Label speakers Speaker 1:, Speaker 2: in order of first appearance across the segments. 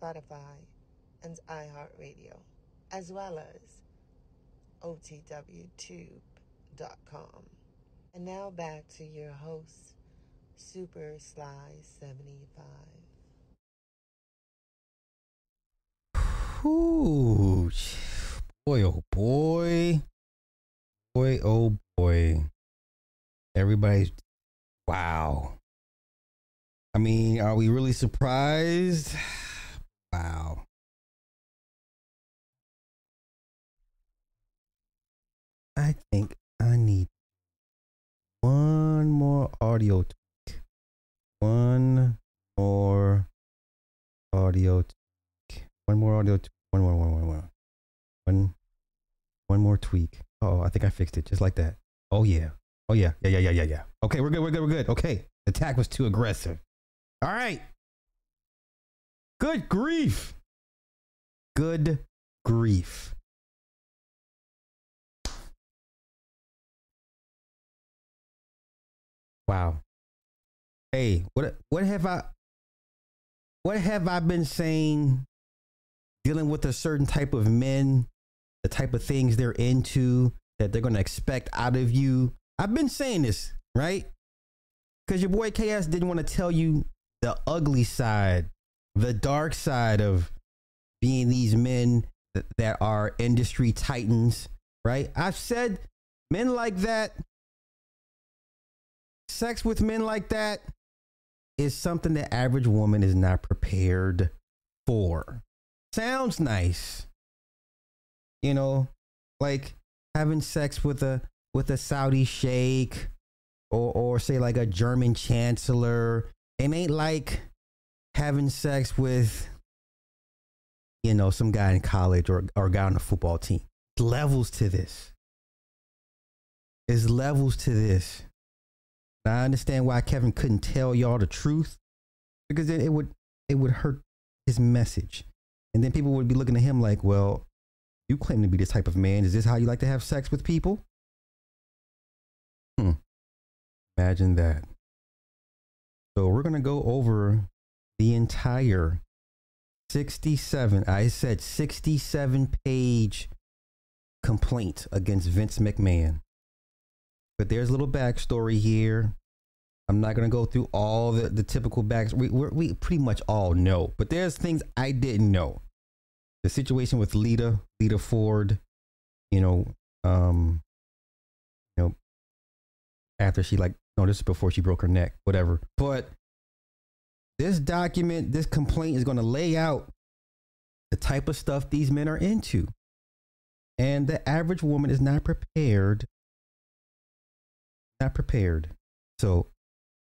Speaker 1: Spotify, and iHeartRadio, as well as OTWTube.com. And now back to your host, Super Sly 75.
Speaker 2: Ooh, boy, oh boy, boy, oh boy. Everybody's wow. I mean, are we really surprised? Wow. I think I need one more audio tweak. One more audio tweak. One more audio tweak. One more, one more, one more. One, one more tweak. Oh, I think I fixed it just like that. Oh, yeah. Oh, yeah. Yeah, yeah, yeah, yeah, yeah. Okay, we're good. We're good. We're good. Okay. The attack was too aggressive. All right. Good grief. Good grief. Wow. Hey, what what have I what have I been saying dealing with a certain type of men, the type of things they're into that they're going to expect out of you? I've been saying this, right? Cuz your boy KS didn't want to tell you the ugly side, the dark side of being these men that, are industry titans, right? I've said men like that sex with men like that is something the average woman is not prepared for. Sounds nice. You know, like having sex with a with a Saudi sheikh or or say like a German chancellor. It ain't like having sex with you know some guy in college or or a guy on the football team. Levels to this. There's levels to this. I understand why Kevin couldn't tell y'all the truth because it, it would it would hurt his message, and then people would be looking at him like, "Well, you claim to be this type of man. Is this how you like to have sex with people?" Hmm. Imagine that. So we're gonna go over the entire 67. I said 67 page complaint against Vince McMahon. But there's a little backstory here. I'm not gonna go through all the, the typical backs. We we pretty much all know, but there's things I didn't know. The situation with Lita, Lita Ford, you know, um, you know, after she like no, this is before she broke her neck, whatever. But this document, this complaint is gonna lay out the type of stuff these men are into, and the average woman is not prepared not prepared. So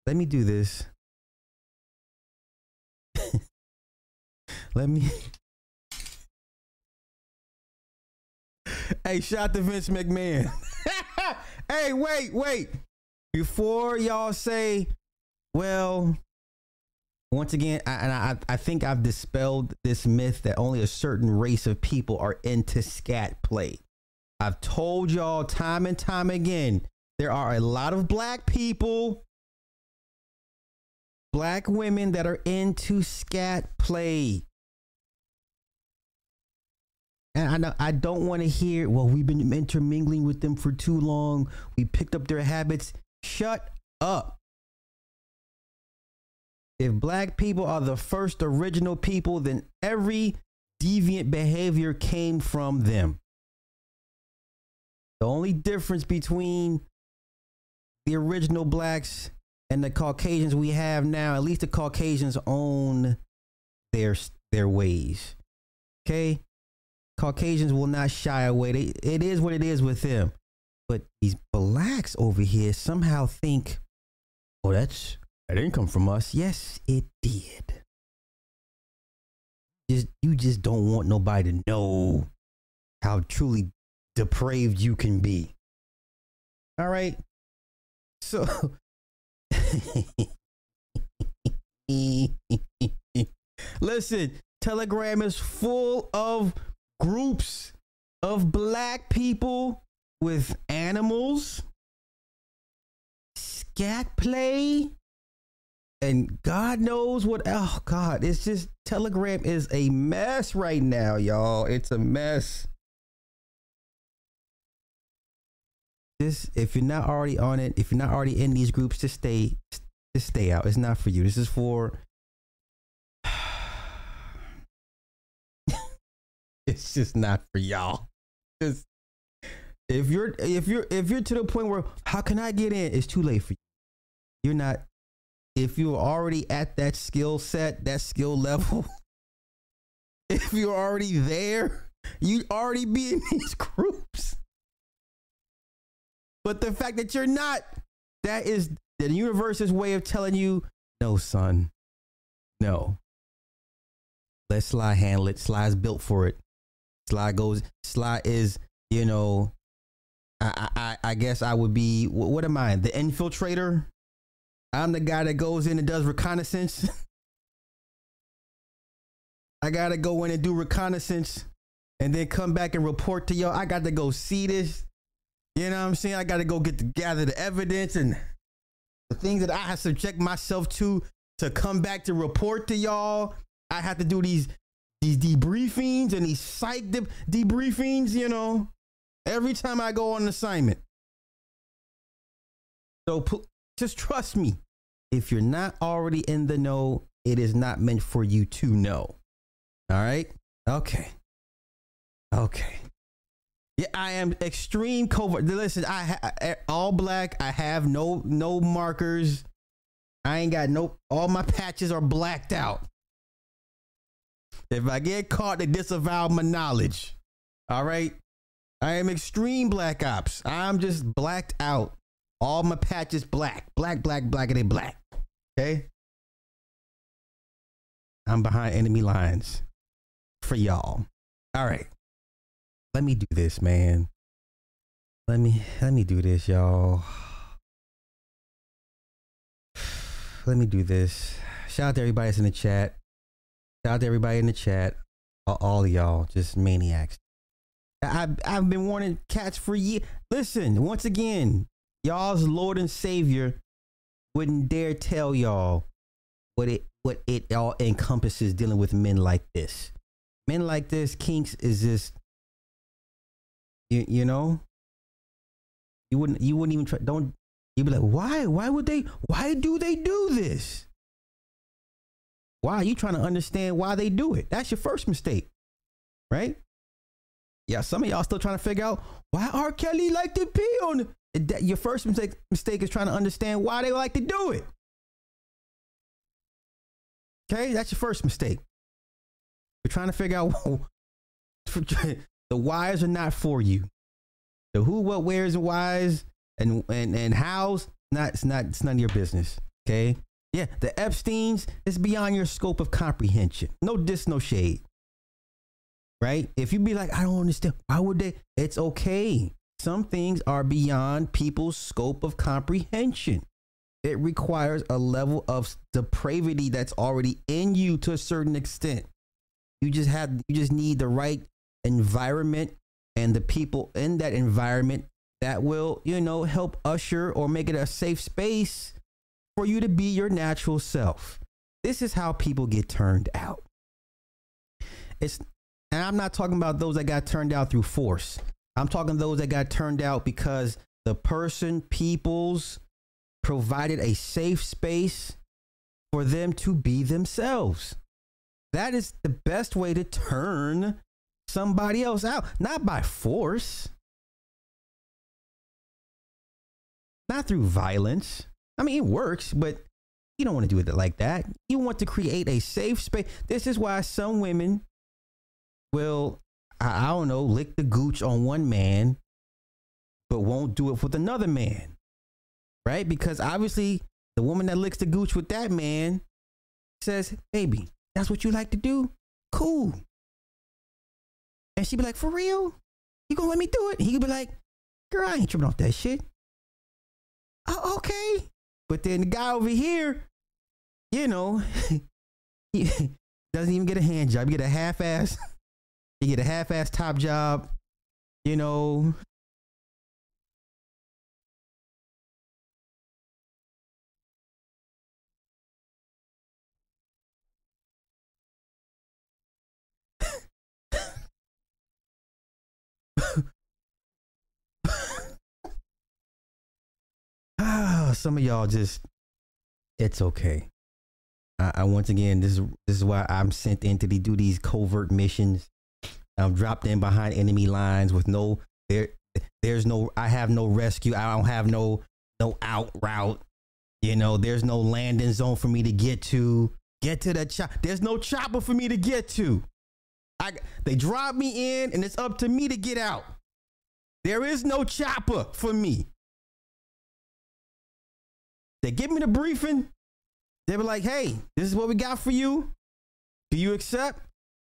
Speaker 2: let me do this. let me. hey, shout to Vince McMahon. hey, wait, wait. Before y'all say, well, once again, I, and I, I think I've dispelled this myth that only a certain race of people are into scat play. I've told y'all time and time again there are a lot of black people, black women that are into scat play. And I know I don't want to hear, well, we've been intermingling with them for too long. We picked up their habits. Shut up. If black people are the first original people, then every deviant behavior came from them. The only difference between the original blacks and the Caucasians we have now, at least the Caucasians own their their ways. Okay? Caucasians will not shy away. They, it is what it is with them. But these blacks over here somehow think, oh, that's that didn't come from us. Yes, it did. just you just don't want nobody to know how truly depraved you can be. All right. So listen, Telegram is full of groups of black people with animals, scat play, and God knows what. Oh God, it's just Telegram is a mess right now, y'all. It's a mess. This, if you're not already on it, if you're not already in these groups, just stay, just stay out. It's not for you. This is for. it's just not for y'all. Just if you're if you're if you're to the point where how can I get in? It's too late for you. You're not if you're already at that skill set, that skill level, if you're already there, you already be in these groups. But the fact that you're not, that is the universe's way of telling you, no, son, no. Let Sly handle it. Sly's built for it. Sly goes. Sly is, you know, I, I, I guess I would be. What am I? The infiltrator. I'm the guy that goes in and does reconnaissance. I gotta go in and do reconnaissance and then come back and report to y'all. I got to go see this. You know what I'm saying? I got to go get to gather the evidence and the things that I have subject myself to to come back to report to y'all. I have to do these these debriefings and these psych de- debriefings, you know, every time I go on assignment. So just trust me. If you're not already in the know, it is not meant for you to know. All right? Okay. Okay. Yeah, I am extreme covert. Listen, I ha- all black. I have no no markers. I ain't got no. All my patches are blacked out. If I get caught, they disavow my knowledge. All right. I am extreme black ops. I'm just blacked out. All my patches black, black, black, black, and they black. Okay. I'm behind enemy lines for y'all. All right. Let me do this, man. Let me let me do this, y'all. Let me do this. Shout out to everybody that's in the chat. Shout out to everybody in the chat. All y'all, just maniacs. I, I've been warning cats for years. Listen, once again, y'all's Lord and Savior wouldn't dare tell y'all what it what it all encompasses dealing with men like this. Men like this, kinks is just you you know. You wouldn't you wouldn't even try don't you'd be like, why? Why would they why do they do this? Why are you trying to understand why they do it? That's your first mistake. Right? Yeah, some of y'all still trying to figure out why R. Kelly like to pee on your first mistake, mistake is trying to understand why they like to do it. Okay, that's your first mistake. You're trying to figure out the whys are not for you. The who, what, where's, and whys, and and and how's not it's not it's none of your business. Okay. Yeah, the Epstein's is beyond your scope of comprehension. No dis, no shade. Right? If you be like, I don't understand, why would they? It's okay. Some things are beyond people's scope of comprehension. It requires a level of depravity that's already in you to a certain extent. You just have you just need the right environment and the people in that environment that will, you know, help usher or make it a safe space for you to be your natural self. This is how people get turned out. It's and I'm not talking about those that got turned out through force. I'm talking those that got turned out because the person, peoples provided a safe space for them to be themselves. That is the best way to turn somebody else out, not by force, not through violence. I mean, it works, but you don't want to do it like that. You want to create a safe space. This is why some women will I, I don't know, lick the gooch on one man, but won't do it with another man. Right? Because obviously the woman that licks the gooch with that man says, baby, that's what you like to do? cool. And she'd be like, for real? You gonna let me do it? And he could be like, girl, I ain't tripping off that shit. Oh, okay. But then the guy over here, you know, he doesn't even get a hand job. You get a half ass, you get a half ass top job, you know. Ah, some of y'all just, it's okay. I, I once again, this is this is why I'm sent in to do these covert missions. I'm dropped in behind enemy lines with no there. There's no. I have no rescue. I don't have no no out route. You know, there's no landing zone for me to get to. Get to the chop. There's no chopper for me to get to. I they drop me in, and it's up to me to get out. There is no chopper for me. They give me the briefing. They were like, hey, this is what we got for you. Do you accept?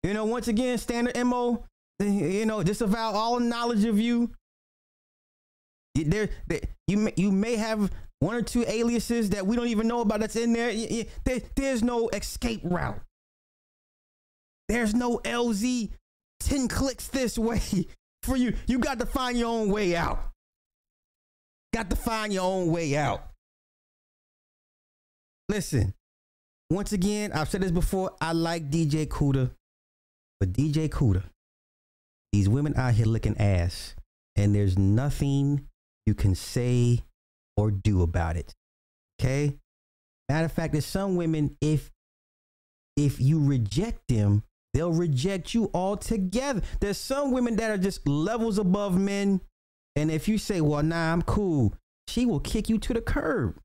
Speaker 2: You know, once again, standard MO, you know, disavow all knowledge of you. There, there you, may, you may have one or two aliases that we don't even know about that's in there. there there's no escape route. There's no LZ 10 clicks this way for you. You got to find your own way out. Got to find your own way out. Listen, once again, I've said this before. I like DJ Kuda, but DJ Kuda, these women out here looking ass, and there's nothing you can say or do about it. Okay. Matter of fact, there's some women, if if you reject them, they'll reject you altogether. There's some women that are just levels above men. And if you say, well, nah, I'm cool, she will kick you to the curb.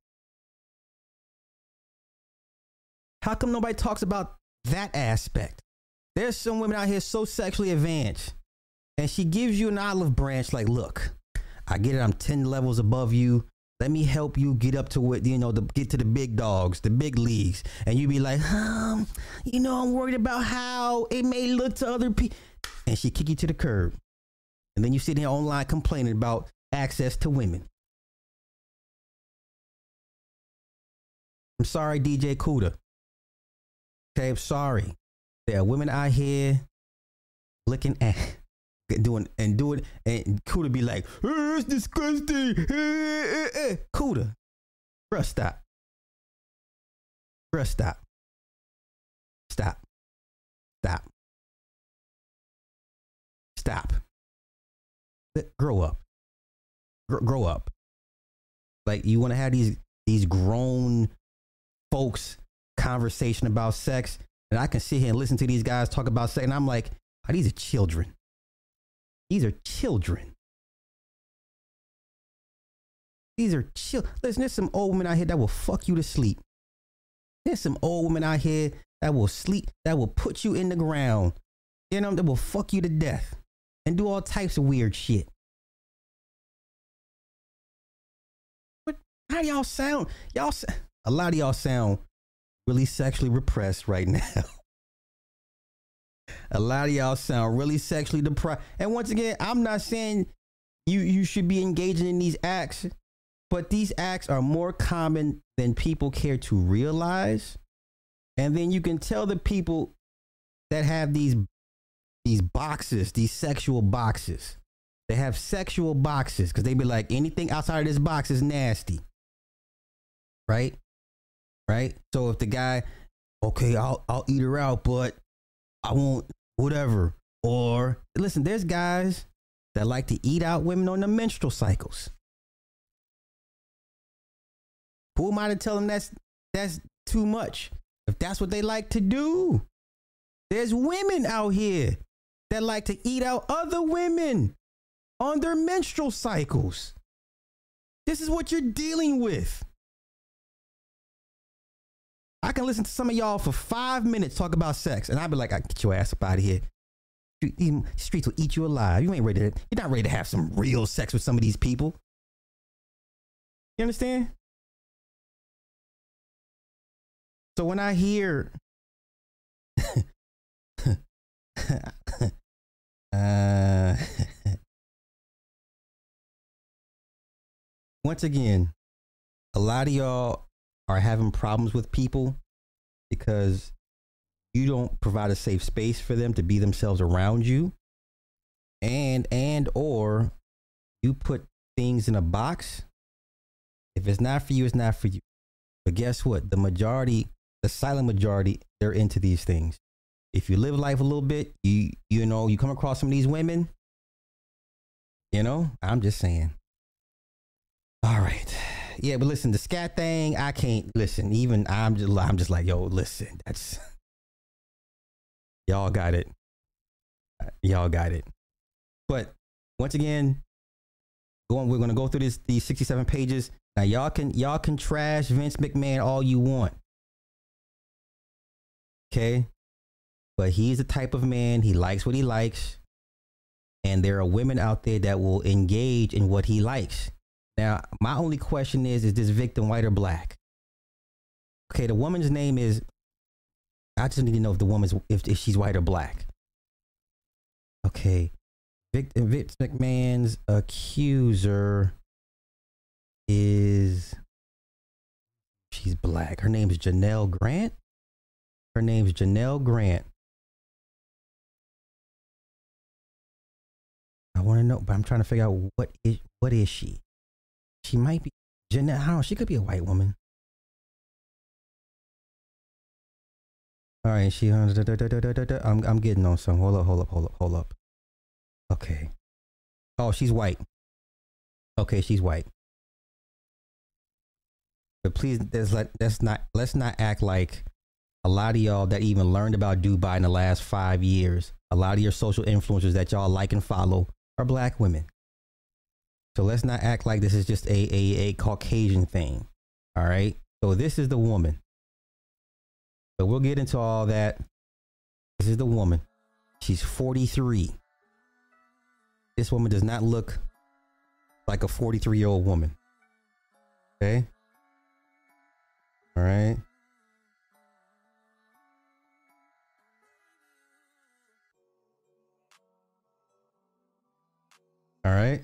Speaker 2: How come nobody talks about that aspect? There's some women out here so sexually advanced, and she gives you an olive branch like, look, I get it, I'm 10 levels above you. Let me help you get up to what, you know, to get to the big dogs, the big leagues. And you be like, um, you know, I'm worried about how it may look to other people. And she kick you to the curb. And then you sit there online complaining about access to women. I'm sorry, DJ Kuda. Okay, I'm sorry. There are women out here looking at doing and doing and Kuda be like, oh, it's disgusting. Kuda, bruh, stop. Bruh, stop. Stop. Stop. Stop. Grow up. grow up. Like you want to have these these grown folks conversation about sex, and I can sit here and listen to these guys talk about sex, and I'm like, oh, these are children. These are children. These are chill. Listen, there's some old women out here that will fuck you to sleep. There's some old women out here that will sleep, that will put you in the ground. You know, that will fuck you to death and do all types of weird shit. But how y'all sound? Y'all, a lot of y'all sound really sexually repressed right now. a lot of y'all sound really sexually depressed. And once again, I'm not saying you you should be engaging in these acts, but these acts are more common than people care to realize. And then you can tell the people that have these these boxes, these sexual boxes. They have sexual boxes because they be like anything outside of this box is nasty. Right? Right? So if the guy, okay, I'll I'll eat her out, but I won't whatever. Or listen, there's guys that like to eat out women on the menstrual cycles. Who am I to tell them that's that's too much? If that's what they like to do, there's women out here that like to eat out other women on their menstrual cycles. This is what you're dealing with. I can listen to some of y'all for five minutes talk about sex, and I'd be like, I get your ass up out of here. Streets will eat you alive. You ain't ready to, you're not ready to have some real sex with some of these people. You understand? So when I hear uh, once again, a lot of y'all are having problems with people because you don't provide a safe space for them to be themselves around you. And and or you put things in a box. If it's not for you it's not for you. But guess what? The majority the silent majority they're into these things. If you live life a little bit you you know you come across some of these women you know i'm just saying. All right yeah but listen the scat thing i can't listen even i'm just i'm just like yo listen that's y'all got it y'all got it but once again, going we're gonna go through this these 67 pages. Now y'all can y'all can trash Vince McMahon all you want. Okay? But he's the type of man, he likes what he likes. And there are women out there that will engage in what he likes. Now, my only question is is this victim white or black? Okay, the woman's name is I just need to know if the woman's if, if she's white or black. Okay. Victor Vince McMahon's accuser is she's black. Her name is Janelle Grant. Her name is Janelle Grant. I want to know, but I'm trying to figure out what is what is she? She might be don't know. She could be a white woman. All right, she. Uh, I'm I'm getting on some. Hold up, hold up, hold up, hold up. Okay. Oh, she's white. Okay, she's white. But please, let let's not let's not act like a lot of y'all that even learned about Dubai in the last five years. A lot of your social influencers that y'all like and follow are black women. So let's not act like this is just a a, a Caucasian thing. All right. So this is the woman. But we'll get into all that. This is the woman. She's 43. This woman does not look like a 43 year old woman. Okay. All right. All right.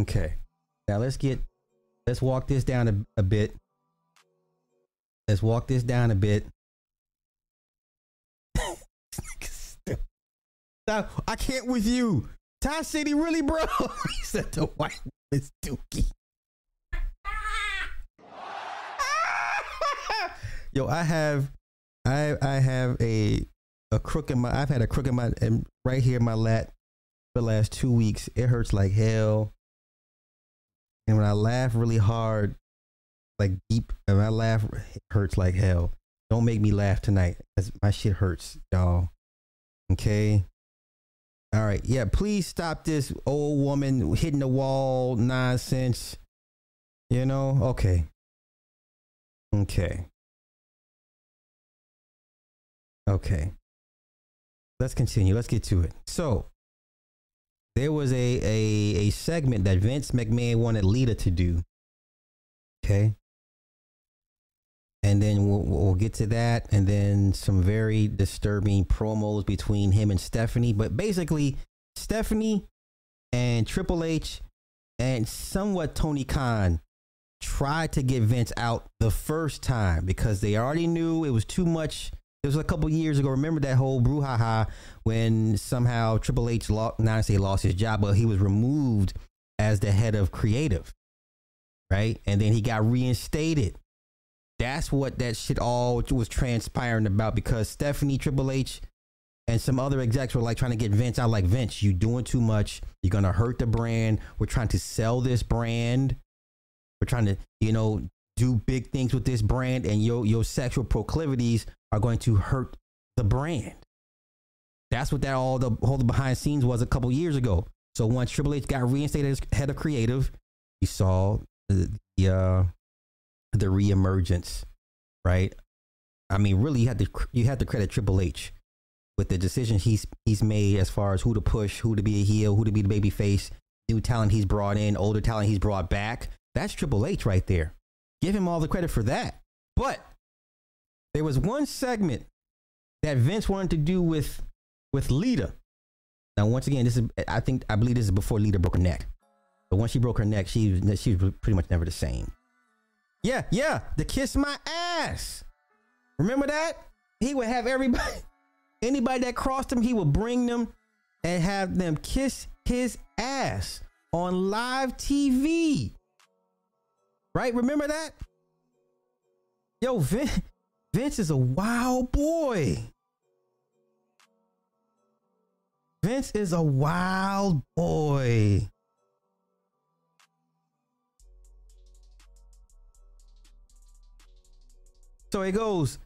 Speaker 2: Okay. Now let's get let's walk this down a, a bit. Let's walk this down a bit. now, I can't with you. Ty City really, bro. he said the white is dookie. Yo, I have, I I have a a crook in my. I've had a crook in my and right here in my lat for the last two weeks. It hurts like hell. And when I laugh really hard, like deep, and I laugh, hurts like hell. Don't make me laugh tonight, cause my shit hurts, y'all. Okay. All right. Yeah. Please stop this old woman hitting the wall nonsense. You know? Okay. Okay. Okay. Let's continue. Let's get to it. So, there was a, a, a segment that Vince McMahon wanted Lita to do. Okay? And then we'll, we'll, get to that. And then some very disturbing promos between him and stephanie. But basically stephanie and triple h and somewhat tony khan tried to get vince out the first time because they already knew it was too much it was a couple years ago remember that whole brouhaha when somehow triple h lost not say lost his job but he was removed as the head of creative right and then he got reinstated that's what that shit all was transpiring about because Stephanie Triple H and some other execs were like trying to get Vince out. Like Vince, you doing too much. You're gonna hurt the brand. We're trying to sell this brand. We're trying to, you know, do big things with this brand, and your your sexual proclivities are going to hurt the brand. That's what that all the whole the behind scenes was a couple years ago. So once Triple H got reinstated as head of creative, you saw the, uh, the reemergence, right? I mean, really, you had to you had to credit Triple H with the decisions he's he's made as far as who to push, who to be a heel, who to be the baby face, new talent he's brought in, older talent he's brought back. That's Triple H right there. Give him all the credit for that. But there was one segment that Vince wanted to do with with Lita. Now, once again, this is I think I believe this is before Lita broke her neck. But once she broke her neck, she she was pretty much never the same. Yeah, yeah, the kiss my ass. Remember that? He would have everybody, anybody that crossed him, he would bring them and have them kiss his ass on live TV. Right? Remember that? Yo, Vince, Vince is a wild boy. Vince is a wild boy. So it goes.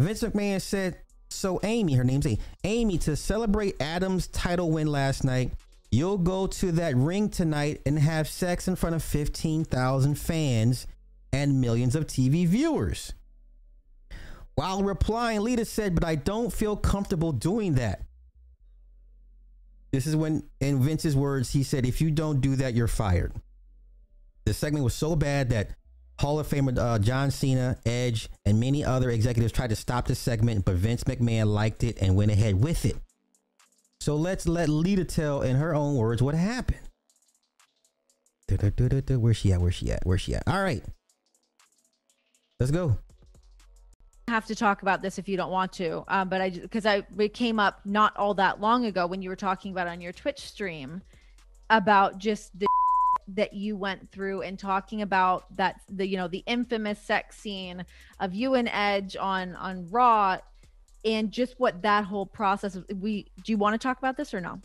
Speaker 2: Vince McMahon said, So Amy, her name's Amy, Amy, to celebrate Adam's title win last night, you'll go to that ring tonight and have sex in front of 15,000 fans and millions of TV viewers. While replying, Lita said, But I don't feel comfortable doing that. This is when, in Vince's words, he said, If you don't do that, you're fired. The segment was so bad that Hall of Famer uh, John Cena, Edge, and many other executives tried to stop the segment, but Vince McMahon liked it and went ahead with it. So let's let Lita tell in her own words what happened. Where's she at? Where's she at? Where's she at? All right. Let's go.
Speaker 3: Have to talk about this if you don't want to, um, but I because I it came up not all that long ago when you were talking about on your Twitch stream about just the that you went through and talking about that the you know the infamous sex scene of you and Edge on on Raw and just what that whole process we do you want to talk about this or no?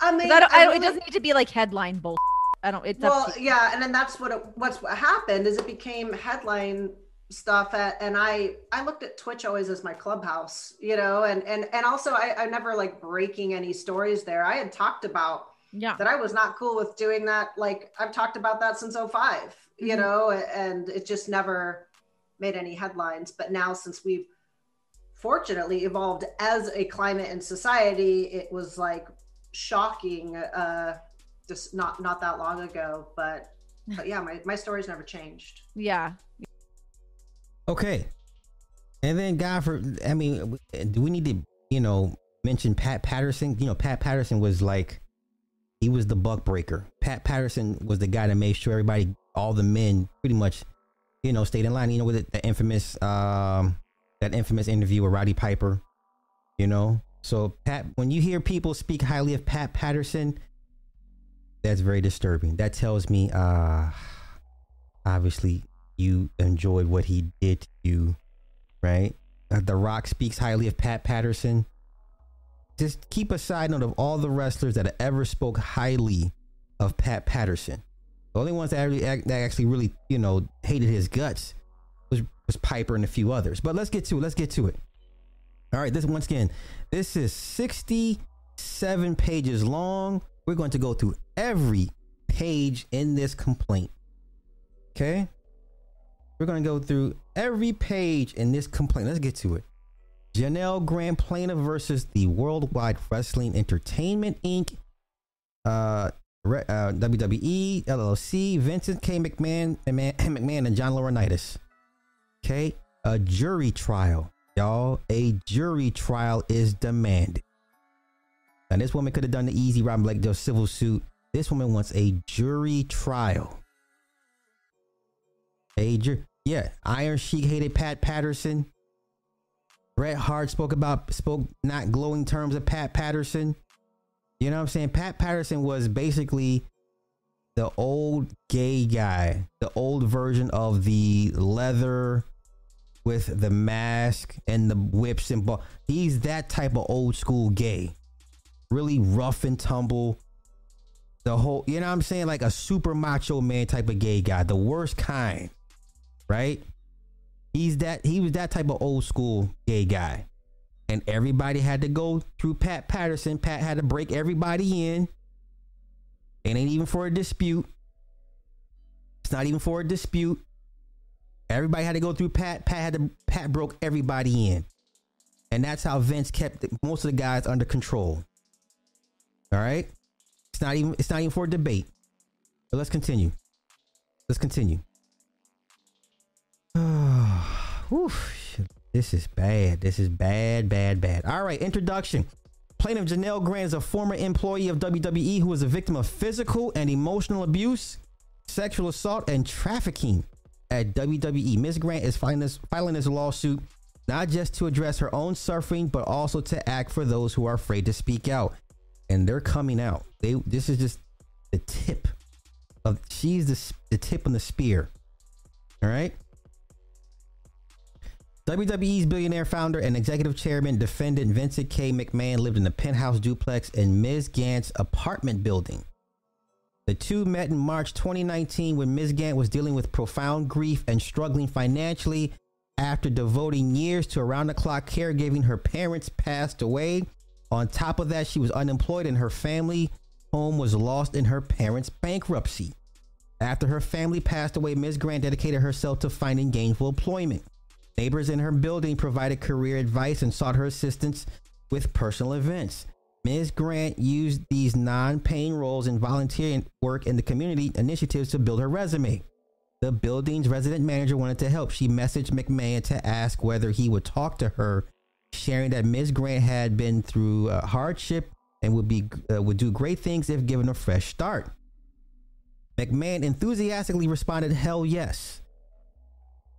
Speaker 4: I mean,
Speaker 3: I don't,
Speaker 4: I
Speaker 3: don't, it doesn't need to be like headline bull. I don't. It's
Speaker 4: well, yeah, and then that's what it, what's what happened is it became headline stuff at, and I I looked at Twitch always as my clubhouse, you know, and and and also I, I never like breaking any stories there. I had talked about
Speaker 3: yeah
Speaker 4: that I was not cool with doing that. Like I've talked about that since 5 mm-hmm. you know, and it just never made any headlines. But now since we've fortunately evolved as a climate and society, it was like shocking uh just not not that long ago. But but yeah, my, my story's never changed.
Speaker 3: Yeah.
Speaker 2: Okay. And then God for I mean, do we need to, you know, mention Pat Patterson? You know, Pat Patterson was like he was the buck breaker. Pat Patterson was the guy that made sure everybody, all the men, pretty much, you know, stayed in line. You know, with the, the infamous, um, that infamous interview with Roddy Piper. You know, so Pat, when you hear people speak highly of Pat Patterson, that's very disturbing. That tells me, uh, obviously, you enjoyed what he did to you, right? Uh, the Rock speaks highly of Pat Patterson just keep a side note of all the wrestlers that ever spoke highly of Pat Patterson. The only ones that actually, that actually really, you know, hated his guts was, was Piper and a few others. But let's get to it. Let's get to it. All right, this once again, this is 67 pages long. We're going to go through every page in this complaint. Okay? We're going to go through every page in this complaint. Let's get to it. Janelle Grant plaintiff versus the Worldwide Wrestling Entertainment Inc. Uh, uh, WWE LLC, Vincent K. McMahon, McMahon, and John Laurinaitis. Okay, a jury trial, y'all. A jury trial is demanded. Now, this woman could have done the easy Robin Blake civil suit. This woman wants a jury trial. A jury, yeah. Iron Sheik hated Pat Patterson. Bret Hart spoke about spoke not glowing terms of Pat Patterson. You know what I'm saying? Pat Patterson was basically the old gay guy, the old version of the leather with the mask and the whips and ball. He's that type of old school gay. Really rough and tumble. The whole, you know what I'm saying? Like a super macho man type of gay guy, the worst kind. Right? He's that he was that type of old school gay guy. And everybody had to go through Pat Patterson. Pat had to break everybody in. It ain't even for a dispute. It's not even for a dispute. Everybody had to go through Pat. Pat had to Pat broke everybody in. And that's how Vince kept most of the guys under control. All right? It's not even it's not even for a debate. But let's continue. Let's continue. Whew, This is bad. This is bad, bad, bad. All right, introduction. Plaintiff Janelle Grant is a former employee of WWE who was a victim of physical and emotional abuse, sexual assault, and trafficking at WWE. Ms. Grant is filing this, filing this lawsuit not just to address her own suffering, but also to act for those who are afraid to speak out. And they're coming out. They this is just the tip of she's the, the tip on the spear. All right. WWE's billionaire founder and executive chairman, defendant Vincent K. McMahon lived in a penthouse duplex in Ms. Grant's apartment building. The two met in March 2019 when Ms. Gant was dealing with profound grief and struggling financially after devoting years to around the clock caregiving. Her parents passed away. On top of that, she was unemployed and her family home was lost in her parents' bankruptcy. After her family passed away, Ms. Grant dedicated herself to finding gainful employment. Neighbors in her building provided career advice and sought her assistance with personal events. Ms. Grant used these non paying roles and volunteering work in the community initiatives to build her resume. The building's resident manager wanted to help. She messaged McMahon to ask whether he would talk to her, sharing that Ms. Grant had been through hardship and would be uh, would do great things if given a fresh start. McMahon enthusiastically responded, "Hell yes."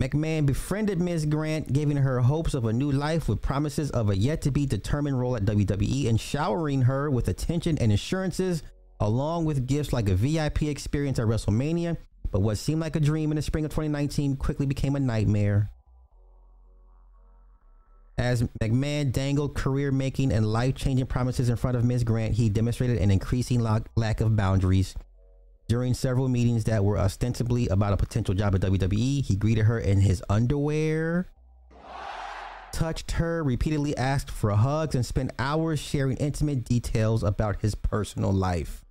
Speaker 2: McMahon befriended Ms. Grant, giving her hopes of a new life with promises of a yet to be determined role at WWE and showering her with attention and assurances, along with gifts like a VIP experience at WrestleMania. But what seemed like a dream in the spring of 2019 quickly became a nightmare. As McMahon dangled career making and life changing promises in front of Ms. Grant, he demonstrated an increasing lack of boundaries. During several meetings that were ostensibly about a potential job at WWE, he greeted her in his underwear, touched her, repeatedly asked for hugs, and spent hours sharing intimate details about his personal life.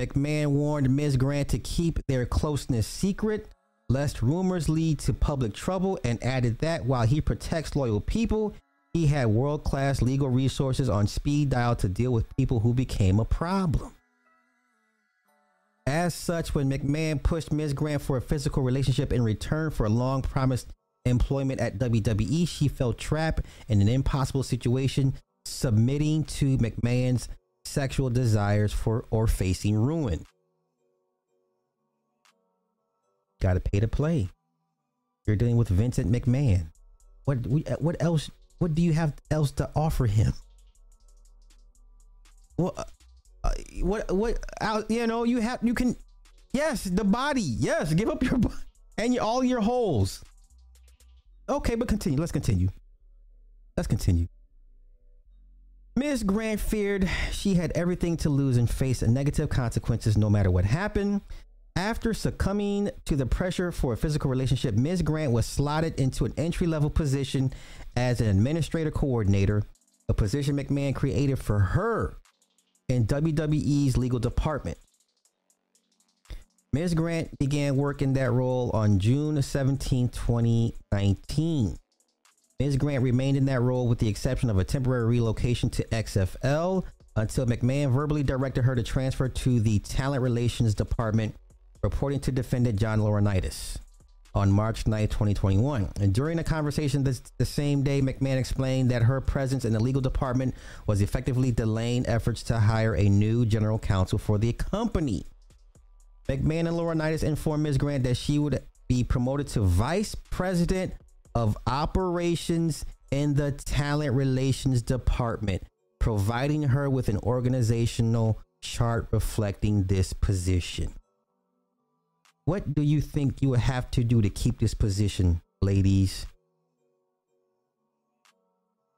Speaker 2: McMahon warned Ms. Grant to keep their closeness secret, lest rumors lead to public trouble, and added that while he protects loyal people, he had world class legal resources on speed dial to deal with people who became a problem. As such, when McMahon pushed Ms. Grant for a physical relationship in return for a long promised employment at WWE, she felt trapped in an impossible situation, submitting to McMahon's sexual desires for or facing ruin. Got to pay to play. You're dealing with Vincent McMahon. What uh, what else? What do you have else to offer him? Well, uh, uh, what what you know you have you can yes the body yes give up your and your, all your holes okay but continue let's continue let's continue Ms. Grant feared she had everything to lose and face negative consequences no matter what happened. After succumbing to the pressure for a physical relationship, Ms. Grant was slotted into an entry level position as an administrator coordinator, a position McMahon created for her in WWE's legal department. Ms. Grant began work in that role on June 17, 2019. Ms. Grant remained in that role with the exception of a temporary relocation to XFL until McMahon verbally directed her to transfer to the Talent Relations Department, reporting to defendant John Laurinaitis on March 9, 2021. And during a conversation this, the same day, McMahon explained that her presence in the legal department was effectively delaying efforts to hire a new general counsel for the company. McMahon and Laurinaitis informed Ms. Grant that she would be promoted to vice president of operations in the talent relations department, providing her with an organizational chart reflecting this position. What do you think you would have to do to keep this position, ladies?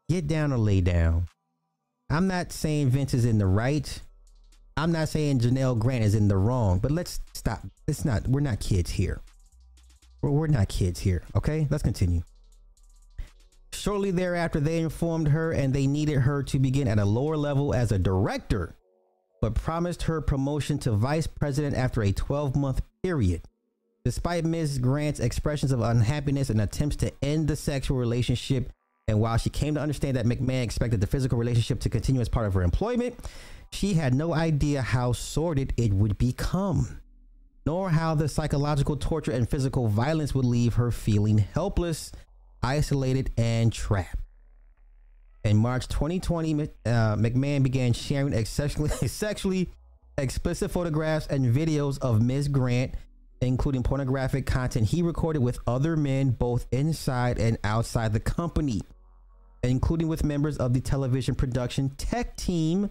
Speaker 2: Get down or lay down. I'm not saying Vince is in the right. I'm not saying Janelle Grant is in the wrong, but let's stop. It's not, we're not kids here. We're, we're not kids here. Okay, let's continue. Shortly thereafter, they informed her and they needed her to begin at a lower level as a director, but promised her promotion to vice president after a 12 month period. Despite Ms. Grant's expressions of unhappiness and attempts to end the sexual relationship, and while she came to understand that McMahon expected the physical relationship to continue as part of her employment, she had no idea how sordid it would become, nor how the psychological torture and physical violence would leave her feeling helpless. isolated and trapped. In March 2020, uh, McMahon began sharing sexually, sexually explicit photographs and videos of Ms. Grant, including pornographic content he recorded with other men both inside and outside the company, including with members of the television production tech team,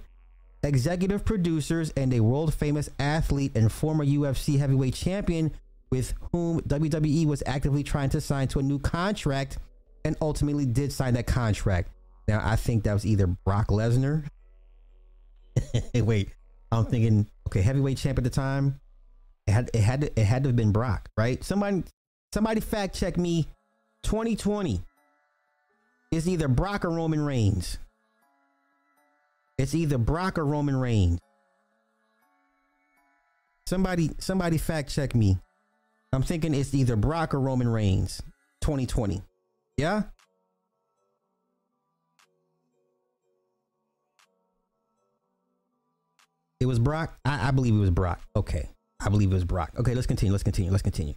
Speaker 2: executive producers, and a world famous athlete and former UFC heavyweight champion with whom WWE was actively trying to sign to a new contract and ultimately did sign that contract. Now, I think that was either Brock Lesnar. Wait, I'm thinking, okay, heavyweight champ at the time. It had it had to, it had to have been Brock, right? Somebody somebody fact check me. 2020 is either Brock or Roman Reigns. It's either Brock or Roman Reigns. Somebody somebody fact check me. I'm thinking it's either Brock or Roman Reigns. 2020. Yeah? It was Brock. I, I believe it was Brock. Okay. I believe it was Brock. Okay, let's continue. Let's continue. Let's continue.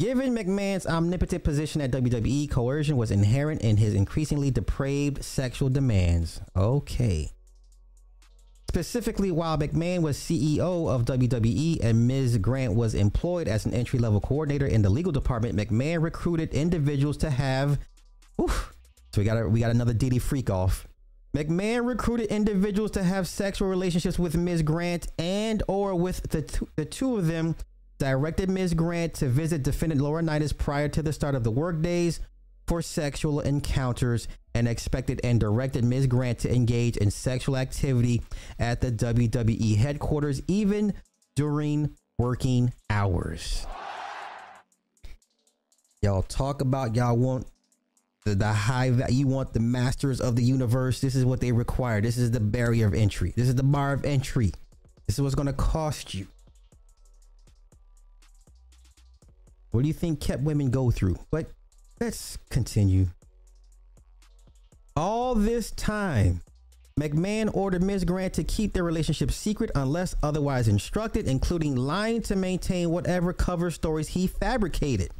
Speaker 2: Given McMahon's omnipotent position at WWE, coercion was inherent in his increasingly depraved sexual demands. Okay. Specifically, while McMahon was CEO of WWE and Ms. Grant was employed as an entry level coordinator in the legal department, McMahon recruited individuals to have. Oof, so we got a, we got another Diddy freak off. McMahon recruited individuals to have sexual relationships with Ms. Grant and or with the two, the two of them directed Ms. Grant to visit defendant Laurinaitis prior to the start of the workdays for sexual encounters and expected and directed Ms. Grant to engage in sexual activity at the WWE headquarters even during working hours. Y'all talk about y'all want the, the high. You want the masters of the universe. This is what they require. This is the barrier of entry. This is the bar of entry. This is what's going to cost you. What do you think kept women go through? But let's continue. All this time, McMahon ordered Ms. Grant to keep their relationship secret unless otherwise instructed, including lying to maintain whatever cover stories he fabricated.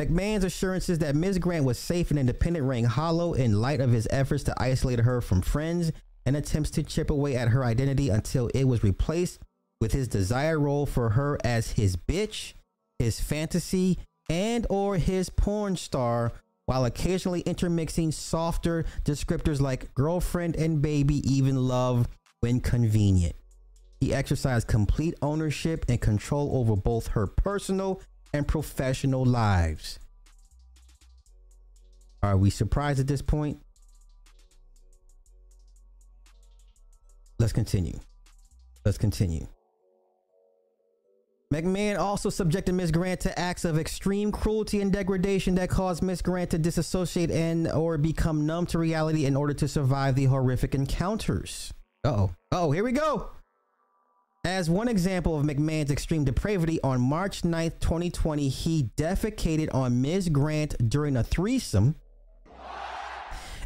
Speaker 2: McMahon's assurances that Ms. Grant was safe and independent rang hollow in light of his efforts to isolate her from friends and attempts to chip away at her identity until it was replaced with his desired role for her as his bitch, his fantasy, and or his porn star while occasionally intermixing softer descriptors like girlfriend and baby even love when convenient. He exercised complete ownership and control over both her personal and professional lives. Are we surprised at this point? Let's continue. Let's continue. McMahon also subjected Miss Grant to acts of extreme cruelty and degradation that caused Miss Grant to disassociate and or become numb to reality in order to survive the horrific encounters. Uh-oh. Oh, here we go. As one example of McMahon's extreme depravity, on March 9th, 2020, he defecated on Ms. Grant during a threesome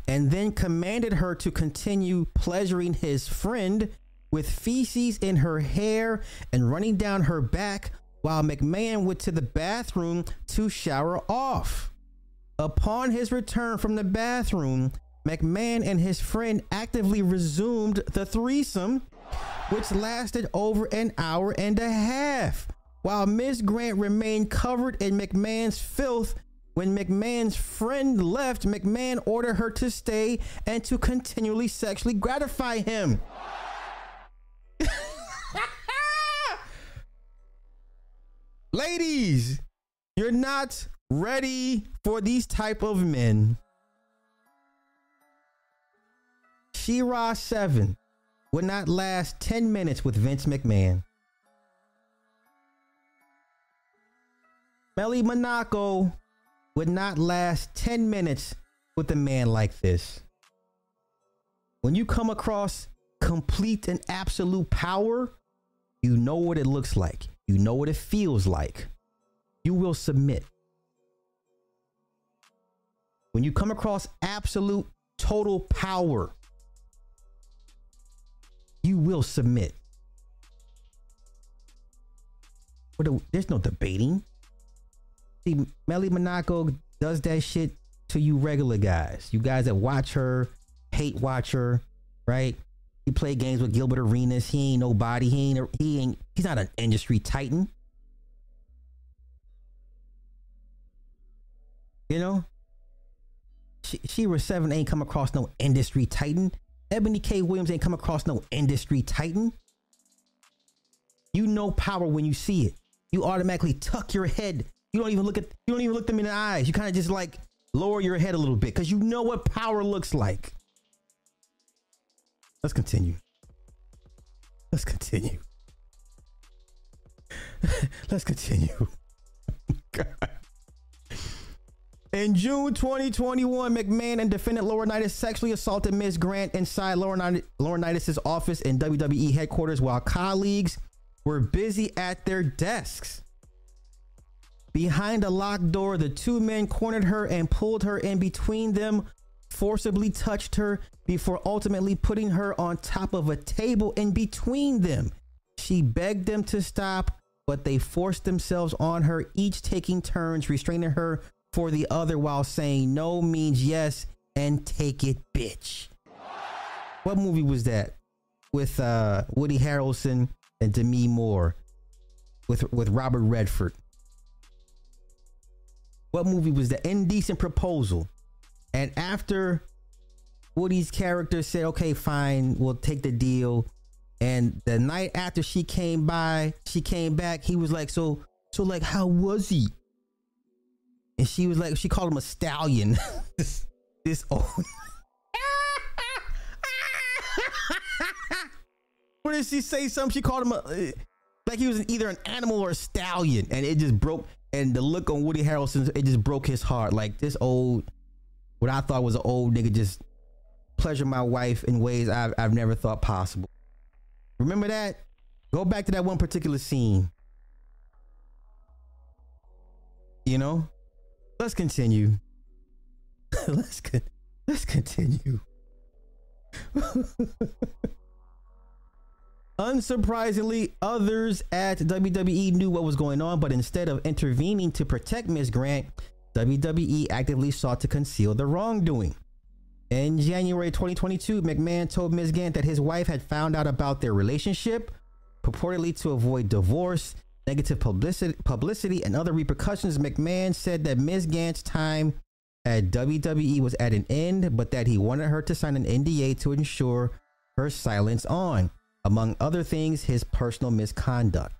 Speaker 2: and then commanded her to continue pleasuring his friend with feces in her hair and running down her back while McMahon went to the bathroom to shower off. Upon his return from the bathroom, McMahon and his friend actively resumed the threesome which lasted over an hour and a half, while Miss Grant remained covered in McMahon's filth. When McMahon's friend left, McMahon ordered her to stay and to continually sexually gratify him. Ladies, you're not ready for these type of men. She-Ra 7 would not last 10 minutes with Vince McMahon. Melly Monaco would not last 10 minutes with a man like this. When you come across complete and absolute power, you know what it looks like. You know what it feels like. You will submit. When you come across absolute total power, you will submit. There's no debating. See, Melly Monaco does that shit to you regular guys, you guys that watch her, hate watch her, right? He played games with Gilbert Arenas. He ain't nobody. He ain't. He ain't. He's not an industry titan. You know, she, was Seven ain't come across no industry titan. Ebony K. Williams ain't come across no industry titan. You know power when you see it. You automatically tuck your head. You don't even look at. You don't even look them in the eyes. You kind of just like lower your head a little bit because you know what power looks like. Let's continue. Let's continue. Let's continue. God. In June 2021, McMahon and defendant Laurinaitis sexually assaulted Ms. Grant inside Laurinaitis' office in WWE headquarters while colleagues were busy at their desks. Behind a locked door, the two men cornered her and pulled her in between them, forcibly touched her before ultimately putting her on top of a table in between them. She begged them to stop, but they forced themselves on her, each taking turns restraining her for the other while saying no means yes and take it, bitch. What movie was that? With uh, Woody Harrelson and Demi Moore, with with Robert Redford. What movie was that? Indecent Proposal. And after Woody's character said, "Okay, fine, we'll take the deal," and the night after she came by, she came back. He was like, "So, so like, how was he?" And she was like, she called him a stallion. this, this old. what did she say? Something she called him a, eh, like he was either an animal or a stallion, and it just broke. And the look on Woody Harrelson, it just broke his heart. Like this old, what I thought was an old nigga, just pleasure my wife in ways I've I've never thought possible. Remember that? Go back to that one particular scene. You know, let's continue. let's con- let's continue. Unsurprisingly, others at WWE knew what was going on, but instead of intervening to protect Ms. Grant, WWE actively sought to conceal the wrongdoing. In January 2022, McMahon told Ms. Grant that his wife had found out about their relationship, purportedly to avoid divorce, negative publicity, publicity and other repercussions, McMahon said that Ms. Grant's time at WWE was at an end, but that he wanted her to sign an NDA to ensure her silence on, among other things, his personal misconduct.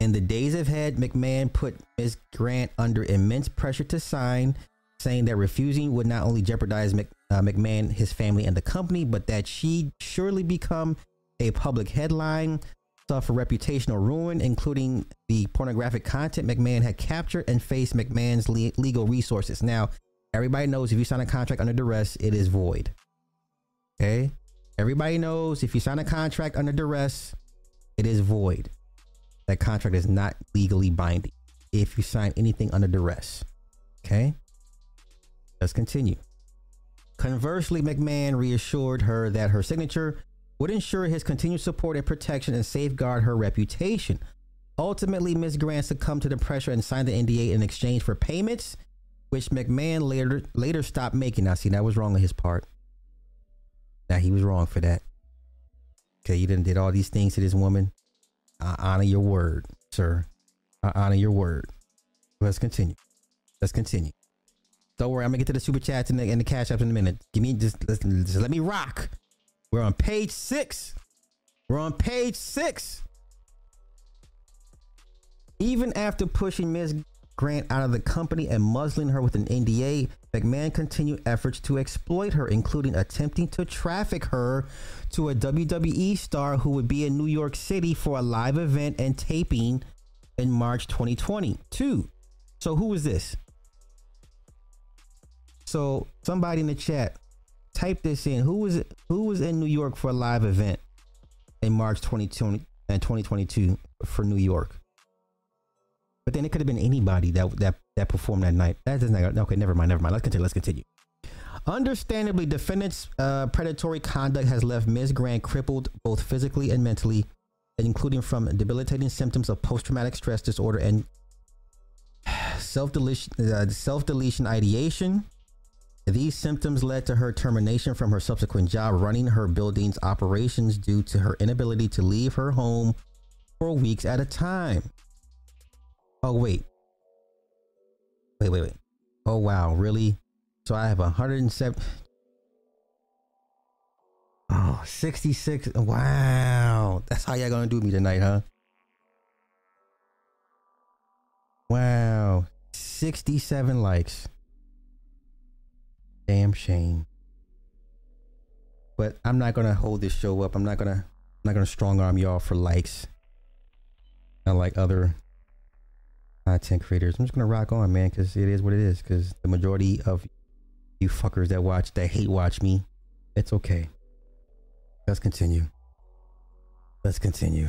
Speaker 2: In the days ahead, McMahon put Ms. Grant under immense pressure to sign, saying that refusing would not only jeopardize Mc, uh, McMahon, his family, and the company, but that she'd surely become a public headline, suffer reputational ruin, including the pornographic content McMahon had captured and faced McMahon's le- legal resources. Now, everybody knows if you sign a contract under duress, it is void. Okay? Everybody knows if you sign a contract under duress, it is void. That contract is not legally binding if you sign anything under duress. Okay? Let's continue. Conversely, McMahon reassured her that her signature would ensure his continued support and protection and safeguard her reputation. Ultimately, Ms. Grant succumbed to the pressure and signed the NDA in exchange for payments, which McMahon later later stopped making. Now, see, that was wrong on his part. Now he was wrong for that. Okay, you didn't did all these things to this woman. I honor your word, sir. I honor your word. Let's continue. Let's continue. Don't worry, I'm gonna get to the super chats and the, and the cash apps in a minute. Give me just, just let me rock. We're on page six. We're on page six. Even after pushing Ms. Grant out of the company and muzzling her with an NDA, McMahon continued efforts to exploit her, including attempting to traffic her to a WWE star who would be in New York City for a live event and taping in March 2022. So, who is this? So, somebody in the chat, type this in. Who was? Who was in New York for a live event in March 2020 and 2022 for New York? But then it could have been anybody that that that performed that night. That doesn't. Okay, never mind. Never mind. Let's continue. Let's continue. Understandably, defendant's uh, predatory conduct has left Ms. Grant crippled both physically and mentally, including from debilitating symptoms of post-traumatic stress disorder and self deletion, uh, self deletion ideation. These symptoms led to her termination from her subsequent job running her building's operations due to her inability to leave her home for weeks at a time. Oh wait, wait, wait, wait. Oh wow, really? So I have 107. Oh, 66. Wow. That's how y'all gonna do me tonight, huh? Wow. 67 likes. Damn shame. But I'm not gonna hold this show up. I'm not gonna I'm not gonna strong arm y'all for likes. Unlike other content creators. I'm just gonna rock on, man, because it is what it is. Because the majority of you fuckers that watch that hate watch me, it's okay. Let's continue. Let's continue.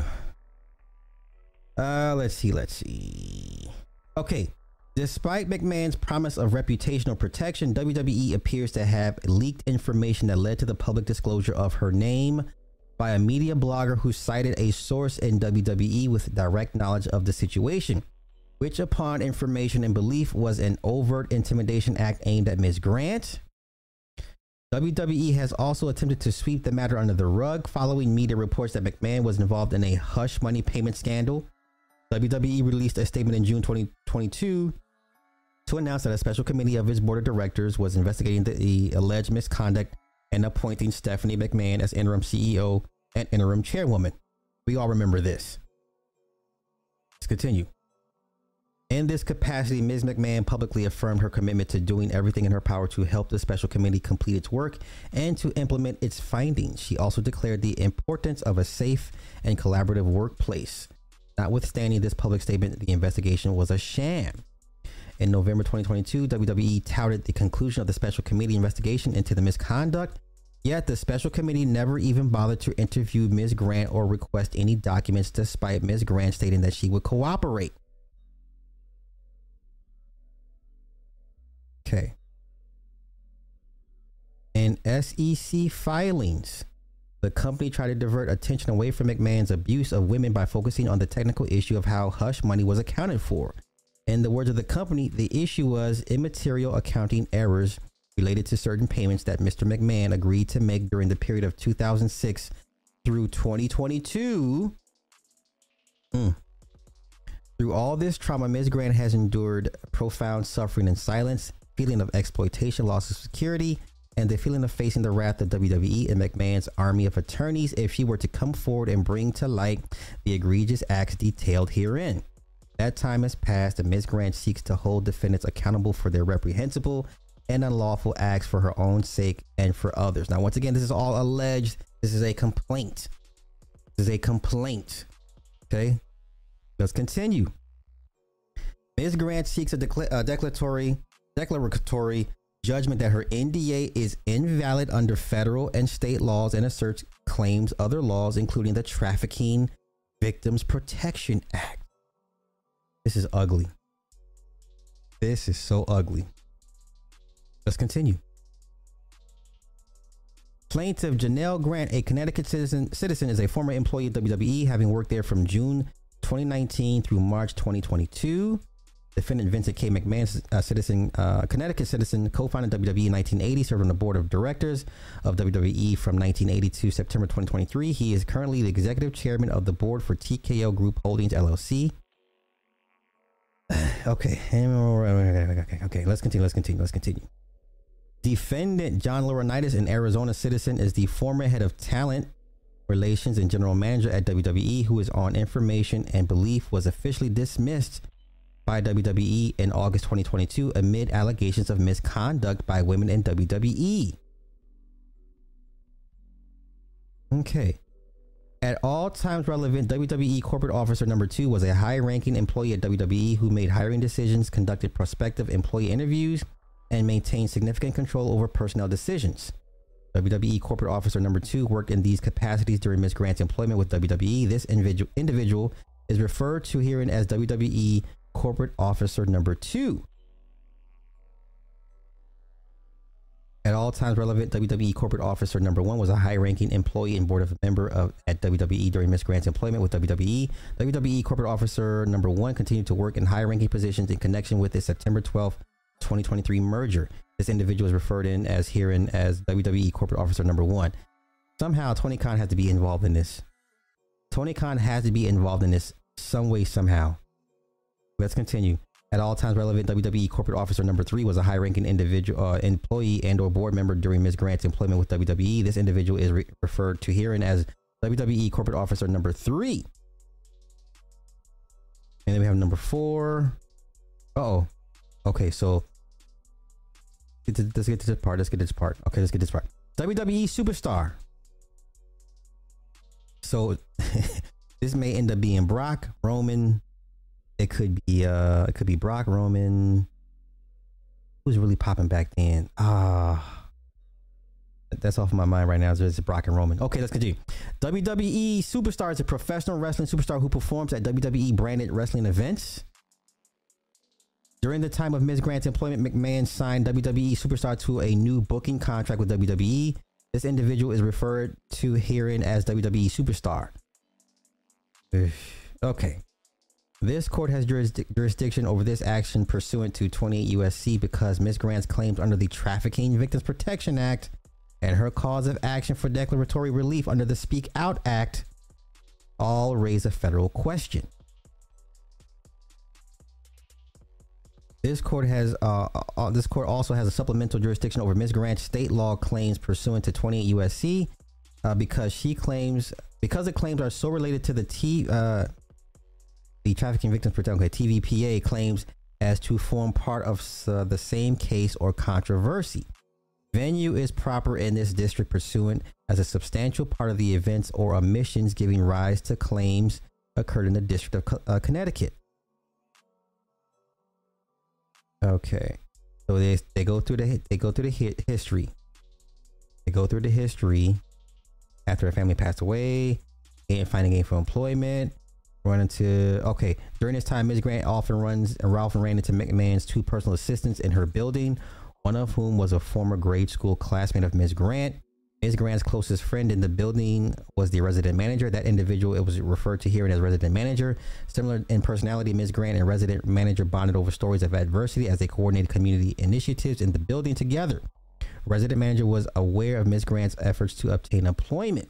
Speaker 2: Uh, let's see. Let's see. Okay. Despite McMahon's promise of reputational protection, WWE appears to have leaked information that led to the public disclosure of her name by a media blogger who cited a source in WWE with direct knowledge of the situation, which, upon information and belief, was an overt intimidation act aimed at Ms. Grant. WWE has also attempted to sweep the matter under the rug following media reports that McMahon was involved in a hush money payment scandal. WWE released a statement in June 2022 to announce that a special committee of its board of directors was investigating the alleged misconduct and appointing Stephanie McMahon as interim CEO and interim chairwoman. We all remember this. Let's continue. In this capacity, Ms. McMahon publicly affirmed her commitment to doing everything in her power to help the special committee complete its work and to implement its findings. She also declared the importance of a safe and collaborative workplace. Notwithstanding this public statement, the investigation was a sham. In November 2022, WWE touted the conclusion of the special committee investigation into the misconduct, yet the special committee never even bothered to interview Ms. Grant or request any documents, despite Ms. Grant stating that she would cooperate. Okay. In SEC filings, the company tried to divert attention away from McMahon's abuse of women by focusing on the technical issue of how hush money was accounted for. In the words of the company, the issue was immaterial accounting errors related to certain payments that Mr. McMahon agreed to make during the period of 2006 through 2022. Mm. Through all this trauma, Ms. Grant has endured profound suffering and silence, feeling of exploitation, loss of security, and the feeling of facing the wrath of WWE and McMahon's army of attorneys if she were to come forward and bring to light the egregious acts detailed herein. That time has passed, and Ms. Grant seeks to hold defendants accountable for their reprehensible and unlawful acts for her own sake and for others. Now, once again, this is all alleged. This is a complaint. This is a complaint. Okay, let's continue. Ms. Grant seeks a, decla- a declaratory declaratory judgment that her NDA is invalid under federal and state laws and asserts claims other laws, including the Trafficking Victims Protection Act. This is ugly. This is so ugly. Let's continue. Plaintiff Janelle Grant, a Connecticut citizen, citizen, is a former employee of WWE, having worked there from June 2019 through March 2022. Defendant Vincent K. McMahon, a citizen, uh, Connecticut citizen, co-founded WWE in 1980, served on the board of directors of WWE from 1980 to September 2023. He is currently the executive chairman of the board for TKO Group Holdings LLC. okay. okay, okay, let's continue. Let's continue. Let's continue. Defendant John Laurinaitis, an Arizona citizen, is the former head of talent relations and general manager at WWE, who is on information and belief was officially dismissed by WWE in August 2022 amid allegations of misconduct by women in WWE. Okay. At all times relevant, WWE corporate officer number two was a high ranking employee at WWE who made hiring decisions, conducted prospective employee interviews, and maintained significant control over personnel decisions. WWE corporate officer number two worked in these capacities during Ms. Grant's employment with WWE. This individual, individual is referred to herein as WWE corporate officer number two. At all times relevant, WWE corporate officer number one was a high-ranking employee and board of member of at WWE during Miss Grant's employment with WWE. WWE corporate officer number one continued to work in high-ranking positions in connection with the September 12th, 2023 merger. This individual is referred in as herein as WWE corporate officer number one. Somehow, Tony Khan has to be involved in this. Tony Khan has to be involved in this some way, somehow. Let's continue. At all times relevant, WWE corporate officer number three was a high-ranking individual, uh, employee, and/or board member during Ms. Grant's employment with WWE. This individual is re- referred to herein as WWE corporate officer number three. And then we have number four. Oh, okay. So let's get to this part. Let's get this part. Okay, let's get this part. WWE superstar. So this may end up being Brock, Roman, it could be uh it could be Brock Roman. Who's really popping back then? Ah. that's off my mind right now. It's Brock and Roman. Okay, let's continue. WWE superstar is a professional wrestling superstar who performs at WWE branded wrestling events. During the time of Ms. Grant's employment, McMahon signed WWE superstar to a new booking contract with WWE. This individual is referred to herein as WWE superstar. Okay. This court has jurisdiction over this action pursuant to 28 USC because Ms. Grant's claims under the Trafficking Victims Protection Act and her cause of action for declaratory relief under the Speak Out Act all raise a federal question. This court has uh, uh, uh this court also has a supplemental jurisdiction over Ms. Grant's state law claims pursuant to 28 USC uh, because she claims because the claims are so related to the T uh, the Trafficking Victims Protection okay, TVPA claims as to form part of uh, the same case or controversy. Venue is proper in this district pursuant as a substantial part of the events or omissions giving rise to claims occurred in the District of uh, Connecticut. Okay, so they they go through the they go through the history. They go through the history after a family passed away and finding gainful employment run into okay during this time ms grant often runs and ralph ran into mcmahon's two personal assistants in her building one of whom was a former grade school classmate of ms grant. Ms grant's closest friend in the building was the resident manager. That individual it was referred to here as resident manager. Similar in personality ms grant and resident manager bonded over stories of adversity as they coordinated community initiatives in the building together. Resident manager was aware of ms grant's efforts to obtain employment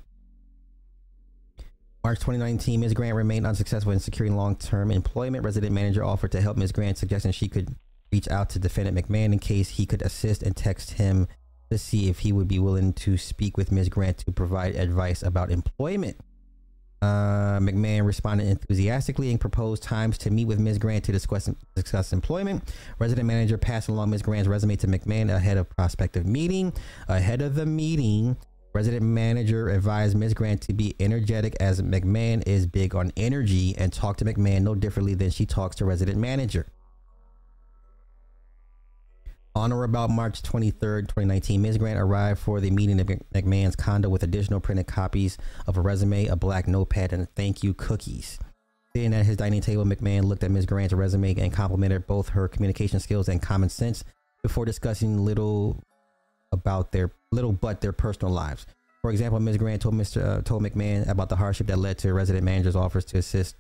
Speaker 2: March 2019, Ms. Grant remained unsuccessful in securing long-term employment. Resident manager offered to help Ms. Grant, suggesting she could reach out to defendant McMahon in case he could assist and text him to see if he would be willing to speak with Ms. Grant to provide advice about employment. Uh, McMahon responded enthusiastically and proposed times to meet with Ms. Grant to discuss, discuss employment. Resident manager passed along Ms. Grant's resume to McMahon ahead of prospective meeting. Ahead of the meeting, Resident manager advised Ms. Grant to be energetic as McMahon is big on energy and talk to McMahon no differently than she talks to resident manager. On or about March 23rd, 2019, Ms. Grant arrived for the meeting at McMahon's condo with additional printed copies of a resume, a black notepad, and thank you cookies. Sitting at his dining table, McMahon looked at Ms. Grant's resume and complimented both her communication skills and common sense before discussing little about their little but their personal lives. For example, Ms. Grant told Mr. Uh, told McMahon about the hardship that led to resident manager's offers to assist,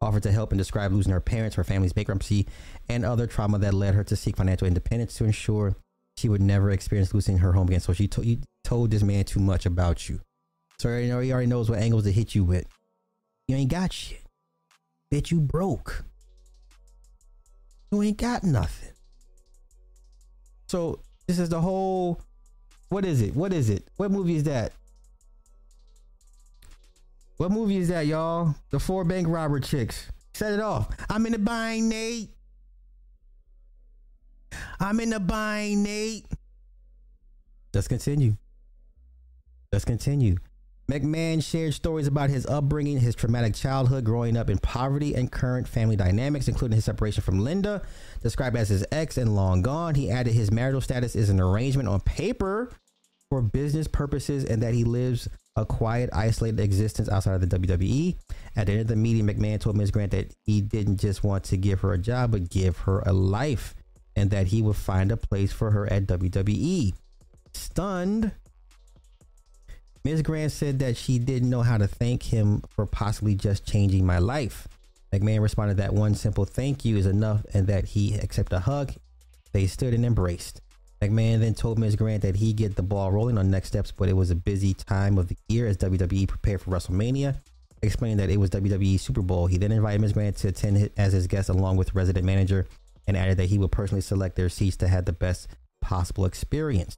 Speaker 2: offered to help and describe losing her parents, her family's bankruptcy, and other trauma that led her to seek financial independence to ensure she would never experience losing her home again. So she told you told this man too much about you. So he already knows what angles to hit you with. You ain't got shit. Bitch, you broke. You ain't got nothing. So this is the whole what is it? What is it? What movie is that? What movie is that, y'all? The four bank robber chicks. Set it off. I'm in the bind, Nate. I'm in the bind, Nate. Let's continue. Let's continue. McMahon shared stories about his upbringing, his traumatic childhood, growing up in poverty, and current family dynamics, including his separation from Linda, described as his ex and long gone. He added his marital status is an arrangement on paper for business purposes and that he lives a quiet, isolated existence outside of the WWE. At the end of the meeting, McMahon told Ms. Grant that he didn't just want to give her a job, but give her a life, and that he would find a place for her at WWE. stunned. Ms. Grant said that she didn't know how to thank him for possibly just changing my life. McMahon responded that one simple thank you is enough and that he accepted a hug. They stood and embraced. McMahon then told Ms. Grant that he'd get the ball rolling on next steps, but it was a busy time of the year as WWE prepared for WrestleMania, explaining that it was WWE Super Bowl. He then invited Ms. Grant to attend as his guest along with resident manager and added that he would personally select their seats to have the best possible experience.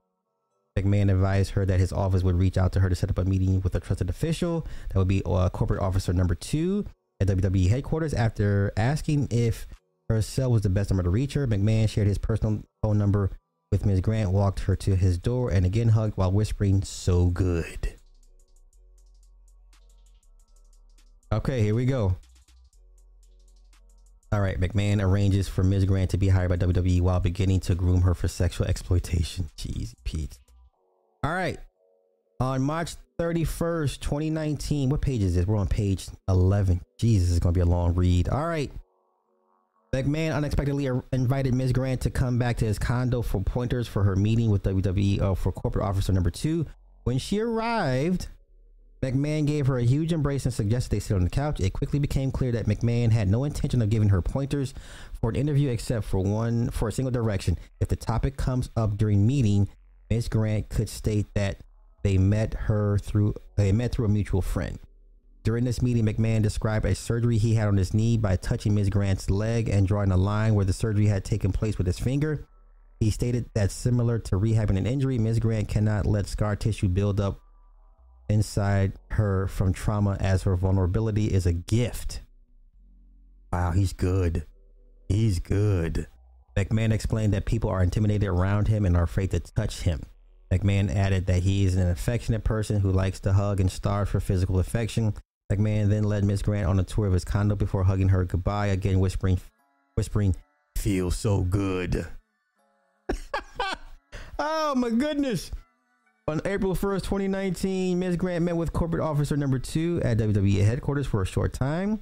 Speaker 2: McMahon advised her that his office would reach out to her to set up a meeting with a trusted official. That would be uh, corporate officer number two at WWE headquarters. After asking if her cell was the best number to reach her, McMahon shared his personal phone number with Ms. Grant, walked her to his door, and again hugged while whispering, So good. Okay, here we go. All right, McMahon arranges for Ms. Grant to be hired by WWE while beginning to groom her for sexual exploitation. Jeez, Pete. All right. On March 31st, 2019, what page is this? We're on page 11. Jesus, it's going to be a long read. All right. McMahon unexpectedly invited Ms. Grant to come back to his condo for pointers for her meeting with WWE uh, for corporate officer number two. When she arrived, McMahon gave her a huge embrace and suggested they sit on the couch. It quickly became clear that McMahon had no intention of giving her pointers for an interview except for one for a single direction. If the topic comes up during meeting, Ms. Grant could state that they met her through they met through a mutual friend. During this meeting, McMahon described a surgery he had on his knee by touching Ms. Grant's leg and drawing a line where the surgery had taken place with his finger. He stated that similar to rehabbing an injury, Ms. Grant cannot let scar tissue build up inside her from trauma as her vulnerability is a gift. Wow, he's good. He's good. McMahon explained that people are intimidated around him and are afraid to touch him. McMahon added that he is an affectionate person who likes to hug and starve for physical affection. McMahon then led Miss Grant on a tour of his condo before hugging her goodbye, again whispering, whispering, "Feels so good." oh my goodness! On April 1st, 2019, Ms. Grant met with corporate officer number two at WWE headquarters for a short time.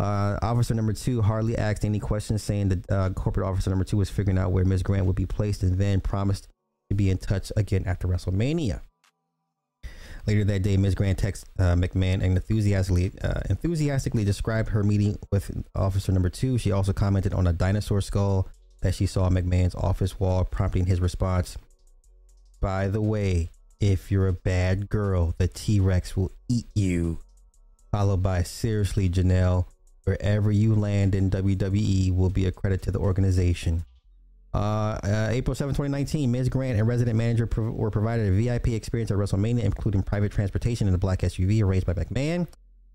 Speaker 2: Uh, officer number two hardly asked any questions, saying that uh, corporate officer number two was figuring out where Ms. Grant would be placed and then promised to be in touch again after WrestleMania. Later that day, Ms. Grant texted uh, McMahon and enthusiastically, uh, enthusiastically described her meeting with officer number two. She also commented on a dinosaur skull that she saw on McMahon's office wall, prompting his response. By the way, if you're a bad girl, the T Rex will eat you. Followed by seriously, Janelle, wherever you land in WWE will be a credit to the organization. Uh, uh, April 7, 2019, Ms. Grant and resident manager pro- were provided a VIP experience at WrestleMania, including private transportation in a black SUV arranged by McMahon.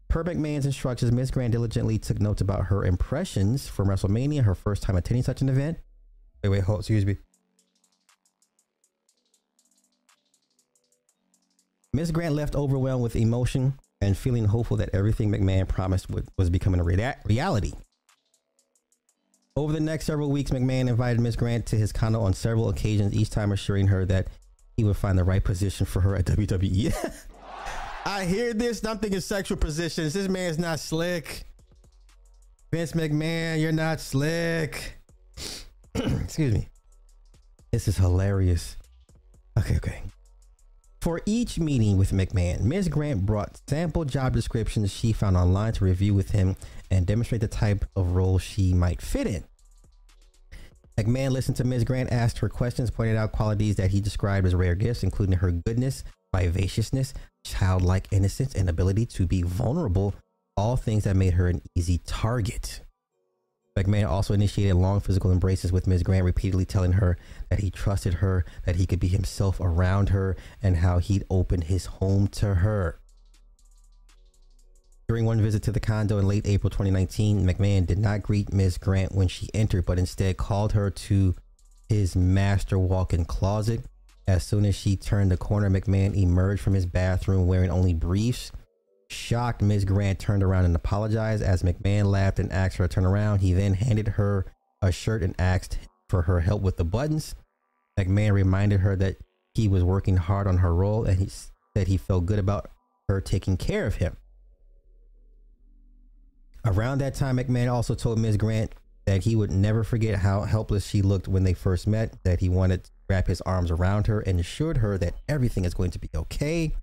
Speaker 2: Per McMahon's instructions, Ms. Grant diligently took notes about her impressions from WrestleMania, her first time attending such an event. Wait, wait, hold, excuse me. Ms. Grant left overwhelmed with emotion and feeling hopeful that everything McMahon promised would, was becoming a rea- reality. Over the next several weeks, McMahon invited Ms. Grant to his condo on several occasions, each time assuring her that he would find the right position for her at WWE. I hear this I'm thinking sexual positions. This man's not slick. Vince McMahon, you're not slick. Excuse me. This is hilarious. Okay, okay. For each meeting with McMahon, Ms. Grant brought sample job descriptions she found online to review with him and demonstrate the type of role she might fit in. McMahon listened to Ms. Grant, asked her questions, pointed out qualities that he described as rare gifts, including her goodness, vivaciousness, childlike innocence, and ability to be vulnerable, all things that made her an easy target. McMahon also initiated long physical embraces with Ms. Grant, repeatedly telling her that he trusted her, that he could be himself around her, and how he'd open his home to her. During one visit to the condo in late April 2019, McMahon did not greet Ms. Grant when she entered, but instead called her to his master walk in closet. As soon as she turned the corner, McMahon emerged from his bathroom wearing only briefs. Shocked, Ms. Grant turned around and apologized. As McMahon laughed and asked her to turn around, he then handed her a shirt and asked for her help with the buttons. McMahon reminded her that he was working hard on her role and he said he felt good about her taking care of him. Around that time, McMahon also told Ms. Grant that he would never forget how helpless she looked when they first met, that he wanted to wrap his arms around her and assured her that everything is going to be okay,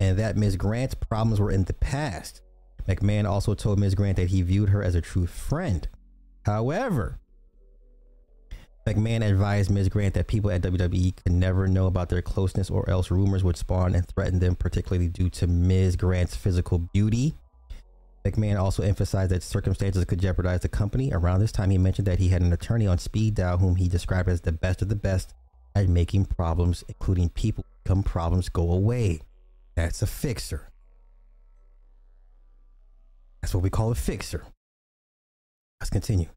Speaker 2: and that Ms. Grant's problems were in the past. McMahon also told Ms. Grant that he viewed her as a true friend. However, McMahon advised Ms. Grant that people at WWE could never know about their closeness or else rumors would spawn and threaten them, particularly due to Ms. Grant's physical beauty. McMahon also emphasized that circumstances could jeopardize the company. Around this time, he mentioned that he had an attorney on speed dial whom he described as the best of the best at making problems, including people, become problems go away. That's a fixer. That's what we call a fixer. Let's continue.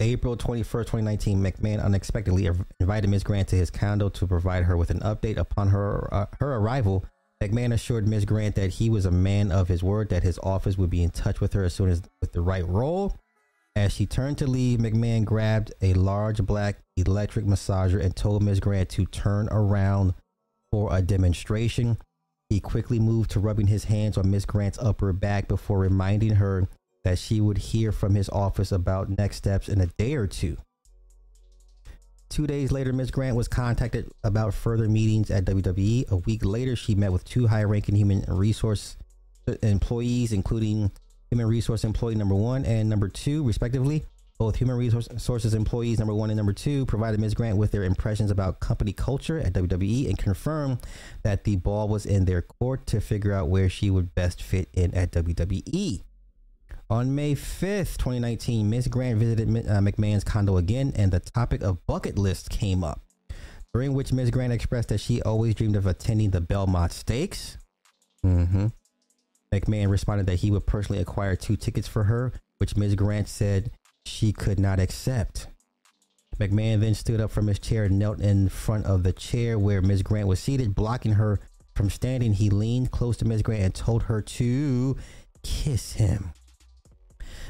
Speaker 2: April 21st, 2019, McMahon unexpectedly invited Ms. Grant to his condo to provide her with an update upon her uh, her arrival. McMahon assured Ms. Grant that he was a man of his word, that his office would be in touch with her as soon as with the right role. As she turned to leave, McMahon grabbed a large black electric massager and told Ms. Grant to turn around for a demonstration. He quickly moved to rubbing his hands on Ms. Grant's upper back before reminding her that she would hear from his office about next steps in a day or two. Two days later, Ms. Grant was contacted about further meetings at WWE. A week later, she met with two high ranking human resource employees, including human resource employee number one and number two, respectively. Both human resources employees number one and number two provided Ms. Grant with their impressions about company culture at WWE and confirmed that the ball was in their court to figure out where she would best fit in at WWE. On May 5th, 2019, Ms. Grant visited uh, McMahon's condo again, and the topic of bucket list came up, during which Ms. Grant expressed that she always dreamed of attending the Belmont Stakes. Mm-hmm. McMahon responded that he would personally acquire two tickets for her, which Ms. Grant said she could not accept. McMahon then stood up from his chair and knelt in front of the chair where Ms. Grant was seated, blocking her from standing. He leaned close to Ms. Grant and told her to kiss him.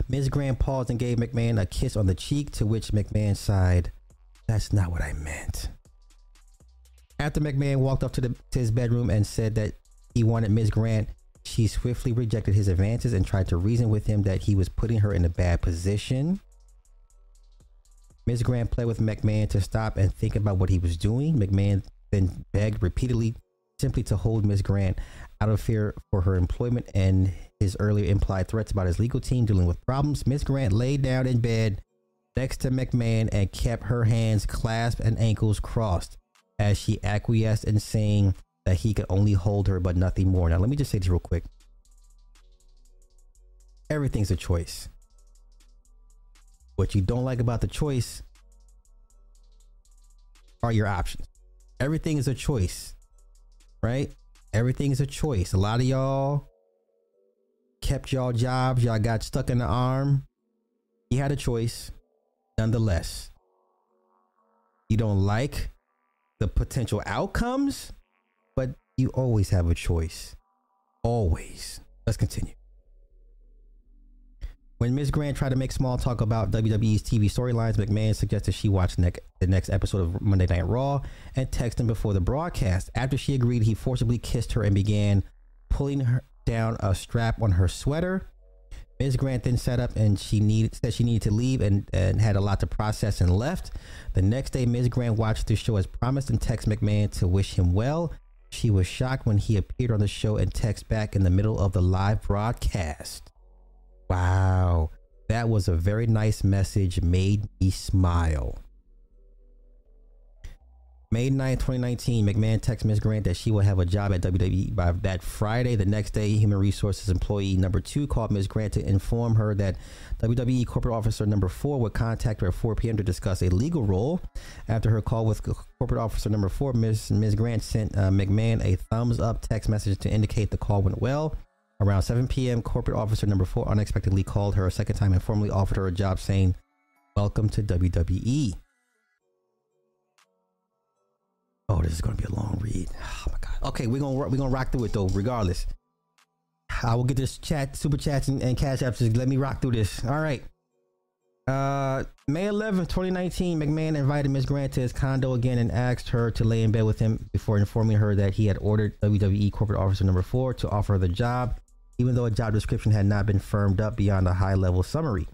Speaker 2: Ms. Grant paused and gave McMahon a kiss on the cheek, to which McMahon sighed, That's not what I meant. After McMahon walked up to, the, to his bedroom and said that he wanted Ms. Grant, she swiftly rejected his advances and tried to reason with him that he was putting her in a bad position. Ms. Grant played with McMahon to stop and think about what he was doing. McMahon then begged repeatedly simply to hold Ms. Grant out of fear for her employment and his earlier implied threats about his legal team dealing with problems. Ms. Grant laid down in bed next to McMahon and kept her hands clasped and ankles crossed as she acquiesced in saying that he could only hold her but nothing more. Now, let me just say this real quick. Everything's a choice. What you don't like about the choice are your options. Everything is a choice, right? Everything is a choice. A lot of y'all kept y'all jobs, y'all got stuck in the arm. You had a choice, nonetheless. You don't like the potential outcomes, but you always have a choice. Always. Let's continue. When Ms. Grant tried to make small talk about WWE's TV storylines, McMahon suggested she watch ne- the next episode of Monday Night Raw and text him before the broadcast. After she agreed, he forcibly kissed her and began pulling her down a strap on her sweater. Ms. Grant then sat up and she needed said she needed to leave and, and had a lot to process and left. The next day, Ms. Grant watched the show as promised and texted McMahon to wish him well. She was shocked when he appeared on the show and texted back in the middle of the live broadcast. Wow. That was a very nice message, made me smile. May 9, 2019, McMahon texts Ms. Grant that she will have a job at WWE by that Friday. The next day, Human Resources employee number two called Ms. Grant to inform her that WWE corporate officer number four would contact her at 4 p.m. to discuss a legal role. After her call with corporate officer number four, Ms. Ms. Grant sent uh, McMahon a thumbs up text message to indicate the call went well. Around 7 p.m., corporate officer number four unexpectedly called her a second time and formally offered her a job, saying, Welcome to WWE. Oh, this is going to be a long read. Oh my God. Okay, we're going we're gonna rock through it though, regardless. I will get this chat, super chats, and, and cash apps. Just let me rock through this. All right. Uh, May 11, 2019, McMahon invited Ms. Grant to his condo again and asked her to lay in bed with him before informing her that he had ordered WWE corporate officer number four to offer her the job. Even though a job description had not been firmed up beyond a high level summary.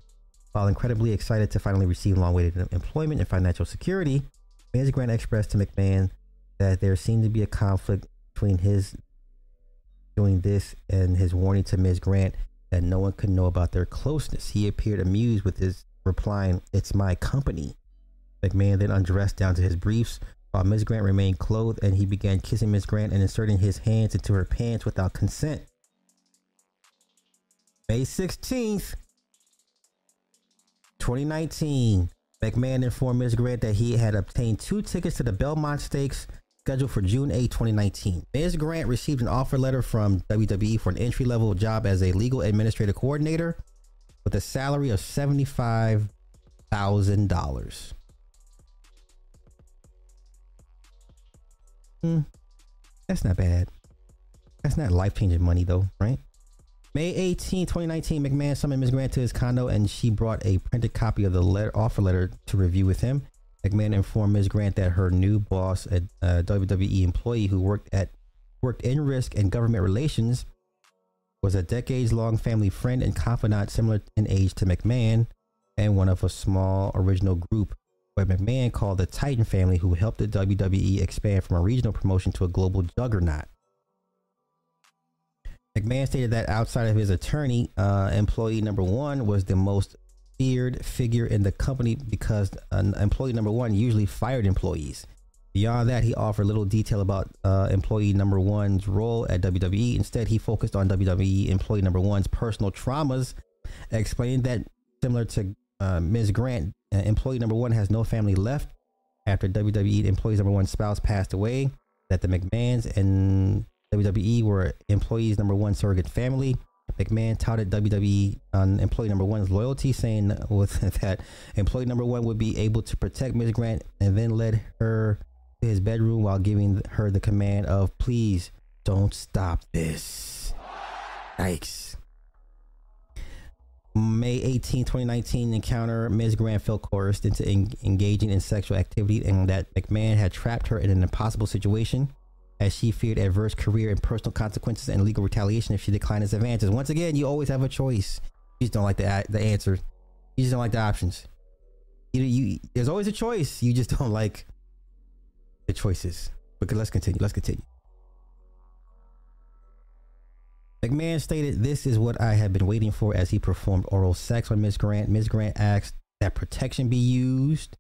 Speaker 2: While incredibly excited to finally receive long awaited employment and financial security, Ms. Grant expressed to McMahon that there seemed to be a conflict between his doing this and his warning to Ms. Grant that no one could know about their closeness. He appeared amused with his replying, It's my company. McMahon then undressed down to his briefs while Ms. Grant remained clothed and he began kissing Ms. Grant and inserting his hands into her pants without consent. May 16th, 2019, McMahon informed Ms. Grant that he had obtained two tickets to the Belmont Stakes scheduled for June 8, 2019. Ms. Grant received an offer letter from WWE for an entry level job as a legal administrative coordinator with a salary of $75,000. Hmm, that's not bad. That's not life changing money, though, right? May 18, 2019, McMahon summoned Ms. Grant to his condo and she brought a printed copy of the letter, offer letter to review with him. McMahon informed Ms. Grant that her new boss, a, a WWE employee who worked at worked in risk and government relations, was a decades-long family friend and confidant similar in age to McMahon, and one of a small original group where McMahon called the Titan family, who helped the WWE expand from a regional promotion to a global juggernaut. McMahon stated that outside of his attorney, uh, employee number one was the most feared figure in the company because employee number one usually fired employees. Beyond that, he offered little detail about uh, employee number one's role at WWE. Instead, he focused on WWE employee number one's personal traumas, explaining that similar to uh, Ms. Grant, uh, employee number one has no family left after WWE employee number one spouse passed away. That the McMahons and WWE were employees number one surrogate family. McMahon touted WWE on employee number one's loyalty, saying with that employee number one would be able to protect Ms. Grant and then led her to his bedroom while giving her the command of please don't stop this. Yikes. May 18, 2019 encounter, Ms. Grant felt coerced into en- engaging in sexual activity and that McMahon had trapped her in an impossible situation as she feared adverse career and personal consequences and legal retaliation if she declined his advances. Once again, you always have a choice. You just don't like the the answer. You just don't like the options. You, you there's always a choice. You just don't like the choices. But let's continue. Let's continue. McMahon stated, This is what I have been waiting for as he performed oral sex on Ms. Grant. Ms. Grant asked that protection be used.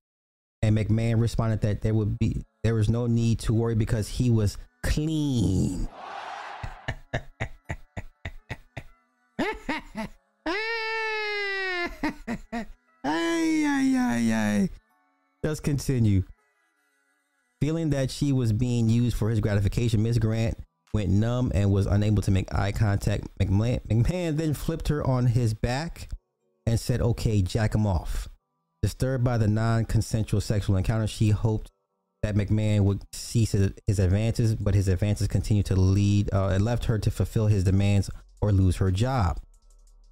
Speaker 2: And McMahon responded that there would be there was no need to worry because he was clean. Let's continue. Feeling that she was being used for his gratification, Miss Grant went numb and was unable to make eye contact. McMahon, McMahon then flipped her on his back and said, Okay, jack him off. Disturbed by the non consensual sexual encounter, she hoped that McMahon would cease his advances, but his advances continued to lead uh, and left her to fulfill his demands or lose her job.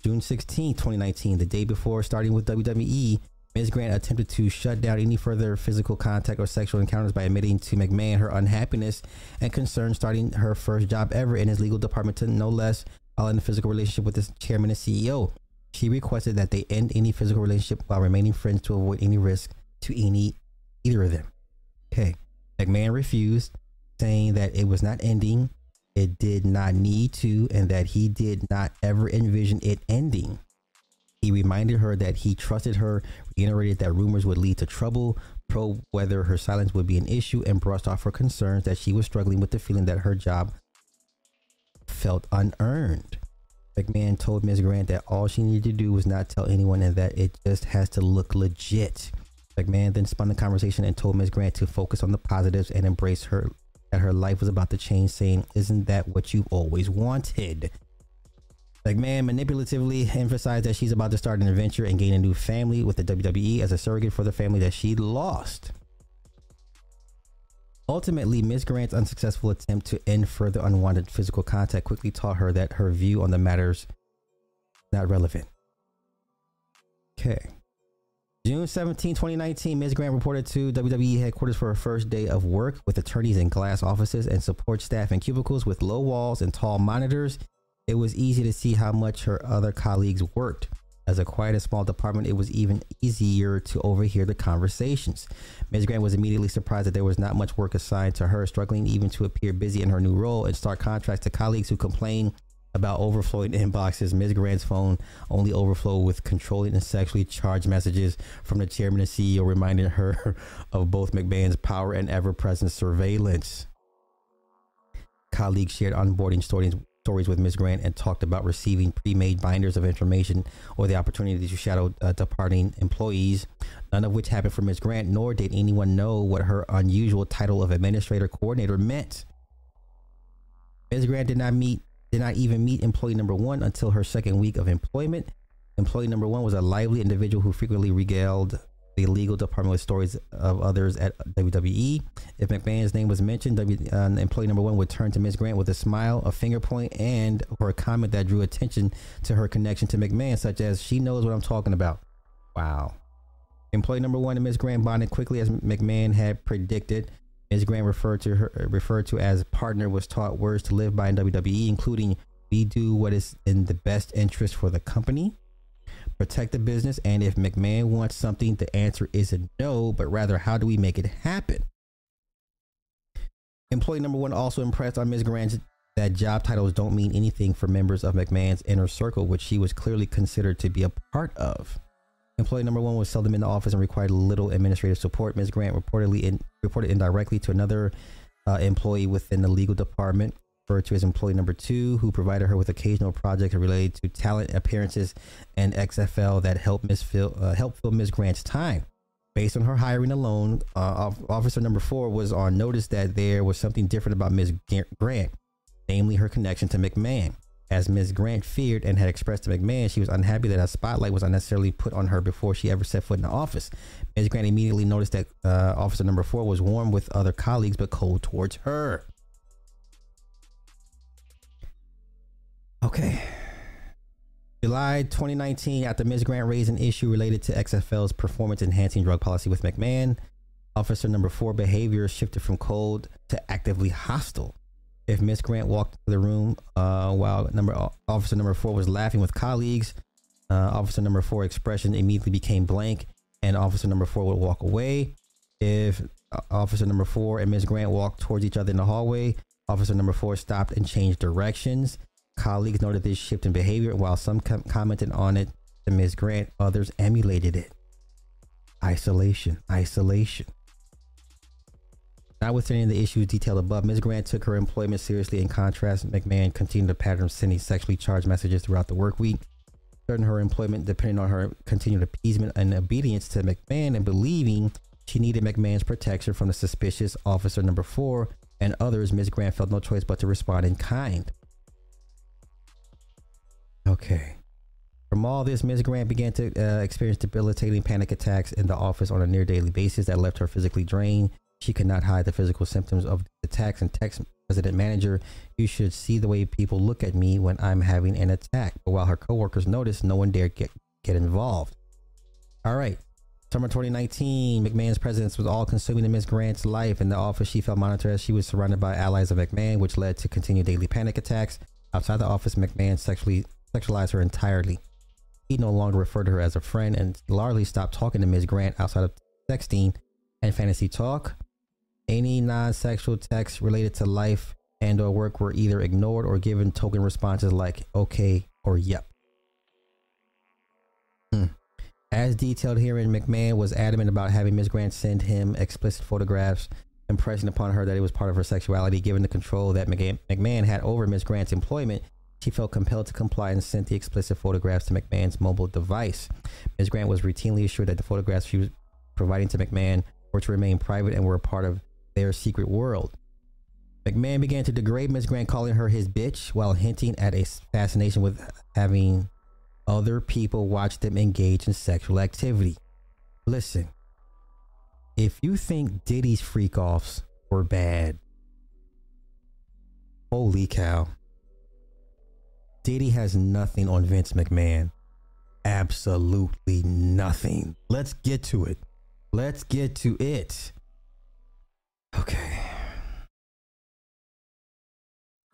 Speaker 2: June 16, 2019, the day before starting with WWE, Ms. Grant attempted to shut down any further physical contact or sexual encounters by admitting to McMahon her unhappiness and concern starting her first job ever in his legal department to no less while in a physical relationship with his chairman and CEO. She requested that they end any physical relationship while remaining friends to avoid any risk to any either of them. Okay. McMahon refused, saying that it was not ending, it did not need to, and that he did not ever envision it ending. He reminded her that he trusted her, reiterated that rumors would lead to trouble, probed whether her silence would be an issue, and brushed off her concerns that she was struggling with the feeling that her job felt unearned. McMahon told Ms. Grant that all she needed to do was not tell anyone and that it just has to look legit. McMahon then spun the conversation and told Ms. Grant to focus on the positives and embrace her that her life was about to change, saying, Isn't that what you've always wanted? McMahon manipulatively emphasized that she's about to start an adventure and gain a new family with the WWE as a surrogate for the family that she lost. Ultimately, Ms. Grant's unsuccessful attempt to end further unwanted physical contact quickly taught her that her view on the matters not relevant. Okay. June 17, 2019, Ms. Grant reported to WWE headquarters for her first day of work with attorneys in glass offices and support staff in cubicles with low walls and tall monitors. It was easy to see how much her other colleagues worked. As a quiet and small department, it was even easier to overhear the conversations. Ms. Grant was immediately surprised that there was not much work assigned to her, struggling even to appear busy in her new role, in stark contrast to colleagues who complained about overflowing inboxes. Ms. Grant's phone only overflowed with controlling and sexually charged messages from the chairman and CEO, reminding her of both McMahon's power and ever present surveillance. Colleagues shared onboarding stories stories with Ms. Grant and talked about receiving pre-made binders of information or the opportunity to shadow uh, departing employees, none of which happened for Ms. Grant, nor did anyone know what her unusual title of administrator coordinator meant. Ms. Grant did not meet did not even meet employee number one until her second week of employment. Employee number one was a lively individual who frequently regaled the legal department with stories of others at WWE. If McMahon's name was mentioned, w, uh, employee number one would turn to Ms. Grant with a smile, a finger point, and or a comment that drew attention to her connection to McMahon, such as "She knows what I'm talking about." Wow. Employee number one and Ms. Grant bonded quickly as McMahon had predicted. Ms. Grant referred to her referred to as partner was taught words to live by in WWE, including "We do what is in the best interest for the company." protect the business. And if McMahon wants something, the answer isn't no, but rather how do we make it happen? Employee number one also impressed on Ms. Grant that job titles don't mean anything for members of McMahon's inner circle, which she was clearly considered to be a part of. Employee number one was seldom in the office and required little administrative support. Ms. Grant reportedly in, reported indirectly to another uh, employee within the legal department referred to as employee number two, who provided her with occasional projects related to talent appearances and XFL that helped Miss fill uh, help fill Ms. Grant's time. Based on her hiring alone, uh, officer number four was on notice that there was something different about Ms. Grant, namely her connection to McMahon. As Ms. Grant feared and had expressed to McMahon, she was unhappy that a spotlight was unnecessarily put on her before she ever set foot in the office. Ms. Grant immediately noticed that uh, officer number four was warm with other colleagues but cold towards her. Okay. July 2019, after Ms. Grant raised an issue related to XFL's performance enhancing drug policy with McMahon, officer number four behavior shifted from cold to actively hostile. If Ms. Grant walked into the room uh, while number officer number four was laughing with colleagues, uh, officer number four expression immediately became blank, and officer number four would walk away. If uh, officer number four and Ms. Grant walked towards each other in the hallway, officer number four stopped and changed directions. Colleagues noted this shift in behavior, while some com- commented on it to Ms. Grant, others emulated it. Isolation, isolation. Notwithstanding the issues detailed above, Ms. Grant took her employment seriously. In contrast, McMahon continued a pattern of sending sexually charged messages throughout the work week. Certain her employment depending on her continued appeasement and obedience to McMahon and believing she needed McMahon's protection from the suspicious officer number four and others, Ms. Grant felt no choice but to respond in kind. Okay. From all this, Ms. Grant began to uh, experience debilitating panic attacks in the office on a near daily basis that left her physically drained. She could not hide the physical symptoms of the attacks and text president manager, you should see the way people look at me when I'm having an attack. But while her coworkers noticed, no one dared get, get involved. All right. Summer 2019, McMahon's presence was all consuming in Ms. Grant's life. In the office, she felt monitored as she was surrounded by allies of McMahon, which led to continued daily panic attacks. Outside the office, McMahon sexually sexualize her entirely. He no longer referred to her as a friend and largely stopped talking to Ms. Grant outside of sexting and fantasy talk. Any non-sexual texts related to life and or work were either ignored or given token responses like okay or yep. Hmm. As detailed herein, McMahon was adamant about having Ms. Grant send him explicit photographs, impressing upon her that it was part of her sexuality, given the control that McMahon had over Ms. Grant's employment she felt compelled to comply and sent the explicit photographs to McMahon's mobile device. Ms. Grant was routinely assured that the photographs she was providing to McMahon were to remain private and were a part of their secret world. McMahon began to degrade Ms. Grant, calling her his bitch while hinting at a fascination with having other people watch them engage in sexual activity. Listen, if you think Diddy's freak offs were bad, holy cow. Diddy has nothing on Vince McMahon. Absolutely nothing. Let's get to it. Let's get to it. Okay.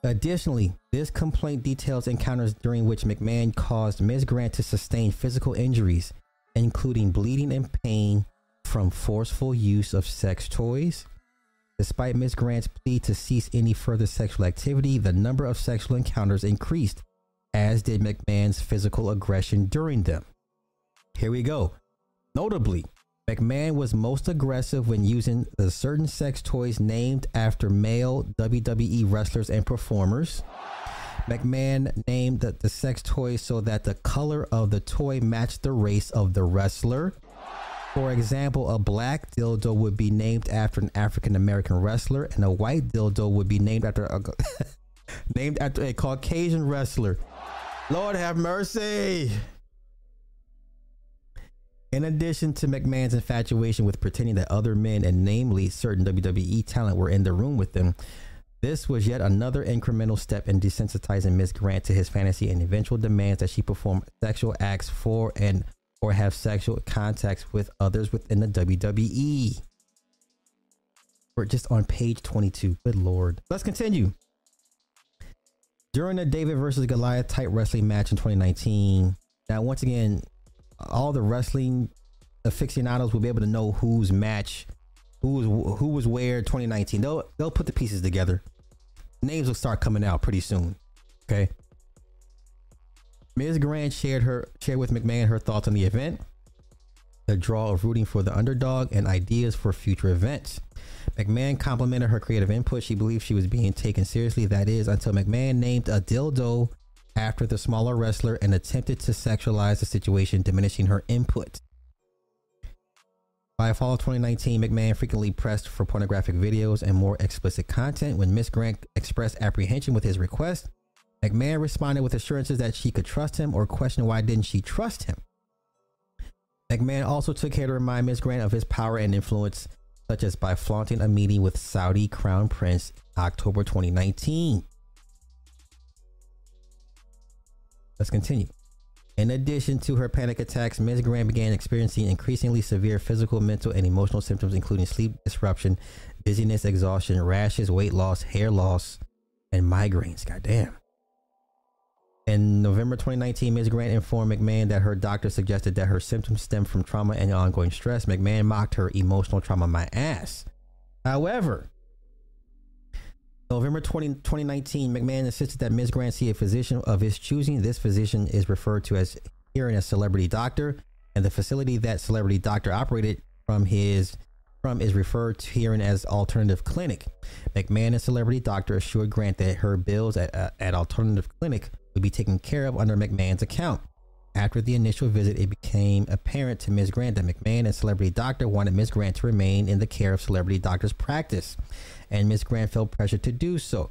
Speaker 2: Additionally, this complaint details encounters during which McMahon caused Ms. Grant to sustain physical injuries, including bleeding and pain from forceful use of sex toys. Despite Ms. Grant's plea to cease any further sexual activity, the number of sexual encounters increased, as did McMahon's physical aggression during them. Here we go. Notably, McMahon was most aggressive when using the certain sex toys named after male WWE wrestlers and performers. McMahon named the, the sex toys so that the color of the toy matched the race of the wrestler. For example, a black dildo would be named after an African American wrestler, and a white dildo would be named after a named after a Caucasian wrestler. Lord have mercy. In addition to McMahon's infatuation with pretending that other men, and namely certain WWE talent, were in the room with them, this was yet another incremental step in desensitizing Miss Grant to his fantasy and eventual demands that she perform sexual acts for and or have sexual contacts with others within the WWE. We're just on page 22. Good lord. Let's continue. During the David versus Goliath tight wrestling match in 2019, now once again, all the wrestling aficionados will be able to know whose match, who was who was where 2019. They'll they'll put the pieces together. Names will start coming out pretty soon. Okay. Ms. Grant shared her shared with McMahon her thoughts on the event, the draw of rooting for the underdog, and ideas for future events. McMahon complimented her creative input. She believed she was being taken seriously. That is, until McMahon named a dildo after the smaller wrestler and attempted to sexualize the situation, diminishing her input. By fall of 2019, McMahon frequently pressed for pornographic videos and more explicit content. When Miss Grant expressed apprehension with his request, McMahon responded with assurances that she could trust him or questioned why didn't she trust him. McMahon also took care to remind Miss Grant of his power and influence, such as by flaunting a meeting with Saudi Crown Prince October 2019. Let's continue. In addition to her panic attacks, Ms. Grant began experiencing increasingly severe physical, mental, and emotional symptoms, including sleep disruption, dizziness, exhaustion, rashes, weight loss, hair loss, and migraines. Goddamn. In November 2019, Ms. Grant informed McMahon that her doctor suggested that her symptoms stem from trauma and ongoing stress. McMahon mocked her emotional trauma, my ass. However, November 20, 2019, McMahon insisted that Ms. Grant see a physician of his choosing. This physician is referred to as hearing a celebrity doctor, and the facility that celebrity doctor operated from his from is referred to hearing as alternative clinic. McMahon and celebrity doctor assured Grant that her bills at, uh, at alternative clinic would be taken care of under McMahon's account. After the initial visit, it became apparent to Ms. Grant that McMahon and Celebrity Doctor wanted Ms. Grant to remain in the care of Celebrity Doctor's practice, and Ms. Grant felt pressure to do so.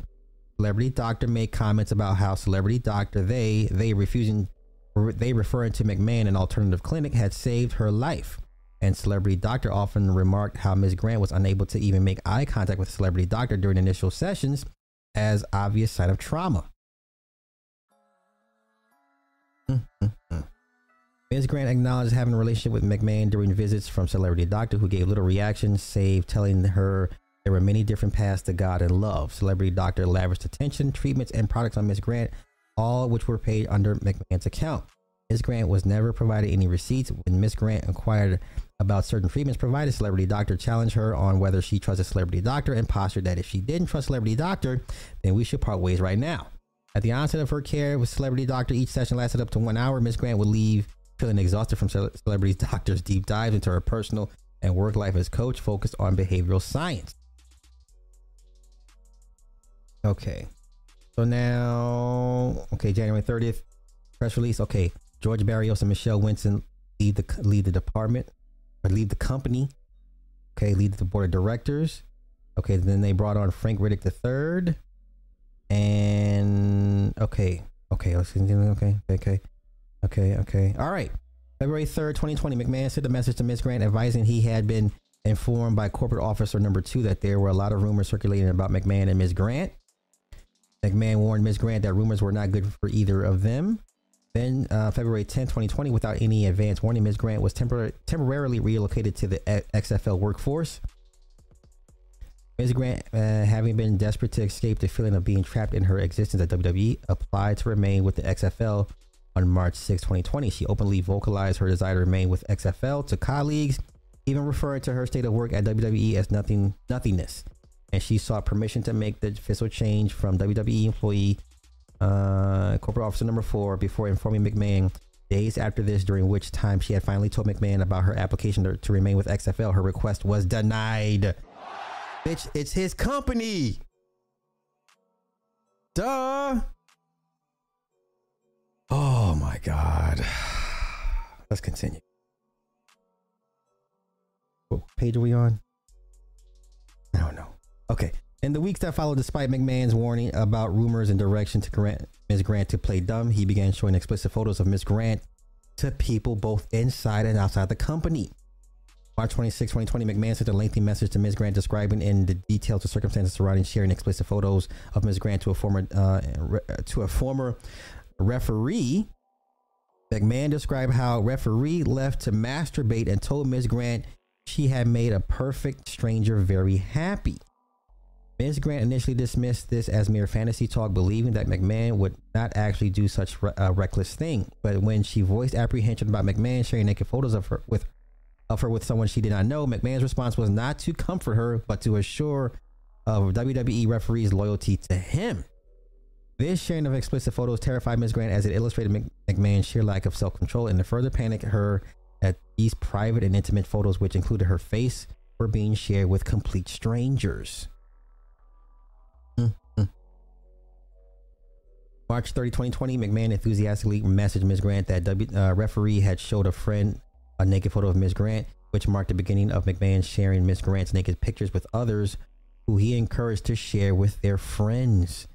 Speaker 2: Celebrity Doctor made comments about how Celebrity Doctor, they, they refusing, they referring to McMahon and alternative clinic, had saved her life. And Celebrity Doctor often remarked how Ms. Grant was unable to even make eye contact with Celebrity Doctor during initial sessions as obvious sign of trauma. Ms. Grant acknowledged having a relationship with McMahon during visits from Celebrity Doctor, who gave little reaction, save telling her there were many different paths to God and love. Celebrity Doctor lavished attention, treatments, and products on Ms. Grant, all which were paid under McMahon's account. Ms. Grant was never provided any receipts. When Ms. Grant inquired about certain treatments provided, Celebrity Doctor challenged her on whether she trusted Celebrity Doctor and postured that if she didn't trust Celebrity Doctor, then we should part ways right now. At the onset of her care with Celebrity Doctor, each session lasted up to one hour. Ms. Grant would leave feeling exhausted from Celebrity Doctor's deep dives into her personal and work life as coach focused on behavioral science. Okay. So now, okay, January 30th, press release. Okay, George Barrios and Michelle Wilson lead the lead the department or lead the company. Okay, lead the board of directors. Okay, then they brought on Frank Riddick III. And okay, okay. Okay, okay, okay, okay. All right. February 3rd, 2020, McMahon sent a message to Ms. Grant advising he had been informed by corporate officer number two that there were a lot of rumors circulating about McMahon and Ms. Grant. McMahon warned Ms. Grant that rumors were not good for either of them. Then, uh, February 10, 2020, without any advance warning, Ms. Grant was tempor- temporarily relocated to the XFL workforce. Ms. Grant, uh, having been desperate to escape the feeling of being trapped in her existence at WWE, applied to remain with the XFL on March 6, 2020. She openly vocalized her desire to remain with XFL to colleagues, even referring to her state of work at WWE as nothing nothingness. And she sought permission to make the official change from WWE employee uh, corporate officer number four before informing McMahon days after this, during which time she had finally told McMahon about her application to, to remain with XFL. Her request was denied. Bitch, it's his company. Duh. Oh my God. Let's continue. What page are we on? I don't know. Okay. In the weeks that followed, despite McMahon's warning about rumors and direction to Grant, Ms. Grant to play dumb, he began showing explicit photos of Ms. Grant to people both inside and outside the company. March 26, 2020, McMahon sent a lengthy message to Ms. Grant describing in the details the circumstances surrounding sharing explicit photos of Ms. Grant to a former uh, re- to a former referee. McMahon described how referee left to masturbate and told Ms. Grant she had made a perfect stranger very happy. Ms. Grant initially dismissed this as mere fantasy talk, believing that McMahon would not actually do such a reckless thing. But when she voiced apprehension about McMahon sharing naked photos of her with of her with someone she did not know, McMahon's response was not to comfort her, but to assure of WWE referees' loyalty to him. This sharing of explicit photos terrified Ms. Grant as it illustrated McMahon's sheer lack of self control and to further panic her that these private and intimate photos, which included her face, were being shared with complete strangers. March 30, 2020, McMahon enthusiastically messaged Ms. Grant that W uh, referee had showed a friend a naked photo of Ms. Grant, which marked the beginning of McMahon sharing Ms. Grant's naked pictures with others who he encouraged to share with their friends.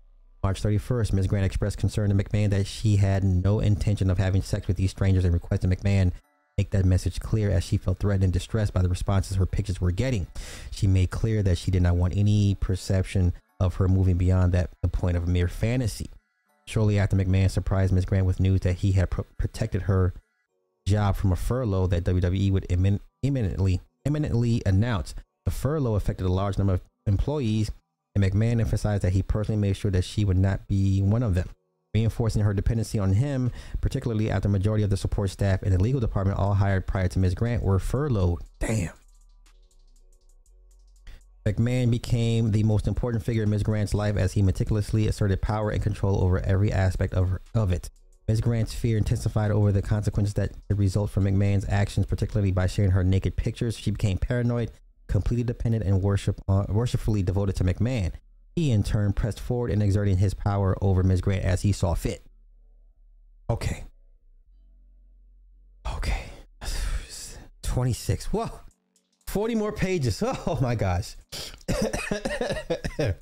Speaker 2: March 31st, Ms. Grant expressed concern to McMahon that she had no intention of having sex with these strangers and requested McMahon make that message clear as she felt threatened and distressed by the responses her pictures were getting. She made clear that she did not want any perception of her moving beyond that the point of mere fantasy. Shortly after McMahon surprised Ms. Grant with news that he had pro- protected her job from a furlough that WWE would immin- imminently imminently announce. The furlough affected a large number of employees, and McMahon emphasized that he personally made sure that she would not be one of them, reinforcing her dependency on him, particularly after the majority of the support staff and the legal department, all hired prior to Ms. Grant, were furloughed. Damn. McMahon became the most important figure in Ms. Grant's life as he meticulously asserted power and control over every aspect of, her, of it. Ms. Grant's fear intensified over the consequences that could result from McMahon's actions, particularly by sharing her naked pictures. She became paranoid, completely dependent, and worship, uh, worshipfully devoted to McMahon. He, in turn, pressed forward in exerting his power over Ms. Grant as he saw fit. Okay. Okay. 26. Whoa. 40 more pages. Oh my gosh.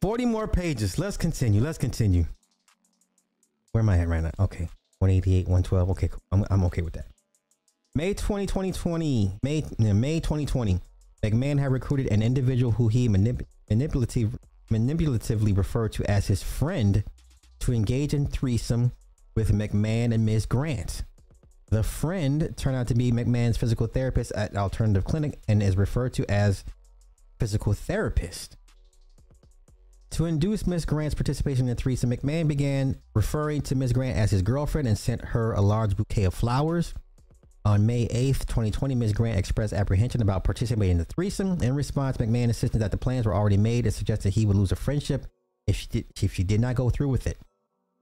Speaker 2: 40 more pages. Let's continue. Let's continue. Where am I at right now? Okay. 188, 112. Okay, cool. I'm, I'm okay with that. May 20, 2020. May, May 2020. McMahon had recruited an individual who he manip- manipulative, manipulatively referred to as his friend to engage in threesome with McMahon and Ms. Grant. The friend turned out to be McMahon's physical therapist at Alternative Clinic and is referred to as physical therapist. To induce Miss Grant's participation in threesome, McMahon began referring to Miss Grant as his girlfriend and sent her a large bouquet of flowers. On May 8th, 2020, Ms. Grant expressed apprehension about participating in the threesome. In response, McMahon insisted that the plans were already made and suggested he would lose a friendship if she did, if she did not go through with it.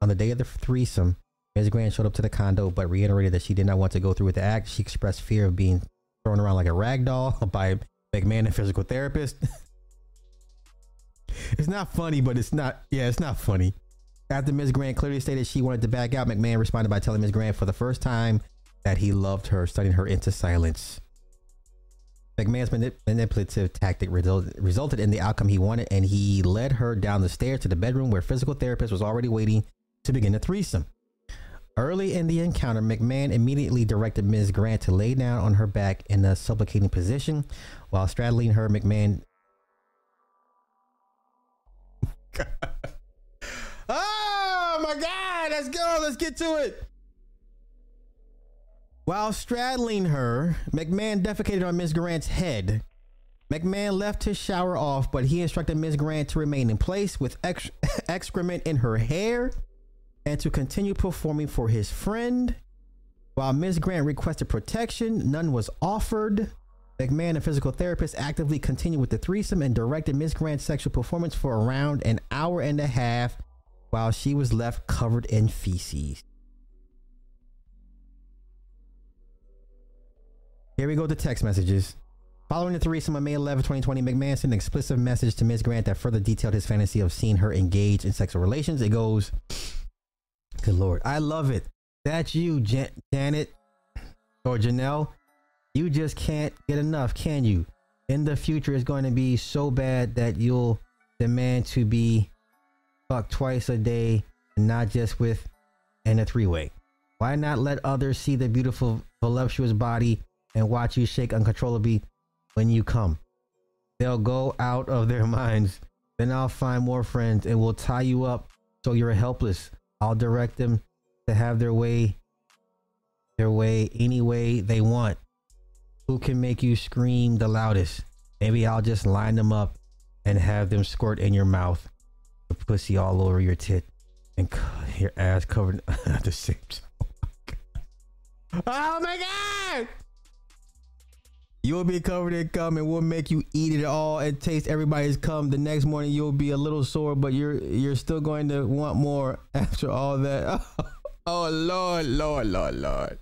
Speaker 2: On the day of the threesome, Ms. Grant showed up to the condo but reiterated that she did not want to go through with the act. She expressed fear of being thrown around like a rag doll by McMahon, a physical therapist. it's not funny, but it's not, yeah, it's not funny. After Ms. Grant clearly stated she wanted to back out, McMahon responded by telling Ms. Grant for the first time that he loved her, studying her into silence. McMahon's manip- manipulative tactic result- resulted in the outcome he wanted, and he led her down the stairs to the bedroom where physical therapist was already waiting to begin the threesome. Early in the encounter, McMahon immediately directed Ms. Grant to lay down on her back in a supplicating position while straddling her. McMahon. oh my God! Let's go. Let's get to it. While straddling her, McMahon defecated on Ms. Grant's head, McMahon left his shower off, but he instructed Ms. Grant to remain in place with ex- excrement in her hair and to continue performing for his friend. While Ms. Grant requested protection, none was offered. McMahon, a physical therapist, actively continued with the threesome and directed Ms. Grant's sexual performance for around an hour and a half while she was left covered in feces. Here we go to text messages. Following the threesome on May 11, 2020, McMahon sent an explicit message to Ms. Grant that further detailed his fantasy of seeing her engaged in sexual relations. It goes, Good Lord, I love it. That's you, Jan- Janet or Janelle. You just can't get enough, can you? In the future, it's going to be so bad that you'll demand to be fucked twice a day, and not just with in a three way. Why not let others see the beautiful, voluptuous body and watch you shake uncontrollably when you come? They'll go out of their minds. Then I'll find more friends and we'll tie you up so you're helpless. I'll direct them to have their way, their way any way they want. Who can make you scream the loudest? Maybe I'll just line them up and have them squirt in your mouth, the pussy all over your tit, and your ass covered at the same time. Oh my god! You'll be covered in cum and we'll make you eat it all and taste everybody's cum. The next morning you'll be a little sore, but you're you're still going to want more after all that. Oh, Lord, Lord, Lord, Lord.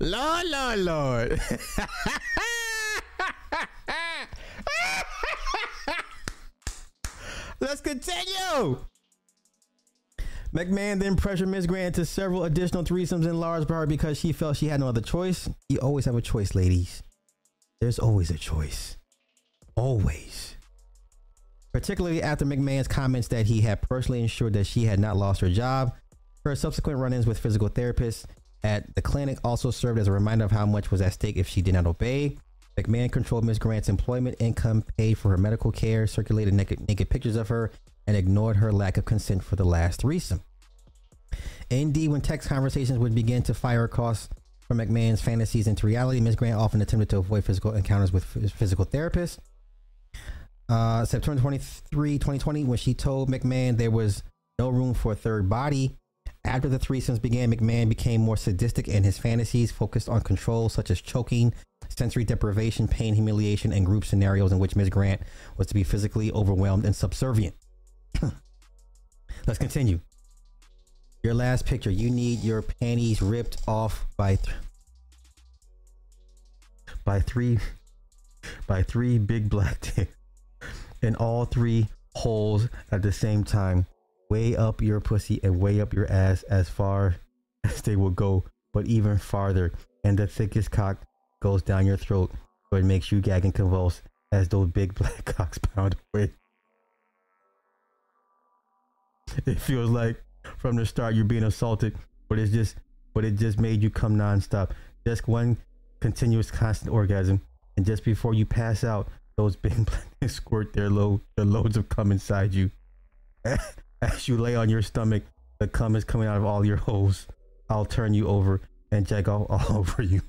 Speaker 2: Lord, Lord, Lord. Let's continue. McMahon then pressured Ms. Grant to several additional threesomes in large part because she felt she had no other choice. You always have a choice, ladies. There's always a choice. Always. Particularly after McMahon's comments that he had personally ensured that she had not lost her job. Her subsequent run ins with physical therapists at the clinic also served as a reminder of how much was at stake if she did not obey. McMahon controlled Ms. Grant's employment income, paid for her medical care, circulated naked, naked pictures of her, and ignored her lack of consent for the last threesome. Indeed, when text conversations would begin to fire across from McMahon's fantasies into reality, Ms. Grant often attempted to avoid physical encounters with phys- physical therapists. Uh, September 23, 2020, when she told McMahon there was no room for a third body. After the threesomes began, McMahon became more sadistic and his fantasies, focused on control such as choking, sensory deprivation, pain, humiliation, and group scenarios in which Ms. Grant was to be physically overwhelmed and subservient. Let's continue. Your last picture. You need your panties ripped off by th- by three by three big black dicks in all three holes at the same time. Way up your pussy and way up your ass as far as they will go, but even farther. And the thickest cock goes down your throat, so it makes you gag and convulse as those big black cocks pound away. It feels like from the start you're being assaulted, but it's just but it just made you come nonstop. Just one continuous constant orgasm. And just before you pass out, those big black squirt their load their loads of cum inside you. As you lay on your stomach, the cum is coming out of all your holes. I'll turn you over and jack all, all over you.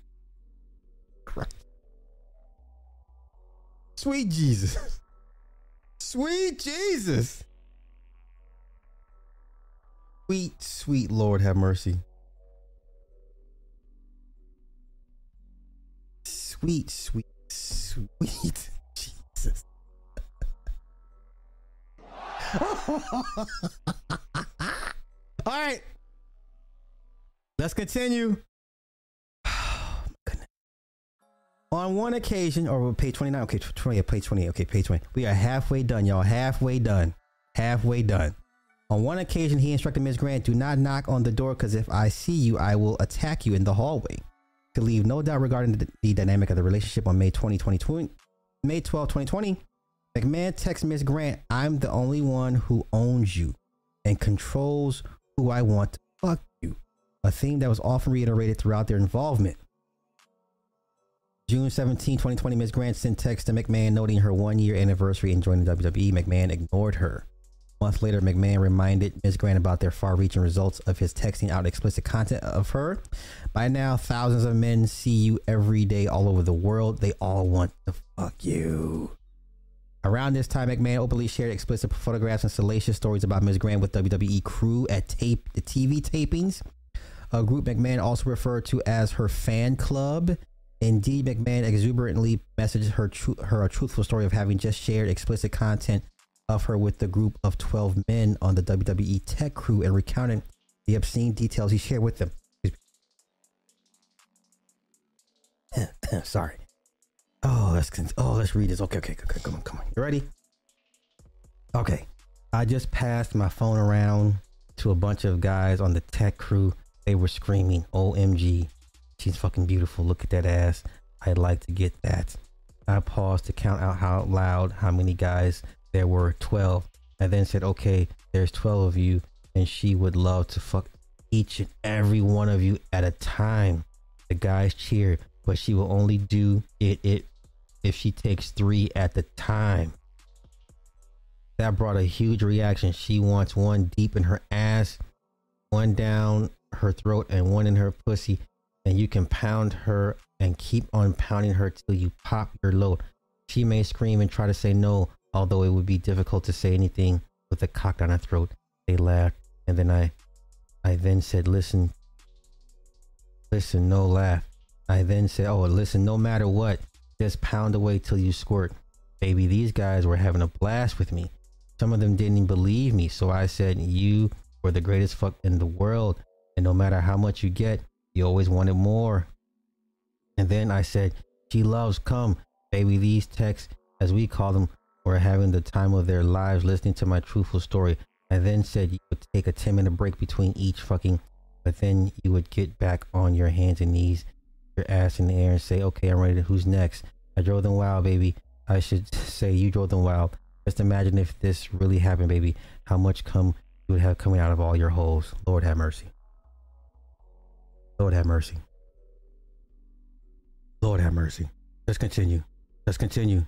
Speaker 2: Sweet Jesus. Sweet Jesus. Sweet, sweet Lord, have mercy. Sweet, sweet, sweet Jesus. All right. Let's continue. On one occasion, or page 29, okay, 20, page 20, okay, page 20. We are halfway done, y'all. Halfway done. Halfway done. On one occasion, he instructed Ms. Grant, do not knock on the door because if I see you, I will attack you in the hallway. To leave no doubt regarding the, the dynamic of the relationship on May 20, 2020, May 12, 2020, McMahon texts Ms. Grant, I'm the only one who owns you and controls who I want to fuck you. A theme that was often reiterated throughout their involvement. June 17, 2020, Ms. Grant sent text to McMahon noting her one year anniversary in joining WWE. McMahon ignored her. A month later, McMahon reminded Ms. Grant about their far reaching results of his texting out explicit content of her. By now, thousands of men see you every day all over the world. They all want to fuck you. Around this time, McMahon openly shared explicit photographs and salacious stories about Ms. Grant with WWE crew at tape the TV tapings. A group McMahon also referred to as her fan club. Indeed, McMahon exuberantly messaged her tru- her a truthful story of having just shared explicit content of her with the group of 12 men on the WWE tech crew and recounted the obscene details he shared with them. Sorry. Oh, let's oh let's read this. Okay, okay, okay, come on, come on. You ready? Okay. I just passed my phone around to a bunch of guys on the tech crew. They were screaming, "OMG, she's fucking beautiful! Look at that ass! I'd like to get that." I paused to count out how loud how many guys there were. Twelve. and then said, "Okay, there's twelve of you, and she would love to fuck each and every one of you at a time." The guys cheered but she will only do it, it if she takes three at the time. That brought a huge reaction. She wants one deep in her ass, one down her throat, and one in her pussy. And you can pound her and keep on pounding her till you pop your load. She may scream and try to say no, although it would be difficult to say anything with a cock down her throat. They laughed, and then I, I then said, "Listen, listen, no laugh." I then said, Oh, listen, no matter what, just pound away till you squirt. Baby, these guys were having a blast with me. Some of them didn't believe me. So I said, You were the greatest fuck in the world. And no matter how much you get, you always wanted more. And then I said, She loves come. Baby, these texts, as we call them, were having the time of their lives listening to my truthful story. I then said you would take a 10 minute break between each fucking, but then you would get back on your hands and knees your ass in the air and say, okay, I'm ready to, who's next? I drove them wild, baby. I should say you drove them wild. Just imagine if this really happened, baby, how much come you would have coming out of all your holes. Lord have mercy. Lord have mercy. Lord have mercy. Let's continue. Let's continue.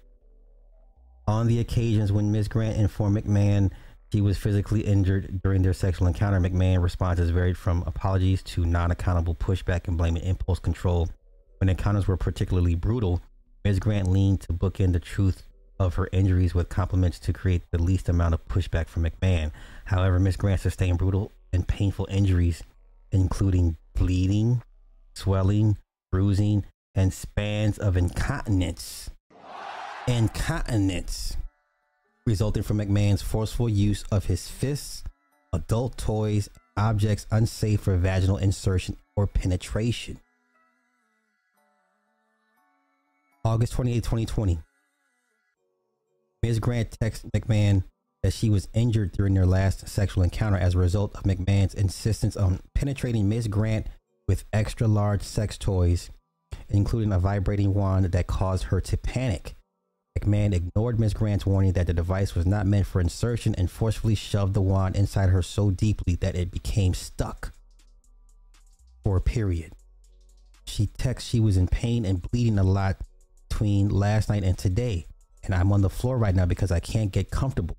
Speaker 2: On the occasions when Ms. Grant informed McMahon she was physically injured during their sexual encounter, McMahon responses varied from apologies to non accountable pushback and blaming impulse control when encounters were particularly brutal, Ms. Grant leaned to book in the truth of her injuries with compliments to create the least amount of pushback from McMahon. However, Ms. Grant sustained brutal and painful injuries, including bleeding, swelling, bruising, and spans of incontinence. Incontinence resulting from McMahon's forceful use of his fists, adult toys, objects unsafe for vaginal insertion or penetration. August 28, 2020. Ms. Grant texted McMahon that she was injured during their last sexual encounter as a result of McMahon's insistence on penetrating Ms. Grant with extra large sex toys, including a vibrating wand that caused her to panic. McMahon ignored Ms. Grant's warning that the device was not meant for insertion and forcefully shoved the wand inside her so deeply that it became stuck for a period. She texts she was in pain and bleeding a lot between last night and today. And I'm on the floor right now because I can't get comfortable.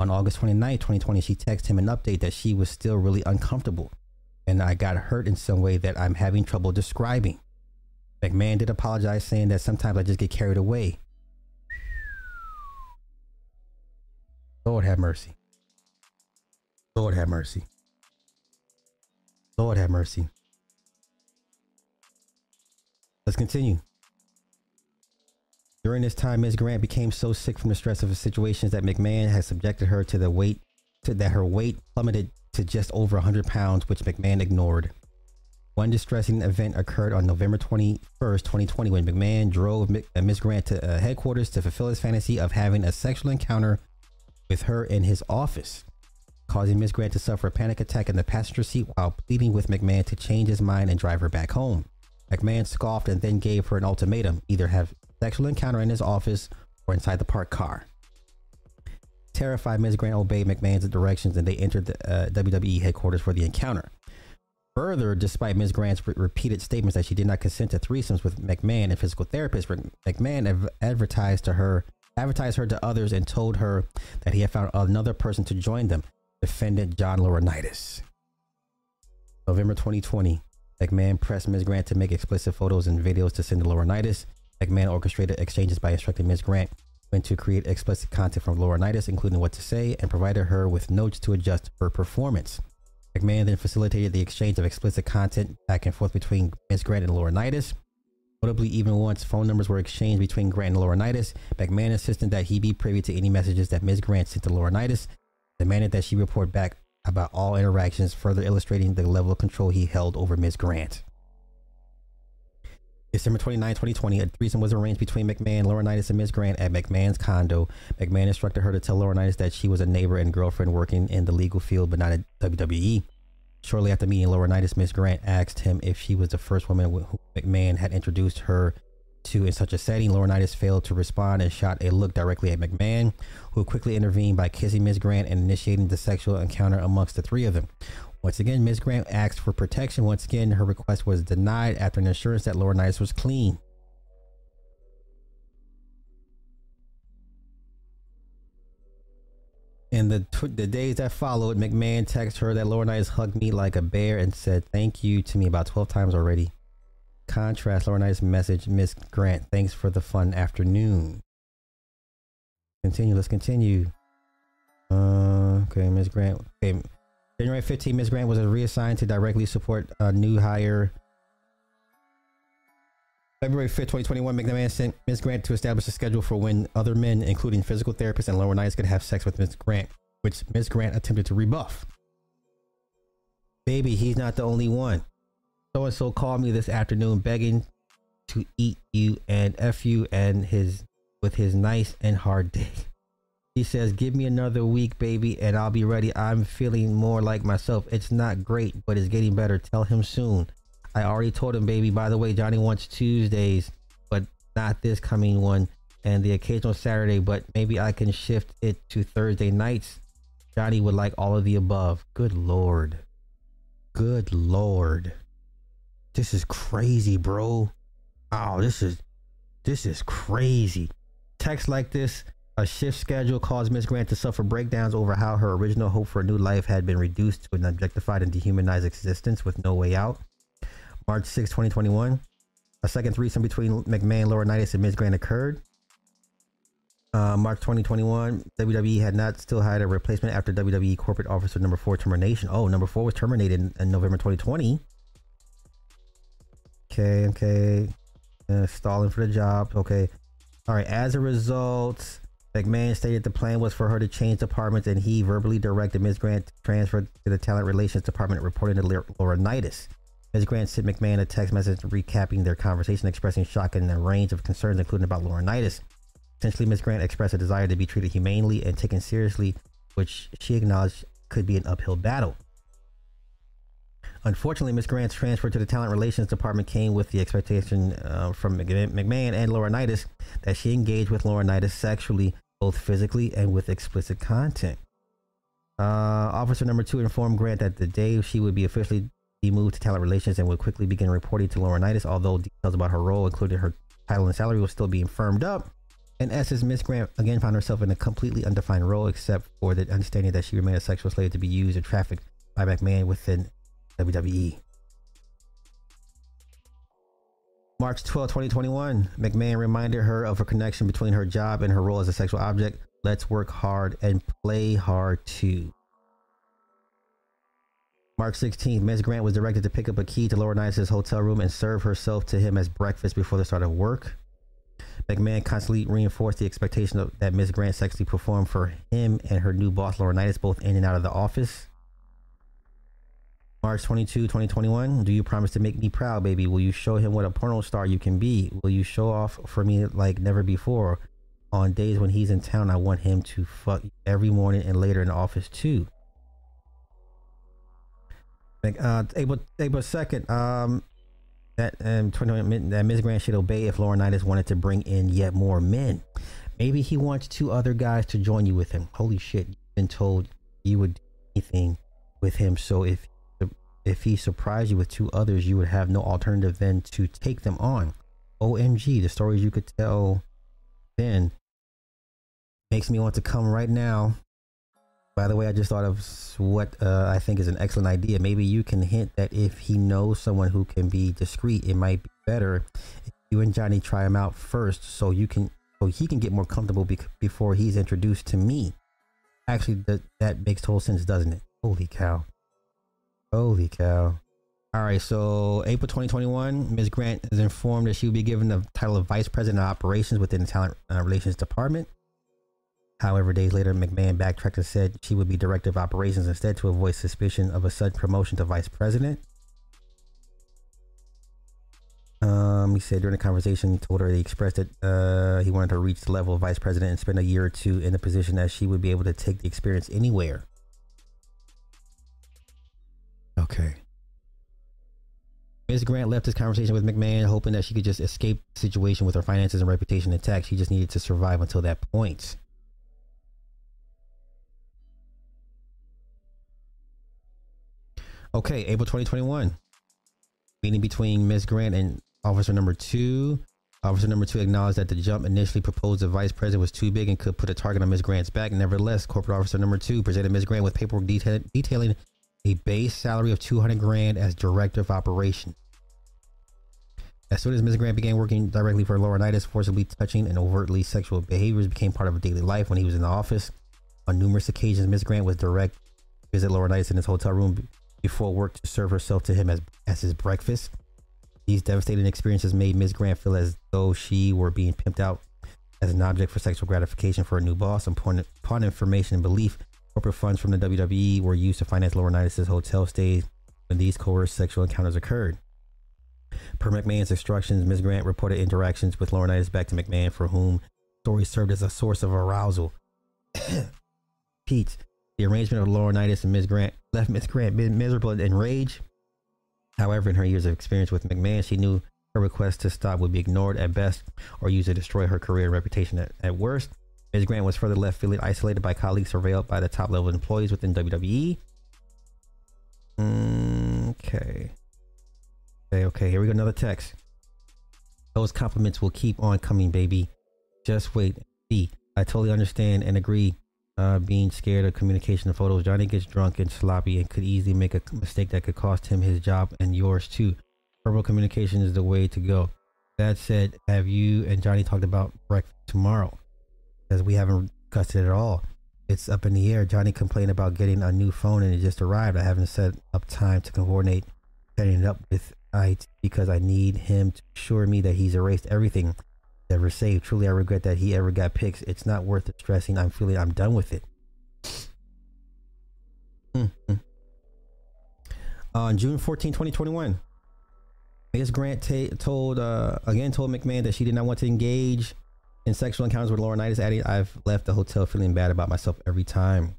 Speaker 2: On August 29, 2020, she texted him an update that she was still really uncomfortable. And I got hurt in some way that I'm having trouble describing. McMahon did apologize, saying that sometimes I just get carried away. Lord have mercy. Lord have mercy. Lord have mercy. Let's continue. During this time, Ms. Grant became so sick from the stress of the situations that McMahon had subjected her to the weight to that her weight plummeted to just over 100 pounds, which McMahon ignored. One distressing event occurred on November 21st, 2020, when McMahon drove uh, Ms. Grant to uh, headquarters to fulfill his fantasy of having a sexual encounter with her in his office, causing Ms. Grant to suffer a panic attack in the passenger seat while pleading with McMahon to change his mind and drive her back home. McMahon scoffed and then gave her an ultimatum either have sexual encounter in his office or inside the parked car. Terrified, Ms. Grant obeyed McMahon's directions and they entered the uh, WWE headquarters for the encounter. Further, despite Ms. Grant's re- repeated statements that she did not consent to threesomes with McMahon and physical therapist, McMahon advertised to her, advertised her to others, and told her that he had found another person to join them, defendant John Laurinaitis. November 2020, McMahon pressed Ms. Grant to make explicit photos and videos to send to Laurinaitis. McMahon orchestrated exchanges by instructing Ms. Grant went to create explicit content from Laurinaitis, including what to say, and provided her with notes to adjust her performance. McMahon then facilitated the exchange of explicit content back and forth between Ms. Grant and Laurinaitis. Notably, even once phone numbers were exchanged between Grant and Laurinaitis, McMahon insisted that he be privy to any messages that Ms. Grant sent to Laurinaitis, demanded that she report back about all interactions, further illustrating the level of control he held over Ms. Grant. December 29, 2020, a threesome was arranged between McMahon, Laurinaitis, and Ms. Grant at McMahon's condo. McMahon instructed her to tell Laurinaitis that she was a neighbor and girlfriend working in the legal field, but not at WWE. Shortly after meeting Laurinaitis, Miss Grant asked him if she was the first woman who McMahon had introduced her to in such a setting. Laurinaitis failed to respond and shot a look directly at McMahon, who quickly intervened by kissing Miss Grant and initiating the sexual encounter amongst the three of them. Once again, Miss Grant asked for protection. Once again, her request was denied after an assurance that Laurinaitis was clean. In the the days that followed, McMahon texted her that Laurinaitis hugged me like a bear and said thank you to me about 12 times already. Contrast Laurinaitis message, Miss Grant, thanks for the fun afternoon. Continue, let's continue. Uh, okay, Miss Grant. Okay, January 15, Ms. Grant was reassigned to directly support a new hire. February 5th, 2021, McMahon sent Ms. Grant to establish a schedule for when other men, including physical therapists and Laurinaitis, could have sex with Ms. Grant, which Ms. Grant attempted to rebuff. Baby, he's not the only one. So and so called me this afternoon begging to eat you and F you and his with his nice and hard dick. He says, Give me another week, baby, and I'll be ready. I'm feeling more like myself. It's not great, but it's getting better. Tell him soon. I already told him, baby. By the way, Johnny wants Tuesdays, but not this coming one, and the occasional Saturday, but maybe I can shift it to Thursday nights. Johnny would like all of the above. Good Lord. Good Lord. This is crazy, bro. Oh, this is this is crazy. Text like this a shift schedule caused Miss Grant to suffer breakdowns over how her original hope for a new life had been reduced to an objectified and dehumanized existence with no way out. March 6, 2021, a second threesome between McMahon, Laurinaitis, and Miss Grant occurred. Uh, March 2021, WWE had not still hired a replacement after WWE corporate officer number four termination. Oh, number four was terminated in, in November 2020. Okay, okay. Uh, stalling for the job. Okay. All right. As a result, McMahon stated the plan was for her to change departments, and he verbally directed Ms. Grant to transfer to the Talent Relations Department, reporting to Laurinaitis. Ms. Grant sent McMahon a text message recapping their conversation, expressing shock and a range of concerns, including about Laurinaitis. Essentially, Ms. Grant expressed a desire to be treated humanely and taken seriously, which she acknowledged could be an uphill battle. Unfortunately, Ms. Grant's transfer to the Talent Relations Department came with the expectation uh, from McMahon and Laurinaitis that she engaged with Laurinaitis sexually, both physically and with explicit content. Uh, officer number two informed Grant that the day she would be officially moved to Talent Relations and would quickly begin reporting to Laurinaitis, although details about her role, including her title and salary, was still being firmed up. In essence, Miss Grant again found herself in a completely undefined role, except for the understanding that she remained a sexual slave to be used and trafficked by McMahon within WWE. March 12, 2021, McMahon reminded her of her connection between her job and her role as a sexual object. Let's work hard and play hard too. March 16th, Ms. Grant was directed to pick up a key to Laurinaitis' hotel room and serve herself to him as breakfast before the start of work. McMahon constantly reinforced the expectation of, that Ms. Grant sexually performed for him and her new boss, Laurinaitis, both in and out of the office. March 22, 2021. Do you promise to make me proud, baby? Will you show him what a porno star you can be? Will you show off for me like never before? On days when he's in town, I want him to fuck every morning and later in the office too. Uh, April April second. Um, that um, 20, that Ms. Grant should obey if Laurinaitis wanted to bring in yet more men. Maybe he wants two other guys to join you with him. Holy shit! You've been told you would do anything with him. So if if he surprised you with two others, you would have no alternative than to take them on. OMG, the stories you could tell then makes me want to come right now. By the way, I just thought of what uh, I think is an excellent idea. Maybe you can hint that if he knows someone who can be discreet, it might be better if you and Johnny try him out first so you can so he can get more comfortable before he's introduced to me. Actually, that that makes total sense, doesn't it? Holy cow! Holy cow! All right, so April 2021, Ms. Grant is informed that she will be given the title of Vice President of Operations within the Talent uh, Relations Department. However, days later, McMahon backtracked and said she would be Director of Operations instead to avoid suspicion of a sudden promotion to Vice President. Um, he said during the conversation, told her he expressed that uh, he wanted to reach the level of Vice President and spend a year or two in the position that she would be able to take the experience anywhere. Okay. Ms. Grant left this conversation with McMahon, hoping that she could just escape the situation with her finances and reputation intact. She just needed to survive until that point. Okay, April 2021. Meeting between Ms. Grant and Officer Number Two. Officer Number Two acknowledged that the jump initially proposed to Vice President was too big and could put a target on Ms. Grant's back. Nevertheless, Corporate Officer Number Two presented Ms. Grant with paperwork detail- detailing a base salary of 200 grand as Director of Operations. As soon as Ms. Grant began working directly for Laurinaitis, forcibly touching and overtly sexual behaviors became part of her daily life when he was in the office. On numerous occasions, Ms. Grant was direct visit Laurinaitis in his hotel room before work to serve herself to him as, as his breakfast. These devastating experiences made Ms. Grant feel as though she were being pimped out as an object for sexual gratification for a new boss. Upon, upon information and belief, corporate funds from the WWE were used to finance Laurinaitis' hotel stays when these coerced sexual encounters occurred. Per McMahon's instructions, Ms. Grant reported interactions with Laurinaitis back to McMahon, for whom stories served as a source of arousal. Pete, the arrangement of Laurinaitis and Ms. Grant left Ms. Grant miserable and enraged. However, in her years of experience with McMahon, she knew her request to stop would be ignored at best or used to destroy her career and reputation at, at worst. Ms. Grant was further left feeling isolated by colleagues, surveilled by the top level employees within WWE. Okay. Okay, okay, here we go. Another text. Those compliments will keep on coming, baby. Just wait. See, I totally understand and agree. Uh, being scared of communication and photos, Johnny gets drunk and sloppy and could easily make a mistake that could cost him his job and yours too. Verbal communication is the way to go. That said, have you and Johnny talked about breakfast tomorrow? Because we haven't discussed it at all. It's up in the air. Johnny complained about getting a new phone and it just arrived. I haven't set up time to coordinate setting it up with IT because I need him to assure me that he's erased everything ever saved. Truly, I regret that he ever got pics. It's not worth the stressing. I'm feeling I'm done with it. Mm-hmm. On June 14, 2021, Ms. Grant t- told uh, again told McMahon that she did not want to engage in sexual encounters with Laurinaitis, adding, "I've left the hotel feeling bad about myself every time."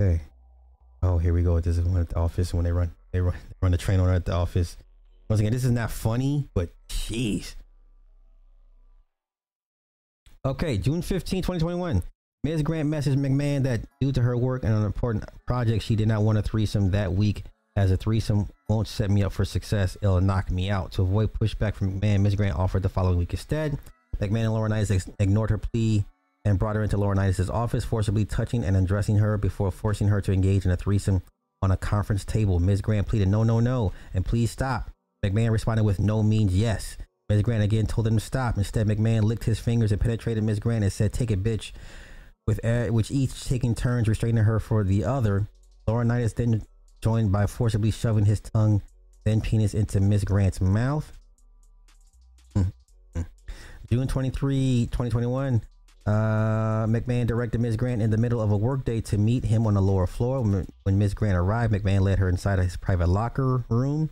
Speaker 2: Okay. Oh, here we go. This is one at the office when they run they run they run the train on at the office. Once again, this is not funny, but jeez. Okay, June 15, 2021. Ms. Grant messaged McMahon that due to her work and an important project, she did not want a threesome that week, as a threesome won't set me up for success. It'll knock me out. To avoid pushback from McMahon, Ms. Grant offered the following week instead. McMahon and Laurinaitis ignored her plea and brought her into Laurinaitis' office, forcibly touching and undressing her before forcing her to engage in a threesome on a conference table. Ms. Grant pleaded, no, no, no, and please stop. McMahon responded with no means yes. Ms. Grant again told him to stop. Instead, McMahon licked his fingers and penetrated Ms. Grant and said, take it, bitch, with which each taking turns restraining her for the other. Laurinaitis then joined by forcibly shoving his tongue, then penis into Ms. Grant's mouth. Mm-hmm. June 23, 2021, uh, McMahon directed Ms. Grant in the middle of a workday to meet him on the lower floor. When Ms. Grant arrived, McMahon led her inside his private locker room,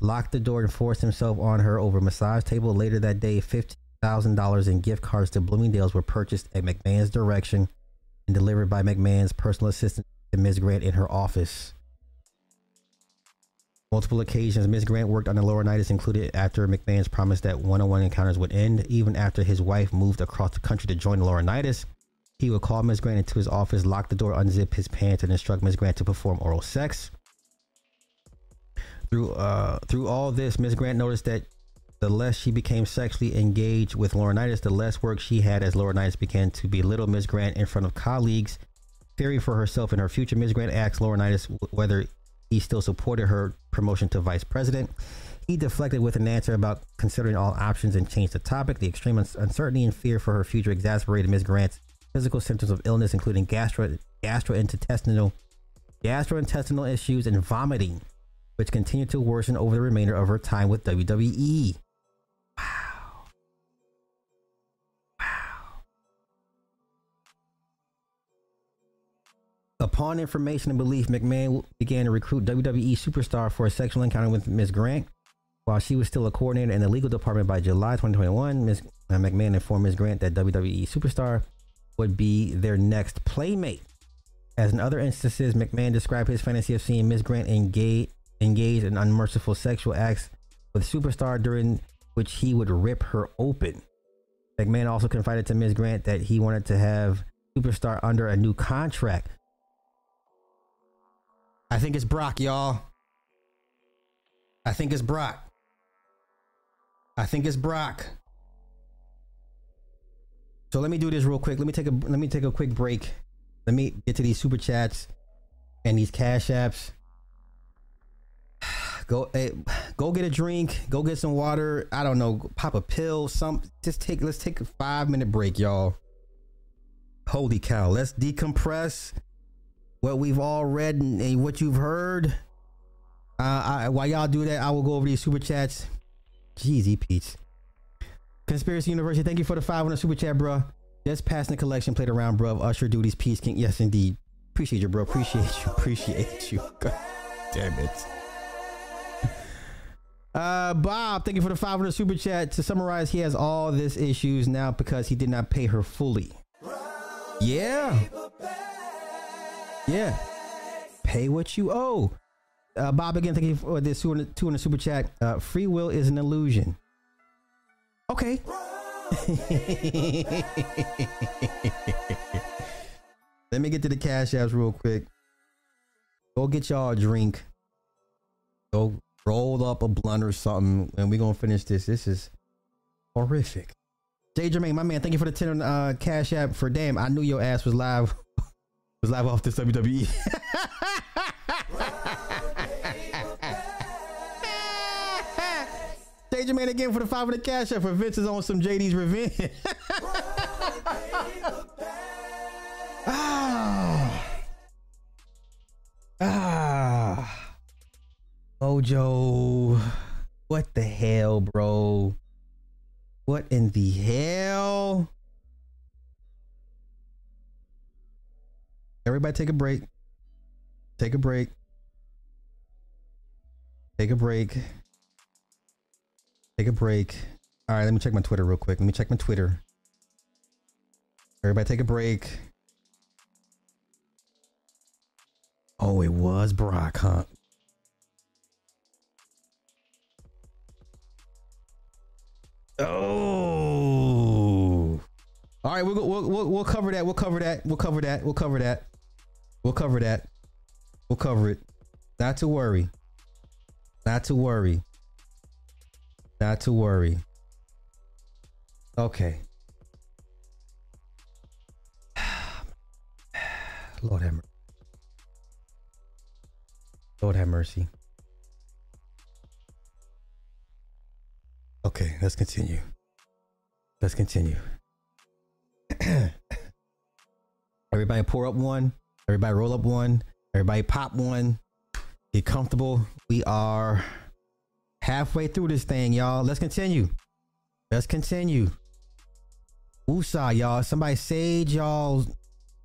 Speaker 2: locked the door, and forced himself on her over a massage table. Later that day, $50,000 in gift cards to Bloomingdale's were purchased at McMahon's direction and delivered by McMahon's personal assistant to Ms. Grant in her office. Multiple occasions, Ms. Grant worked on the Laurinaitis, included after McMahon's promise that one-on-one encounters would end. Even after his wife moved across the country to join Laurinaitis, he would call Ms. Grant into his office, lock the door, unzip his pants, and instruct Ms. Grant to perform oral sex. Through uh, through all this, Ms. Grant noticed that the less she became sexually engaged with Laurinaitis, the less work she had as Laurinaitis began to belittle Ms. Grant in front of colleagues. Fearing for herself and her future, Ms. Grant asked Laurinaitis whether he still supported her promotion to vice president. He deflected with an answer about considering all options and changed the topic. The extreme uncertainty and fear for her future exacerbated Ms. Grant's physical symptoms of illness, including gastro gastrointestinal gastrointestinal issues and vomiting, which continued to worsen over the remainder of her time with WWE. Upon information and belief, McMahon began to recruit WWE superstar for a sexual encounter with Ms. Grant. While she was still a coordinator in the legal department by July 2021, Ms. Uh, McMahon informed Ms. Grant that WWE superstar would be their next playmate. As in other instances, McMahon described his fantasy of seeing Ms. Grant engage, engage in unmerciful sexual acts with Superstar, during which he would rip her open. McMahon also confided to Ms. Grant that he wanted to have Superstar under a new contract. I think it's Brock, y'all. I think it's Brock. I think it's Brock. So let me do this real quick. Let me take a let me take a quick break. Let me get to these super chats and these cash apps. Go hey, go get a drink, go get some water. I don't know, pop a pill, some just take let's take a 5 minute break, y'all. Holy cow, let's decompress what we've all read and, and what you've heard. Uh, I, while y'all do that, I will go over these super chats. Jeezy Peach. Conspiracy University, thank you for the 500 super chat, bro. Just passing the collection, played around, bro. Usher duties, peace king. Yes, indeed. Appreciate you, bro. Appreciate you. Appreciate you. God damn it. Uh, Bob, thank you for the 500 super chat. To summarize, he has all this issues now because he did not pay her fully. Yeah. Yeah. Pay what you owe. Uh, Bob, again, thank you for this two the super chat. Uh, free will is an illusion. Okay. Let me get to the cash apps real quick. Go get y'all a drink. Go roll up a blunt or something, and we're gonna finish this. This is horrific. Jay Jermaine, my man, thank you for the 10 uh, cash app for damn. I knew your ass was live was live off this WWE. Danger Man again for the 500 cash up for Vince is on some JD's revenge. ah. Ah. Mojo. What the hell, bro? What in the hell? Everybody take a break. Take a break. Take a break. Take a break. All right, let me check my Twitter real quick. Let me check my Twitter. Everybody take a break. Oh, it was Brock, huh? Oh. All right, we'll, we'll, we'll, we'll cover that. We'll cover that. We'll cover that. We'll cover that. We'll cover that. We'll cover it. Not to worry. Not to worry. Not to worry. Okay. Lord have mercy. Lord have mercy. Okay, let's continue. Let's continue. Everybody pour up one. Everybody roll up one. Everybody pop one. Get comfortable. We are halfway through this thing, y'all. Let's continue. Let's continue. Woosah, y'all. Somebody sage y'all.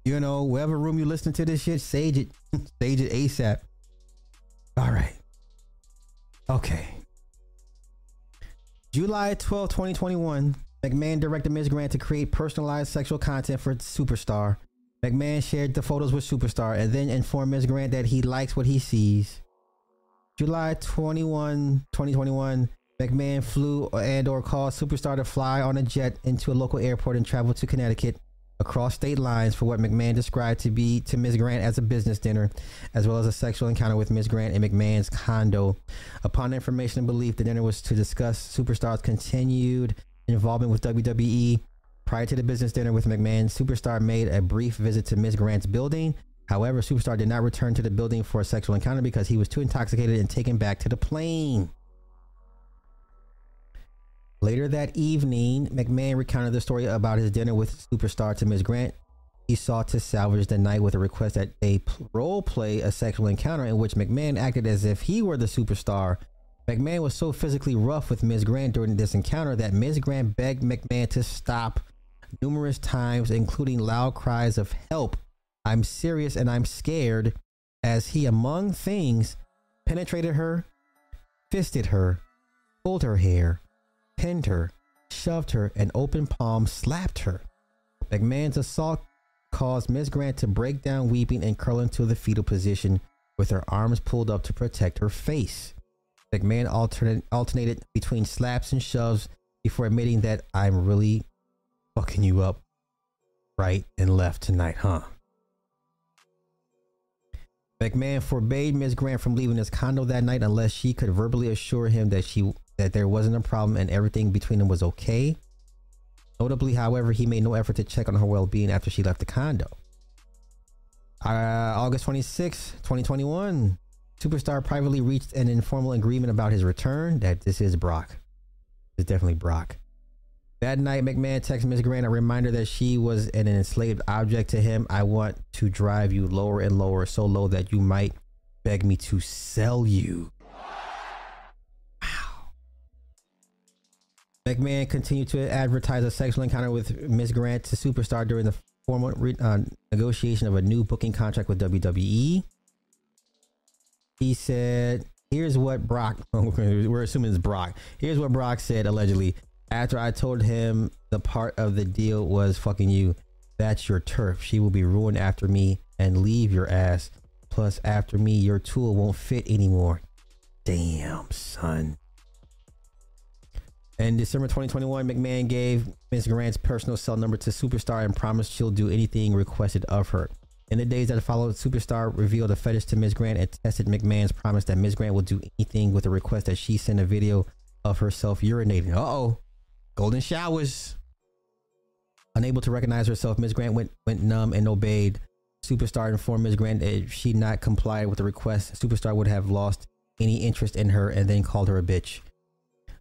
Speaker 2: You know, whatever room you listen to this shit, sage it. sage it ASAP. All right. Okay. July 12, 2021, McMahon directed Ms. Grant to create personalized sexual content for Superstar. McMahon shared the photos with Superstar and then informed Ms. Grant that he likes what he sees. July 21, 2021, McMahon flew and or called Superstar to fly on a jet into a local airport and travel to Connecticut across state lines for what McMahon described to be to Ms. Grant as a business dinner, as well as a sexual encounter with Ms. Grant in McMahon's condo. Upon information and belief, the dinner was to discuss Superstar's continued involvement with WWE. Prior to the business dinner with McMahon, Superstar made a brief visit to Ms. Grant's building However, Superstar did not return to the building for a sexual encounter because he was too intoxicated and taken back to the plane. Later that evening, McMahon recounted the story about his dinner with superstar to Ms. Grant. He sought to salvage the night with a request that they role play a sexual encounter in which McMahon acted as if he were the superstar. McMahon was so physically rough with Ms. Grant during this encounter that Ms. Grant begged McMahon to stop numerous times, including loud cries of help. I'm serious and I'm scared, as he, among things, penetrated her, fisted her, pulled her hair, pinned her, shoved her, and open palm slapped her. McMahon's assault caused Ms. Grant to break down weeping and curl into the fetal position with her arms pulled up to protect her face. McMahon alternate, alternated between slaps and shoves before admitting that I'm really fucking you up right and left tonight, huh? McMahon forbade Ms. Grant from leaving his condo that night unless she could verbally assure him that she that there wasn't a problem and everything between them was okay. Notably, however, he made no effort to check on her well-being after she left the condo. Uh, August 26, 2021, Superstar privately reached an informal agreement about his return that this is Brock. It's definitely Brock. That night, McMahon texted Ms. Grant a reminder that she was an enslaved object to him. I want to drive you lower and lower, so low that you might beg me to sell you. Wow. McMahon continued to advertise a sexual encounter with Ms. Grant to Superstar during the formal re- uh, negotiation of a new booking contract with WWE. He said, Here's what Brock, we're assuming it's Brock. Here's what Brock said allegedly after I told him the part of the deal was fucking you. That's your turf. She will be ruined after me and leave your ass. Plus, after me, your tool won't fit anymore. Damn, son. In December 2021, McMahon gave Ms. Grant's personal cell number to Superstar and promised she'll do anything requested of her. In the days that followed, Superstar revealed a fetish to Ms. Grant and tested McMahon's promise that Ms. Grant will do anything with a request that she send a video of herself urinating. Uh oh. Golden showers. Unable to recognize herself, Ms. Grant went, went numb and obeyed. Superstar informed Ms. Grant that if she not complied with the request, Superstar would have lost any interest in her and then called her a bitch.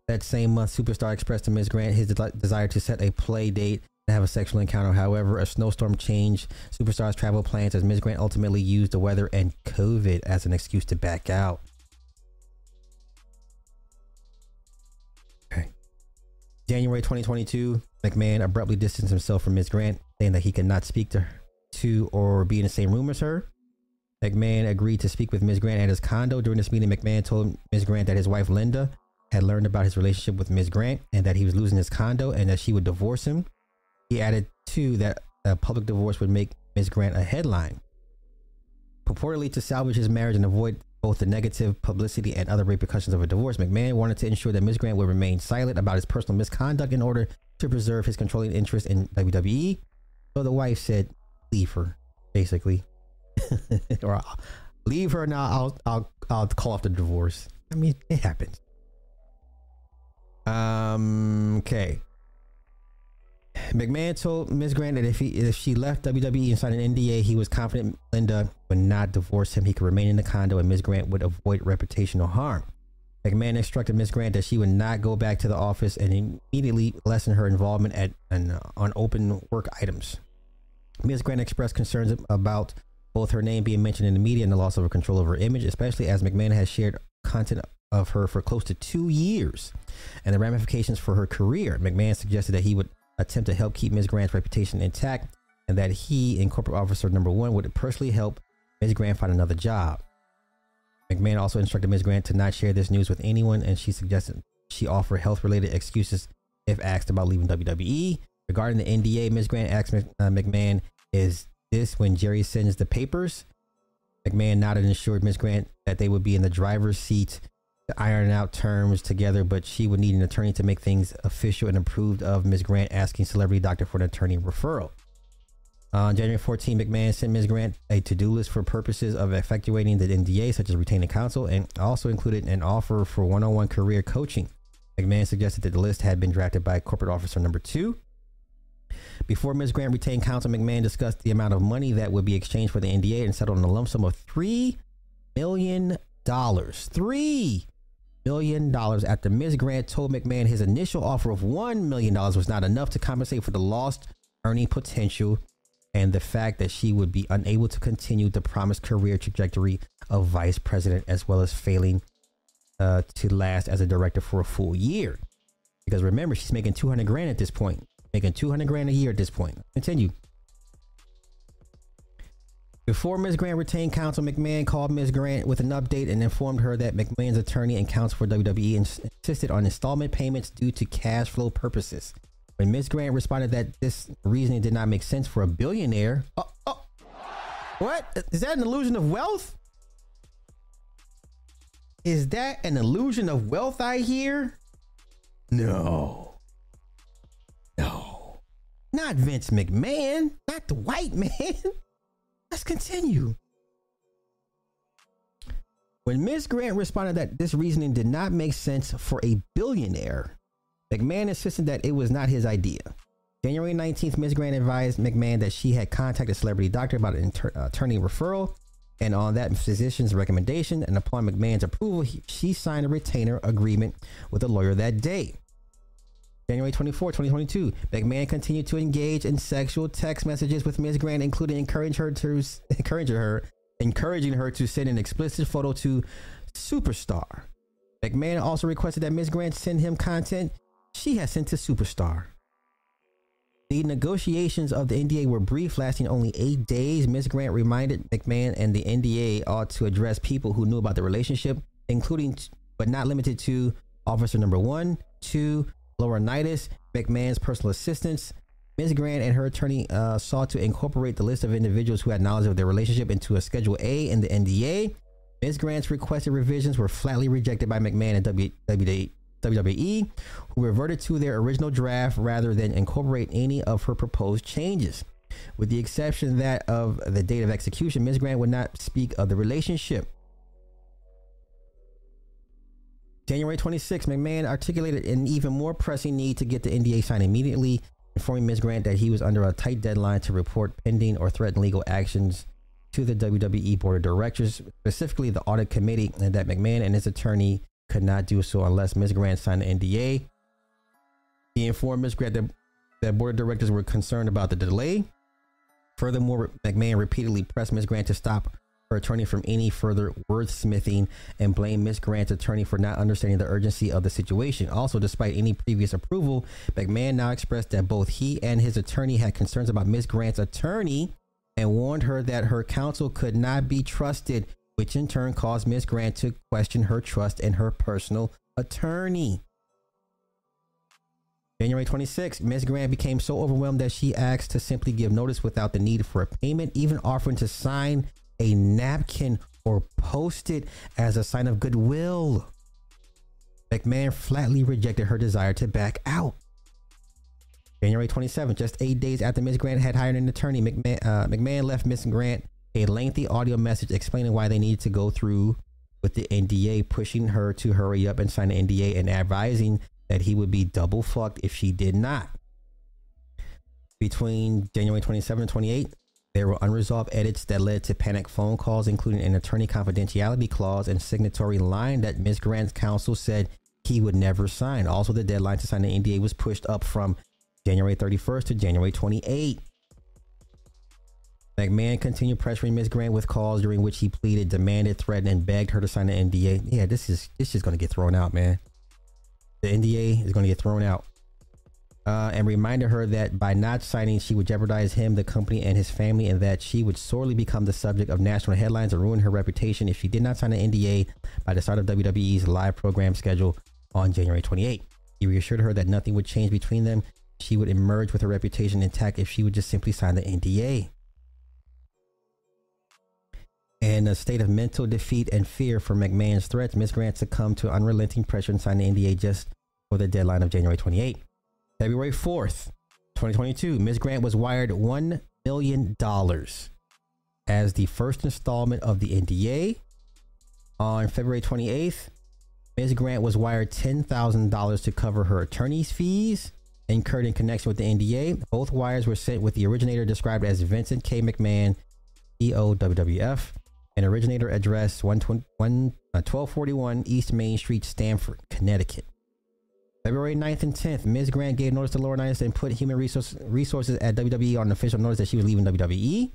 Speaker 2: That same month, Superstar expressed to Ms. Grant his de- desire to set a play date and have a sexual encounter. However, a snowstorm changed Superstar's travel plans as Ms. Grant ultimately used the weather and COVID as an excuse to back out. January 2022, McMahon abruptly distanced himself from Ms. Grant, saying that he could not speak to her, to or be in the same room as her. McMahon agreed to speak with Ms. Grant at his condo. During this meeting, McMahon told Ms. Grant that his wife Linda had learned about his relationship with Ms. Grant and that he was losing his condo and that she would divorce him. He added too that a public divorce would make Ms. Grant a headline. Purportedly to salvage his marriage and avoid both the negative publicity and other repercussions of a divorce, McMahon wanted to ensure that Ms. Grant would remain silent about his personal misconduct in order to preserve his controlling interest in WWE. So the wife said, "Leave her," basically, or I'll leave her now. I'll I'll I'll call off the divorce. I mean, it happens. Um. Okay. McMahon told Ms. Grant that if he if she left WWE and signed an NDA, he was confident Linda would not divorce him. He could remain in the condo, and Ms. Grant would avoid reputational harm. McMahon instructed Ms. Grant that she would not go back to the office and immediately lessen her involvement at an, uh, on open work items. Ms. Grant expressed concerns about both her name being mentioned in the media and the loss of her control over her image, especially as McMahon has shared content of her for close to two years and the ramifications for her career. McMahon suggested that he would attempt to help keep Ms. Grant's reputation intact and that he and corporate officer number one would personally help Ms. Grant find another job. McMahon also instructed Ms. Grant to not share this news with anyone, and she suggested she offer health related excuses if asked about leaving WWE. Regarding the NDA, Ms. Grant asked uh, McMahon, Is this when Jerry sends the papers? McMahon nodded and assured Ms. Grant that they would be in the driver's seat iron out terms together, but she would need an attorney to make things official and approved of Ms. Grant asking Celebrity Doctor for an attorney referral. On January 14, McMahon sent Ms. Grant a to-do list for purposes of effectuating the NDA, such as retaining counsel, and also included an offer for one-on-one career coaching. McMahon suggested that the list had been drafted by corporate officer number two. Before Ms. Grant retained counsel, McMahon discussed the amount of money that would be exchanged for the NDA and settled on a lump sum of three million dollars. Three million dollars after Ms. Grant told McMahon his initial offer of one million dollars was not enough to compensate for the lost earning potential and the fact that she would be unable to continue the promised career trajectory of vice president as well as failing uh, to last as a director for a full year. Because remember, she's making 200 grand at this point, making 200 grand a year at this point. Continue. Before Ms. Grant retained counsel, McMahon called Ms. Grant with an update and informed her that McMahon's attorney and counsel for WWE ins- insisted on installment payments due to cash flow purposes. When Ms. Grant responded that this reasoning did not make sense for a billionaire, oh, oh, what? Is that an illusion of wealth? Is that an illusion of wealth I hear? No. No. Not Vince McMahon, not the white man. Let's continue. When Ms. Grant responded that this reasoning did not make sense for a billionaire, McMahon insisted that it was not his idea. January 19th, Ms. Grant advised McMahon that she had contacted a celebrity doctor about an inter- uh, attorney referral, and on that physician's recommendation and upon McMahon's approval, he, she signed a retainer agreement with a lawyer that day. January 24, 2022, McMahon continued to engage in sexual text messages with Ms. Grant, including encouraging her to encouraging her, encouraging her to send an explicit photo to Superstar. McMahon also requested that Ms. Grant send him content she had sent to Superstar. The negotiations of the NDA were brief, lasting only eight days. Ms. Grant reminded McMahon and the NDA ought to address people who knew about the relationship, including but not limited to Officer Number One, Two, Laurinaitis, McMahon's personal assistants. Ms. Grant and her attorney uh, sought to incorporate the list of individuals who had knowledge of their relationship into a Schedule A in the NDA. Ms. Grant's requested revisions were flatly rejected by McMahon and WWE, who reverted to their original draft rather than incorporate any of her proposed changes. With the exception that of the date of execution, Ms. Grant would not speak of the relationship. January 26, McMahon articulated an even more pressing need to get the NDA signed immediately, informing Ms. Grant that he was under a tight deadline to report pending or threatened legal actions to the WWE board of directors, specifically the audit committee, and that McMahon and his attorney could not do so unless Ms. Grant signed the NDA. He informed Ms. Grant that the board of directors were concerned about the delay. Furthermore, McMahon repeatedly pressed Ms. Grant to stop her attorney from any further wordsmithing and blamed Ms. Grant's attorney for not understanding the urgency of the situation. Also, despite any previous approval, McMahon now expressed that both he and his attorney had concerns about Ms. Grant's attorney and warned her that her counsel could not be trusted, which in turn caused Ms. Grant to question her trust in her personal attorney. January 26, Ms. Grant became so overwhelmed that she asked to simply give notice without the need for a payment, even offering to sign a napkin or post it as a sign of goodwill. McMahon flatly rejected her desire to back out. January 27th, just eight days after Ms. Grant had hired an attorney, McMahon, uh, McMahon left Ms. Grant a lengthy audio message explaining why they needed to go through with the NDA, pushing her to hurry up and sign the NDA and advising that he would be double fucked if she did not. Between January 27 and 28, there were unresolved edits that led to panic phone calls, including an attorney confidentiality clause and signatory line that Ms. Grant's counsel said he would never sign. Also, the deadline to sign the NDA was pushed up from January 31st to January 28. McMahon continued pressuring Ms. Grant with calls during which he pleaded, demanded, threatened, and begged her to sign the NDA. Yeah, this is this is to get thrown out, man. The NDA is to get thrown out uh, and reminded her that by not signing, she would jeopardize him, the company, and his family, and that she would sorely become the subject of national headlines and ruin her reputation if she did not sign an NDA by the start of WWE's live program schedule on January 28. He reassured her that nothing would change between them. She would emerge with her reputation intact if she would just simply sign the NDA. In a state of mental defeat and fear for McMahon's threats, Ms. Grant succumbed to unrelenting pressure and signed the NDA just for the deadline of January 28. February 4th, 2022, Ms. Grant was wired $1 million as the first installment of the NDA. On February 28th, Ms. Grant was wired $10,000 to cover her attorney's fees incurred in connection with the NDA. Both wires were sent with the originator described as Vincent K. McMahon, EOWWF, and originator address 1241 uh, East Main Street, Stamford, Connecticut. February 9th and 10th, Ms. Grant gave notice to Laura Laurinaitis and put human resource, resources at WWE on official notice that she was leaving WWE.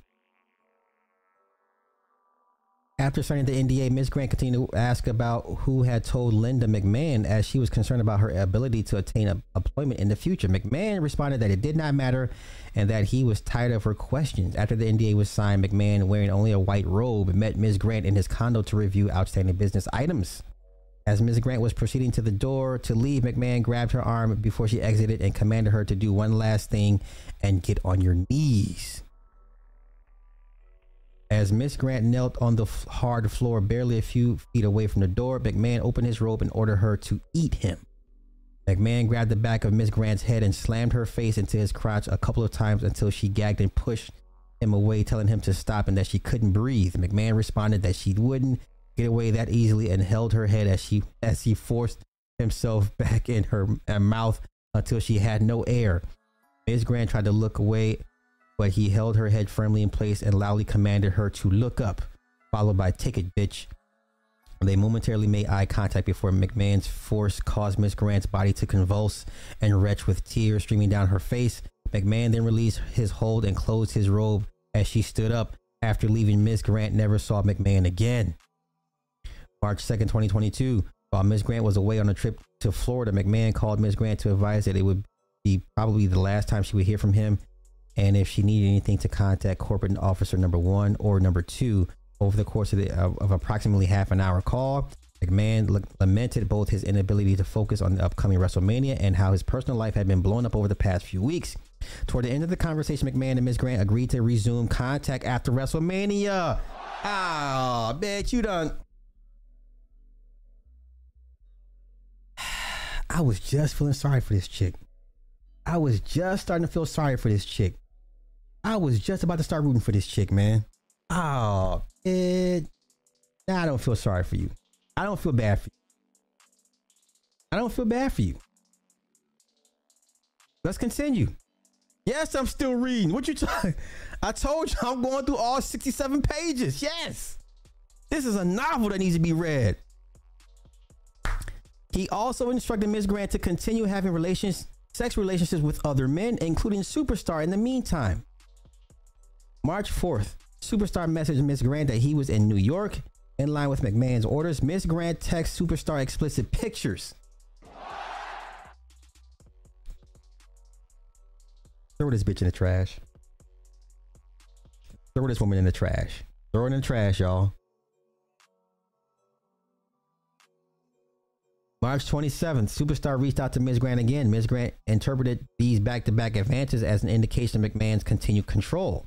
Speaker 2: After signing the NDA, Ms. Grant continued to ask about who had told Linda McMahon as she was concerned about her ability to attain a, employment in the future. McMahon responded that it did not matter and that he was tired of her questions. After the NDA was signed, McMahon, wearing only a white robe, met Ms. Grant in his condo to review outstanding business items. As Ms. Grant was proceeding to the door to leave, McMahon grabbed her arm before she exited and commanded her to do one last thing and get on your knees. As Miss Grant knelt on the f- hard floor, barely a few feet away from the door, McMahon opened his robe and ordered her to eat him. McMahon grabbed the back of Miss Grant's head and slammed her face into his crotch a couple of times until she gagged and pushed him away, telling him to stop and that she couldn't breathe. McMahon responded that she wouldn't get away that easily and held her head as she as he forced himself back in her mouth until she had no air. Miss Grant tried to look away but he held her head firmly in place and loudly commanded her to look up, followed by take it, bitch. They momentarily made eye contact before McMahon's force caused Miss Grant's body to convulse and retch with tears streaming down her face. McMahon then released his hold and closed his robe as she stood up. After leaving, Miss Grant never saw McMahon again. March 2nd, 2022. While Miss Grant was away on a trip to Florida, McMahon called Miss Grant to advise that it would be probably the last time she would hear from him and if she needed anything to contact corporate officer number one or number two over the course of, the, of, of approximately half an hour call. McMahon lamented both his inability to focus on the upcoming WrestleMania and how his personal life had been blown up over the past few weeks. Toward the end of the conversation, McMahon and Ms. Grant agreed to resume contact after WrestleMania. Ah, oh, bitch, you done. I was just feeling sorry for this chick. I was just starting to feel sorry for this chick. I was just about to start rooting for this chick, man. Oh, it. Now I don't feel sorry for you. I don't feel bad for you. I don't feel bad for you. Let's continue. Yes, I'm still reading. What you talking? I told you I'm going through all 67 pages. Yes. This is a novel that needs to be read. He also instructed Ms. Grant to continue having relations, sex relationships with other men, including Superstar, in the meantime. March 4th, Superstar messaged Miss Grant that he was in New York in line with McMahon's orders. Miss Grant texts Superstar explicit pictures. Throw this bitch in the trash. Throw this woman in the trash. Throw it in the trash, y'all. March 27th, Superstar reached out to Ms. Grant again. Ms. Grant interpreted these back to back advances as an indication of McMahon's continued control.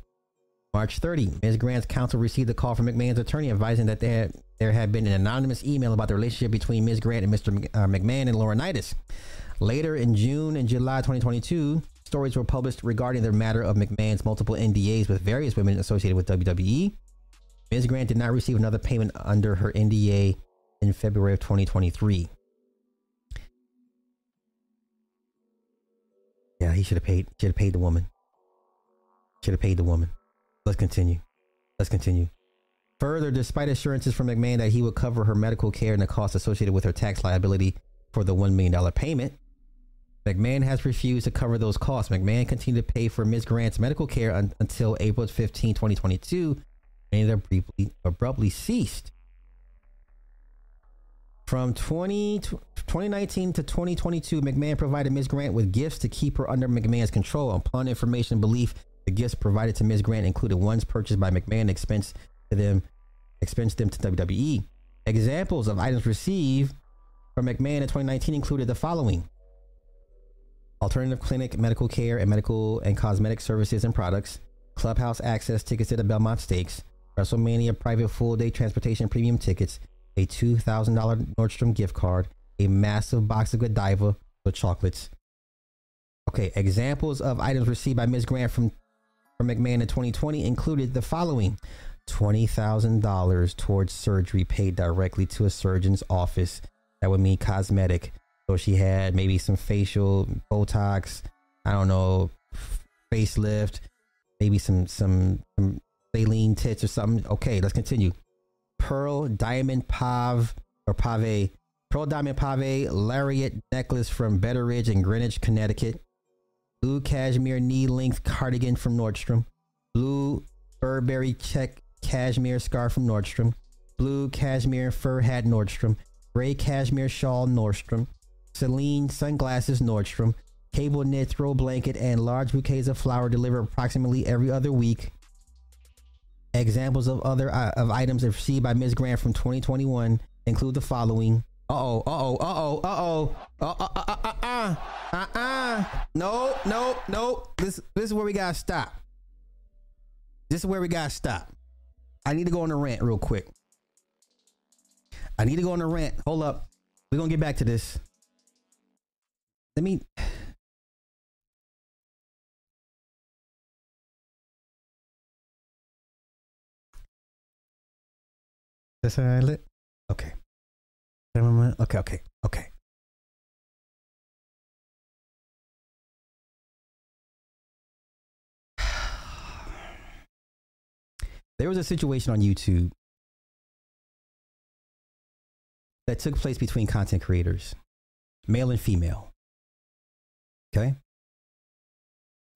Speaker 2: March 30, Ms. Grant's counsel received a call from McMahon's attorney advising that there had, there had been an anonymous email about the relationship between Ms. Grant and Mr. Uh, McMahon and Laurinaitis. Later in June and July 2022, stories were published regarding the matter of McMahon's multiple NDAs with various women associated with WWE. Ms. Grant did not receive another payment under her NDA in February of 2023. Yeah, he should have paid. Should have paid the woman. Should have paid the woman. Let's continue. Let's continue. Further, despite assurances from McMahon that he would cover her medical care and the costs associated with her tax liability for the $1 million payment, McMahon has refused to cover those costs. McMahon continued to pay for Ms. Grant's medical care un- until April 15, 2022, and it abruptly, abruptly ceased. From 20, 2019 to 2022, McMahon provided Ms. Grant with gifts to keep her under McMahon's control. Upon information belief the gifts provided to Ms. Grant included ones purchased by McMahon expense to them, expense them to WWE. Examples of items received from McMahon in 2019 included the following: alternative clinic medical care and medical and cosmetic services and products, clubhouse access tickets to the Belmont Stakes, WrestleMania private full day transportation premium tickets, a $2,000 Nordstrom gift card, a massive box of Godiva with chocolates. Okay, examples of items received by Ms. Grant from from McMahon in 2020 included the following $20,000 towards surgery paid directly to a surgeon's office. That would mean cosmetic. So she had maybe some facial Botox, I don't know, facelift, maybe some some, some saline tits or something. Okay, let's continue. Pearl diamond pav or pave, pearl diamond pave lariat necklace from Betteridge in Greenwich, Connecticut. Blue cashmere knee length cardigan from Nordstrom. Blue Burberry check cashmere scarf from Nordstrom. Blue cashmere fur hat Nordstrom. Gray cashmere shawl Nordstrom. Celine sunglasses Nordstrom. Cable knit throw blanket and large bouquets of flower delivered approximately every other week. Examples of other uh, of items received by Ms. Grant from 2021 include the following. Uh oh, uh oh, uh oh, uh oh, uh uh uh uh uh uh uh. No, no, no. This this is where we gotta stop. This is where we gotta stop. I need to go on a rant real quick. I need to go on a rant. Hold up. We're gonna get back to this. Let me. This lit. Okay. Okay, okay, okay. There was a situation on YouTube that took place between content creators, male and female. Okay.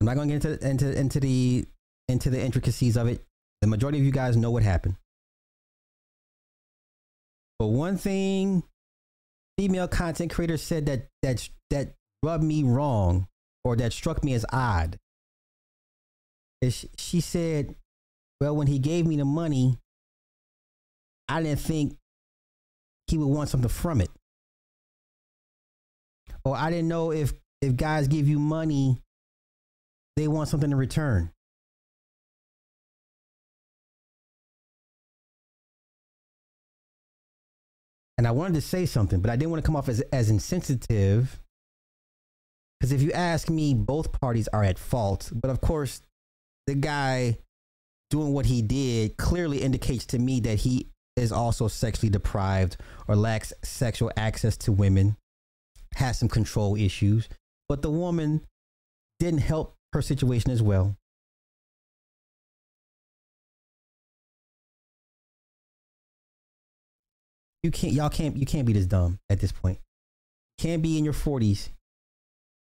Speaker 2: I'm not going to get into, into, into the into the intricacies of it. The majority of you guys know what happened. But one thing female content creators said that that that rubbed me wrong or that struck me as odd is she said, "Well, when he gave me the money, I didn't think he would want something from it." Or I didn't know if if guys give you money, they want something in return. And I wanted to say something, but I didn't want to come off as, as insensitive. Because if you ask me, both parties are at fault. But of course, the guy doing what he did clearly indicates to me that he is also sexually deprived or lacks sexual access to women, has some control issues. But the woman didn't help her situation as well. You can't y'all can't you can't be this dumb at this point. Can't be in your 40s.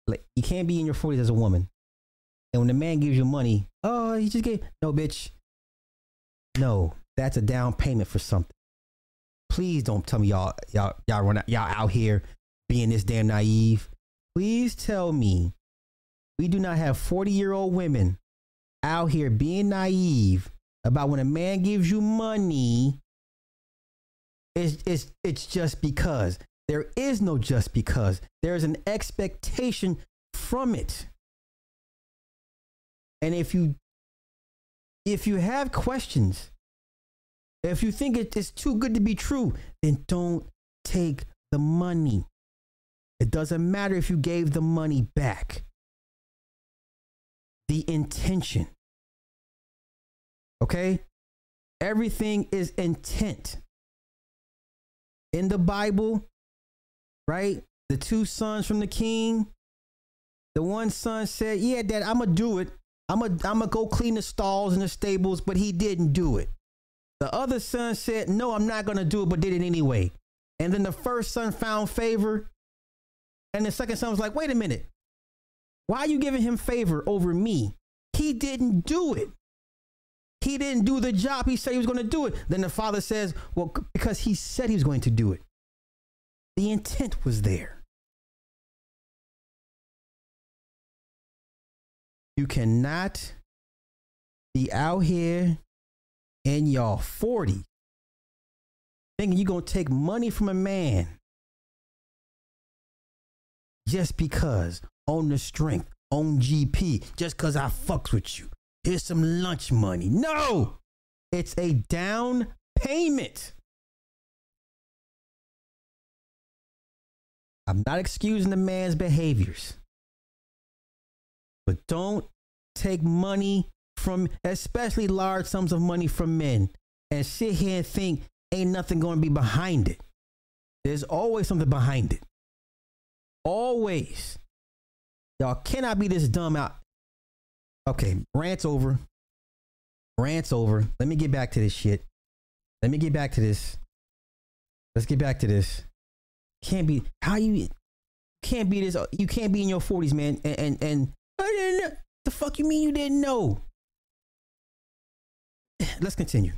Speaker 2: Like you can't be in your 40s as a woman. And when the man gives you money, oh, he just gave no bitch. No, that's a down payment for something. Please don't tell me y'all y'all y'all run out, y'all out here being this damn naive. Please tell me we do not have 40 year old women out here being naive about when a man gives you money it's, it's, it's just because. There is no just because. There's an expectation from it. And if you if you have questions, if you think it is too good to be true, then don't take the money. It doesn't matter if you gave the money back. The intention. Okay? Everything is intent in the Bible, right? The two sons from the king. The one son said, Yeah, dad, I'm gonna do it. I'm gonna I'm gonna go clean the stalls and the stables, but he didn't do it. The other son said, No, I'm not gonna do it, but did it anyway. And then the first son found favor. And the second son was like, Wait a minute. Why are you giving him favor over me? He didn't do it. He didn't do the job he said he was going to do it. Then the father says, Well, because he said he was going to do it. The intent was there. You cannot be out here in your 40 thinking you're going to take money from a man just because on the strength, on GP, just because I fucks with you. Here's some lunch money. No, it's a down payment. I'm not excusing the man's behaviors, but don't take money from, especially large sums of money from men, and sit here and think ain't nothing going to be behind it. There's always something behind it. Always. Y'all cannot be this dumb out Okay, rant's over. Rant's over. Let me get back to this shit. let me get back to this. Let's get back to this. Can't be how you can't be this. You can't be in your forties, man. And and, and I didn't know. the fuck you mean you didn't know? Let's continue.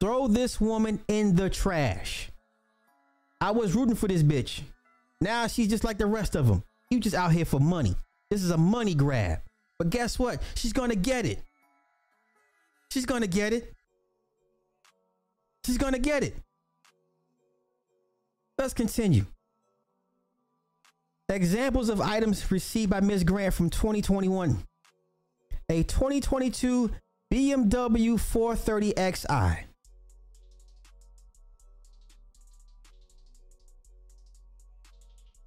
Speaker 2: Throw this woman in the trash. I was rooting for this bitch. Now she's just like the rest of them. You just out here for money. This is a money grab. But guess what? She's gonna get it. She's gonna get it. She's gonna get it. Let's continue. Examples of items received by Ms. Grant from 2021. A 2022 BMW 430xi.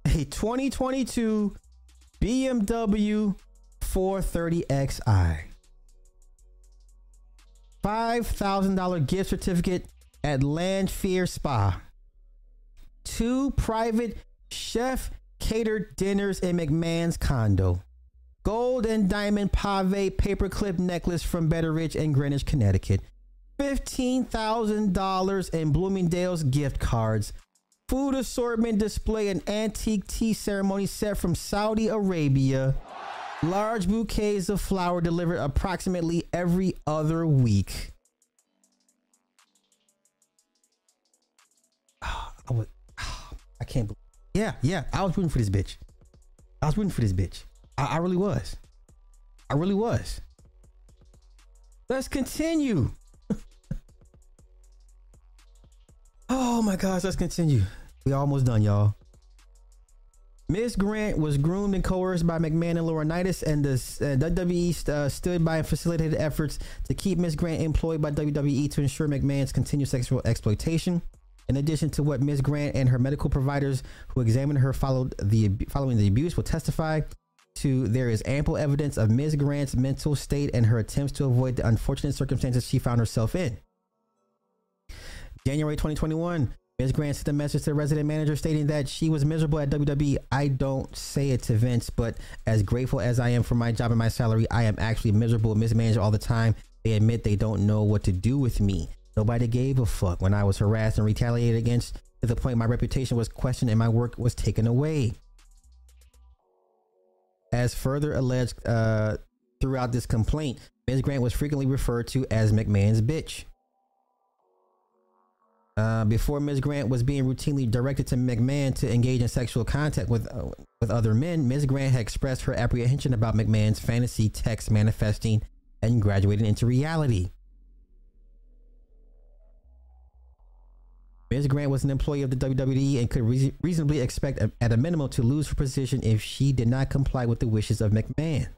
Speaker 2: A 2022 BMW 430xi. $5,000 gift certificate at Landfear Spa. Two private chef catered dinners in McMahon's condo. Gold and diamond pave paperclip necklace from Betteridge and Greenwich, Connecticut. $15,000 in Bloomingdale's gift cards. Food assortment display an antique tea ceremony set from Saudi Arabia. Large bouquets of flower delivered approximately every other week. Ah, I was, ah, I can't believe. Yeah, yeah, I was rooting for this bitch. I was rooting for this bitch. I, I really was. I really was. Let's continue. oh my gosh, let's continue. We almost done, y'all. Miss Grant was groomed and coerced by McMahon and Laurinaitis, and the uh, WWE uh, stood by and facilitated efforts to keep Ms. Grant employed by WWE to ensure McMahon's continued sexual exploitation. In addition to what Ms. Grant and her medical providers who examined her followed the following the abuse will testify to, there is ample evidence of Ms. Grant's mental state and her attempts to avoid the unfortunate circumstances she found herself in. January 2021, Ms. Grant sent a message to the resident manager stating that she was miserable at WWE. I don't say it to Vince, but as grateful as I am for my job and my salary, I am actually miserable, mismanaged all the time. They admit they don't know what to do with me. Nobody gave a fuck when I was harassed and retaliated against to the point my reputation was questioned and my work was taken away. As further alleged uh, throughout this complaint, Ms. Grant was frequently referred to as McMahon's bitch. Uh, before Ms. Grant was being routinely directed to McMahon to engage in sexual contact with uh, with other men, Ms. Grant had expressed her apprehension about McMahon's fantasy text manifesting and graduating into reality. Ms. Grant was an employee of the WWE and could re- reasonably expect, a, at a minimum, to lose her position if she did not comply with the wishes of McMahon.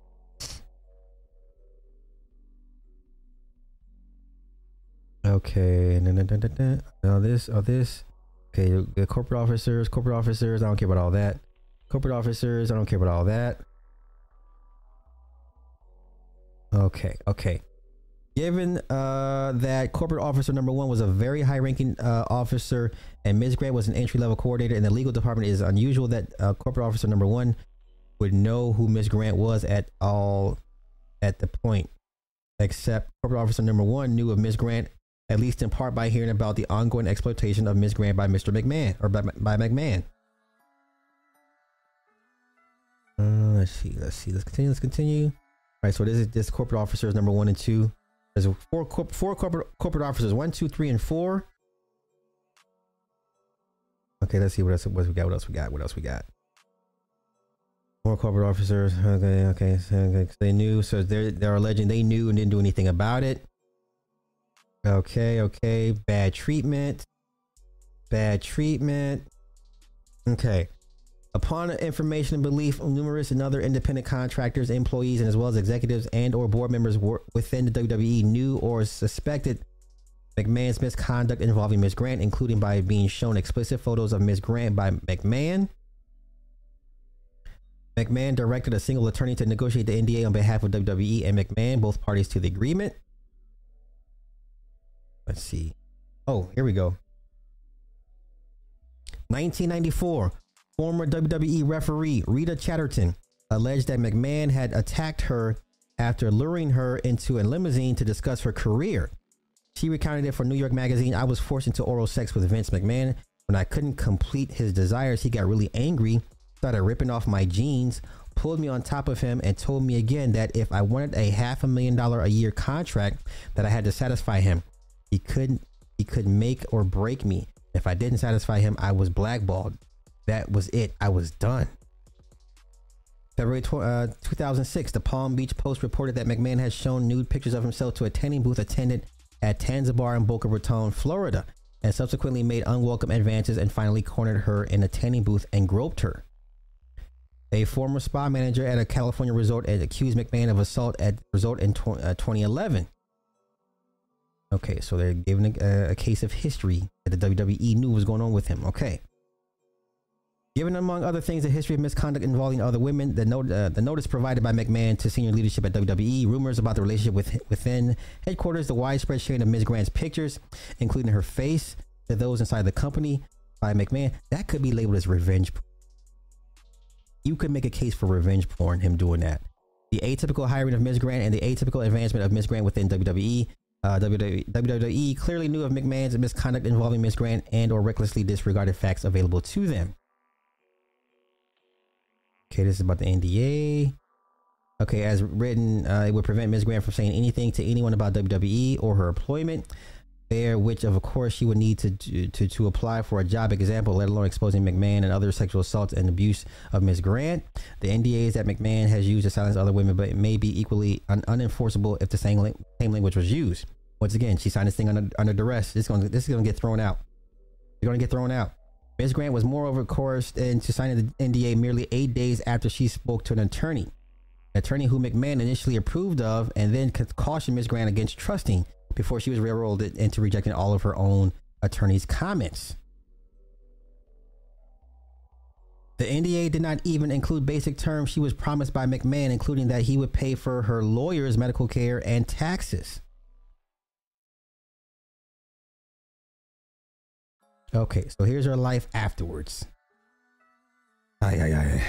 Speaker 2: Okay, now this, oh this. Okay, the corporate officers, corporate officers. I don't care about all that. Corporate officers. I don't care about all that. Okay, okay. Given uh, that corporate officer number one was a very high ranking uh, officer and Ms. Grant was an entry level coordinator in the legal department, it is unusual that uh, corporate officer number one would know who Ms. Grant was at all at the point. Except corporate officer number one knew of Ms. Grant, at least in part by hearing about the ongoing exploitation of Ms. Grant by Mr. McMahon or by, by McMahon. Uh, let's see, let's see, let's continue, let's continue. All right, so this is this corporate officers number one and two. There's four corp- four corporate corporate officers. One, two, three, and four. Okay, let's see what else, what we got. What else we got? What else we got? More corporate officers. Okay, okay. Okay. They knew. So they're they're alleging they knew and didn't do anything about it. Okay, okay. Bad treatment. Bad treatment. Okay. Upon information and belief, numerous and other independent contractors, employees, and as well as executives and or board members within the WWE knew or suspected McMahon's misconduct involving Ms. Grant, including by being shown explicit photos of Ms. Grant by McMahon. McMahon directed a single attorney to negotiate the NDA on behalf of WWE and McMahon, both parties to the agreement. Let's see. Oh, here we go. 1994, Former WWE referee Rita Chatterton alleged that McMahon had attacked her after luring her into a limousine to discuss her career. She recounted it for New York Magazine. I was forced into oral sex with Vince McMahon. When I couldn't complete his desires, he got really angry, started ripping off my jeans, pulled me on top of him, and told me again that if I wanted a half a million dollar a year contract, that I had to satisfy him. He couldn't he could make or break me. If I didn't satisfy him, I was blackballed. That was it. I was done. February tw- uh, 2006, the Palm Beach Post reported that McMahon had shown nude pictures of himself to a tanning booth attendant at Tanza in Boca Raton, Florida, and subsequently made unwelcome advances and finally cornered her in a tanning booth and groped her. A former spa manager at a California resort had accused McMahon of assault at resort in tw- uh, 2011. Okay, so they're giving a, a case of history that the WWE knew was going on with him. Okay. Given among other things a history of misconduct involving other women, the, note, uh, the notice provided by McMahon to senior leadership at WWE, rumors about the relationship with, within headquarters, the widespread sharing of Ms. Grant's pictures, including her face, to those inside the company by McMahon, that could be labeled as revenge. You could make a case for revenge porn, him doing that. The atypical hiring of Ms. Grant and the atypical advancement of Ms. Grant within WWE. Uh, WWE clearly knew of McMahon's misconduct involving Ms. Grant and or recklessly disregarded facts available to them. Okay, this is about the NDA. Okay, as written, uh, it would prevent Ms. Grant from saying anything to anyone about WWE or her employment there, which of course she would need to, to to apply for a job example, let alone exposing McMahon and other sexual assaults and abuse of Ms. Grant. The NDAs that McMahon has used to silence other women, but it may be equally un- unenforceable if the same, same language was used. Once again, she signed this thing under, under duress. This is going this is going to get thrown out. You're going to get thrown out. Ms. Grant was moreover coerced into signing the NDA merely eight days after she spoke to an attorney, an attorney who McMahon initially approved of and then cautioned Ms. Grant against trusting before she was railroaded into rejecting all of her own attorney's comments. The NDA did not even include basic terms she was promised by McMahon, including that he would pay for her lawyer's medical care and taxes. Okay, so here's her life afterwards. Ay, ay, ay.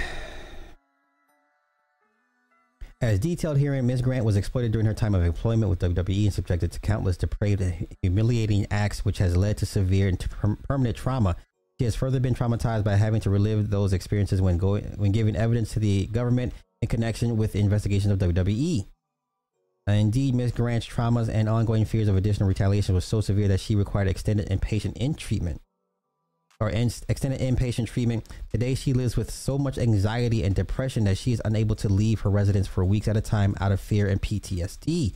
Speaker 2: As detailed herein, Ms. Grant was exploited during her time of employment with WWE and subjected to countless depraved and humiliating acts, which has led to severe and per- permanent trauma. She has further been traumatized by having to relive those experiences when going when giving evidence to the government in connection with investigations of WWE. Indeed, Ms. Grant's traumas and ongoing fears of additional retaliation was so severe that she required extended inpatient in treatment or in extended inpatient treatment. Today, she lives with so much anxiety and depression that she is unable to leave her residence for weeks at a time out of fear and PTSD.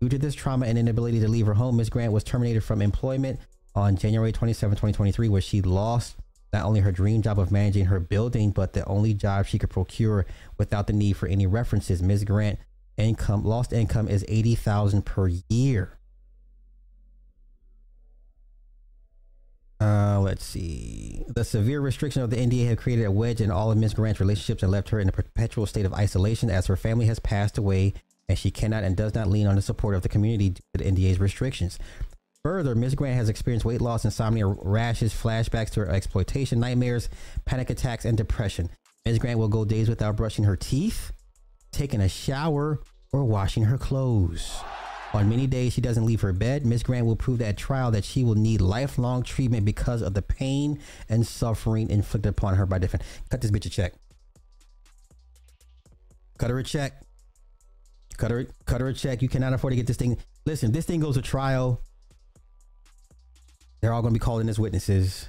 Speaker 2: Due to this trauma and inability to leave her home, Ms. Grant was terminated from employment on January 27, 2023, where she lost not only her dream job of managing her building, but the only job she could procure without the need for any references. Ms. Grant income lost income is 80,000 per year. Uh, let's see. The severe restriction of the NDA have created a wedge in all of Ms. Grant's relationships and left her in a perpetual state of isolation as her family has passed away and she cannot and does not lean on the support of the community due to the NDA's restrictions. Further, Ms. Grant has experienced weight loss, insomnia, rashes, flashbacks to her exploitation, nightmares, panic attacks, and depression. Ms. Grant will go days without brushing her teeth, taking a shower, or washing her clothes. On many days she doesn't leave her bed. Miss Grant will prove at trial that she will need lifelong treatment because of the pain and suffering inflicted upon her by different. Cut this bitch a check. Cut her a check. Cut her, cut her a check. You cannot afford to get this thing. Listen, this thing goes to trial. They're all going to be called in as witnesses.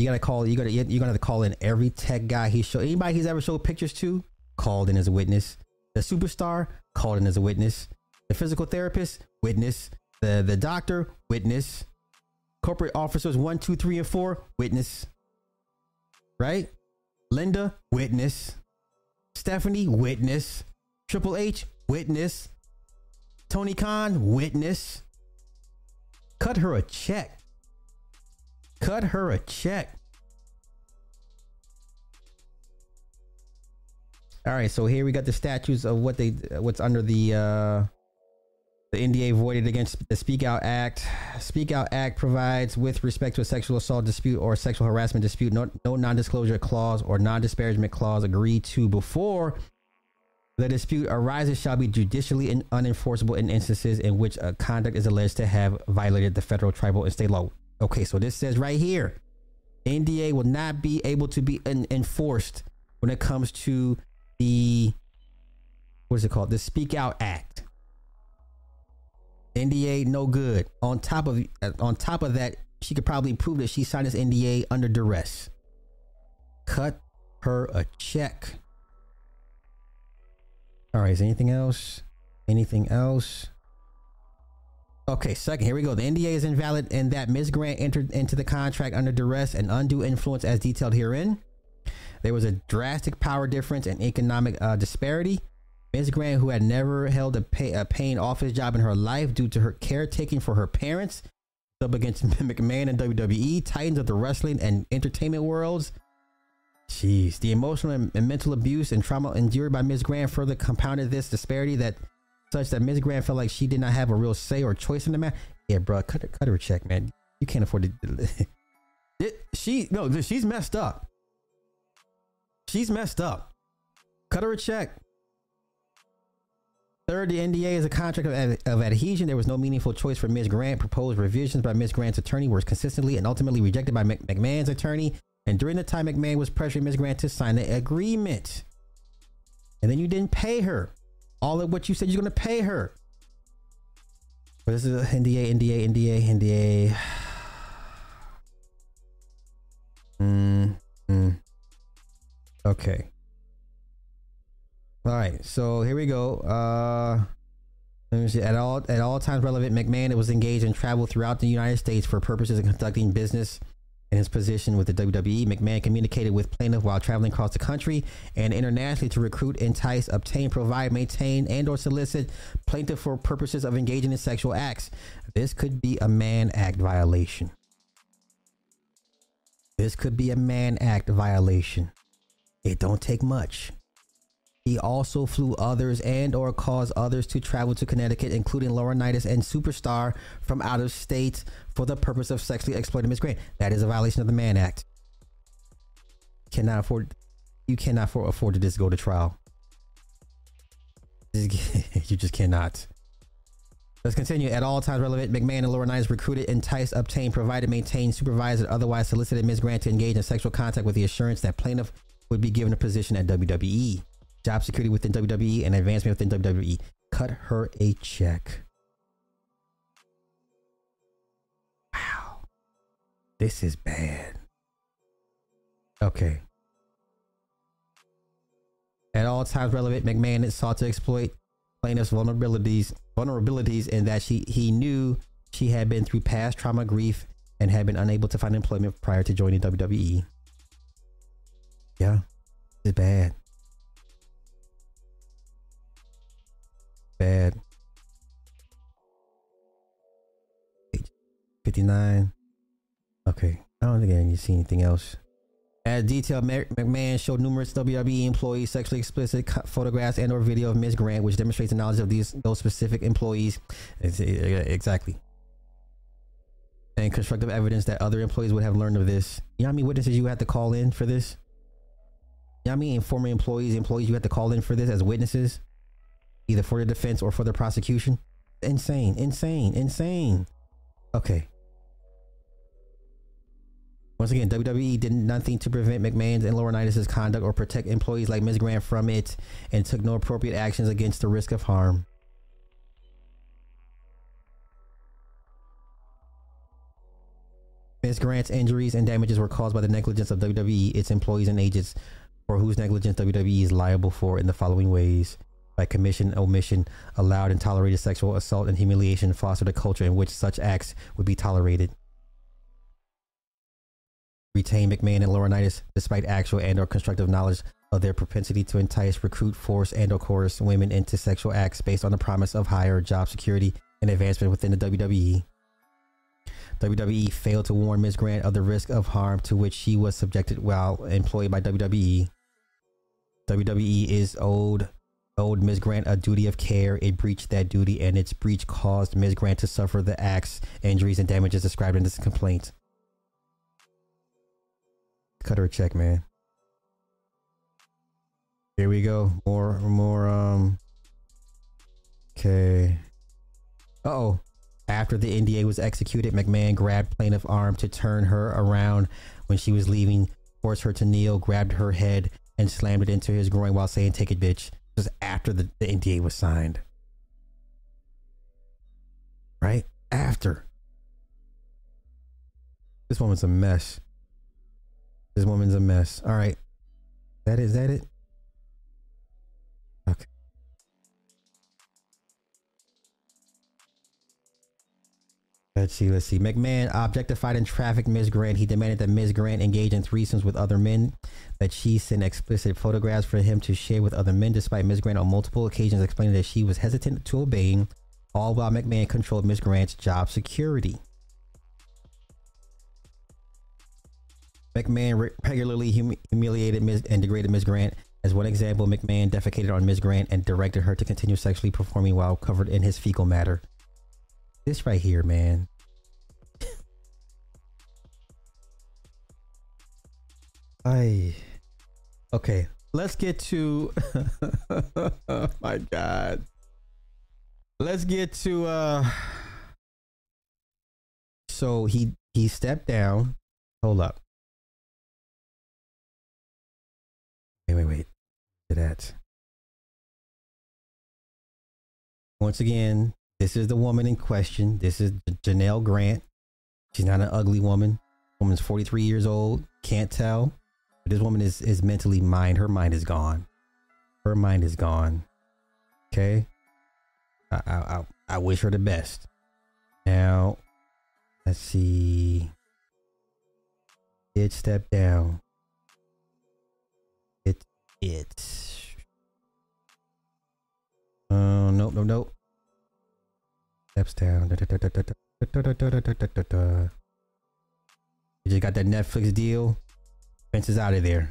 Speaker 2: You gotta call. You gotta. You're gonna have to call in every tech guy he showed. Anybody he's ever showed pictures to, called in as a witness. The superstar called in as a witness. The physical therapist, witness. The the doctor, witness. Corporate officers one, two, three, and four, witness. Right? Linda, witness. Stephanie, witness. Triple H, witness. Tony Khan, witness. Cut her a check. Cut her a check. All right, so here we got the statues of what they what's under the uh the NDA voided against the Speak Out Act. Speak Out Act provides with respect to a sexual assault dispute or sexual harassment dispute no, no non-disclosure clause or non-disparagement clause agreed to before The dispute arises shall be judicially in, unenforceable in instances in which a conduct is alleged to have violated the federal, tribal, and state law. Okay, so this says right here, NDA will not be able to be en- enforced when it comes to the what is it called? The Speak Out Act. NDA no good. On top of on top of that, she could probably prove that she signed this NDA under duress. Cut her a check. All right, is anything else? Anything else? Okay, second, here we go. The NDA is invalid in that Ms. Grant entered into the contract under duress and undue influence as detailed herein. There was a drastic power difference and economic uh, disparity. Ms. Grant, who had never held a, pay, a paying office job in her life due to her caretaking for her parents, up against McMahon and WWE, titans of the wrestling and entertainment worlds. Jeez, the emotional and, mental abuse and trauma endured by Ms. Grant further compounded this disparity that such that Ms. Grant felt like she did not have a real say or choice in the matter. Yeah, bro, cut her, cut her a check, man. You can't afford to. it, she no, she's messed up. She's messed up. Cut her a check. Third, the NDA is a contract of, of, adhesion. There was no meaningful choice for Ms. Grant. Proposed revisions by Ms. Grant's attorney were consistently and ultimately rejected by McMahon's attorney. And during the time McMahon was pressuring Ms. Grant to sign the agreement. And then you didn't pay her all of what you said you're going to pay her. But this is a NDA, NDA, NDA, NDA. Mm, mm. Okay. All right, so here we go. Uh, at all at all times relevant, McMahon was engaged in travel throughout the United States for purposes of conducting business in his position with the WWE. McMahon communicated with plaintiff while traveling across the country and internationally to recruit, entice, obtain, provide, maintain, and/or solicit plaintiff for purposes of engaging in sexual acts. This could be a Mann Act violation. This could be a Mann Act violation. It don't take much. He also flew others and or caused others to travel to Connecticut, including Laurinaitis and Superstar from out of state for the purpose of sexually exploiting Miss Grant. That is a violation of the Mann Act. Cannot afford you cannot afford, afford to just go to trial. you just cannot. Let's continue. At all times relevant, McMahon and Laurinaitis recruited, enticed, obtained, provided, maintained, supervised, or otherwise solicited Ms. Grant to engage in sexual contact with the assurance that plaintiff would be given a position at WWE job security within WWE, and advancement within WWE. Cut her a check. Wow. This is bad. Okay. At all times relevant, McMahon sought to exploit plaintiff's vulnerabilities vulnerabilities in that she he knew she had been through past trauma, grief, and had been unable to find employment prior to joining WWE. Yeah, it's bad. Bad. 59. Okay. I don't think I need to see anything else. As detailed, McMahon showed numerous WWE employees sexually explicit photographs and or video of Ms. Grant, which demonstrates the knowledge of these those specific employees. Exactly. And constructive evidence that other employees would have learned of this. You know how many witnesses you had to call in for this? You know how many former employees, employees you had to call in for this as witnesses? Either for the defense or for the prosecution. Insane, insane, insane. Okay. Once again, WWE did nothing to prevent McMahon's and Laurinaitis' conduct or protect employees like Ms. Grant from it and took no appropriate actions against the risk of harm. Ms. Grant's injuries and damages were caused by the negligence of WWE, its employees, and agents, for whose negligence WWE is liable for in the following ways by commission, omission, allowed and tolerated sexual assault and humiliation fostered a culture in which such acts would be tolerated. Retain McMahon and Laurinaitis despite actual and or constructive knowledge of their propensity to entice, recruit, force, and or coerce women into sexual acts based on the promise of higher job security and advancement within the WWE. WWE failed to warn Ms. Grant of the risk of harm to which she was subjected while employed by WWE. WWE is owed owed Ms. Grant a duty of care. It breached that duty, and its breach caused Ms. Grant to suffer the acts, injuries, and damages described in this complaint. Cut her a check, man. Here we go. More, more. Um. Okay. Oh. After the NDA was executed, McMahon grabbed plaintiff arm to turn her around when she was leaving, forced her to kneel, grabbed her head, and slammed it into his groin while saying, "Take it, bitch." Was after the, the NDA was signed. Right after. This woman's a mess. This woman's a mess. All right. That is that it? Let's see, let's see. McMahon objectified and trafficked Ms. Grant. He demanded that Ms. Grant engage in threesomes with other men, that she sent explicit photographs for him to share with other men, despite Ms. Grant on multiple occasions explaining that she was hesitant to obeying, all while McMahon controlled Ms. Grant's job security. McMahon regularly hum- humiliated Ms. and degraded Ms. Grant. As one example, McMahon defecated on Ms. Grant and directed her to continue sexually performing while covered in his fecal matter. This right here, man. I okay. Let's get to. oh my God. Let's get to. uh So he he stepped down. Hold up. Wait, wait, wait. To that. Once again, this is the woman in question. This is Janelle Grant. She's not an ugly woman. Woman's 43 years old. Can't tell. But this woman is is mentally mind. Her mind is gone. Her mind is gone. Okay. I I I, I wish her the best. Now, let's see. Did step down. It it. Oh nope nope nope. Steps down. You just got that Netflix deal. Vince is out of there.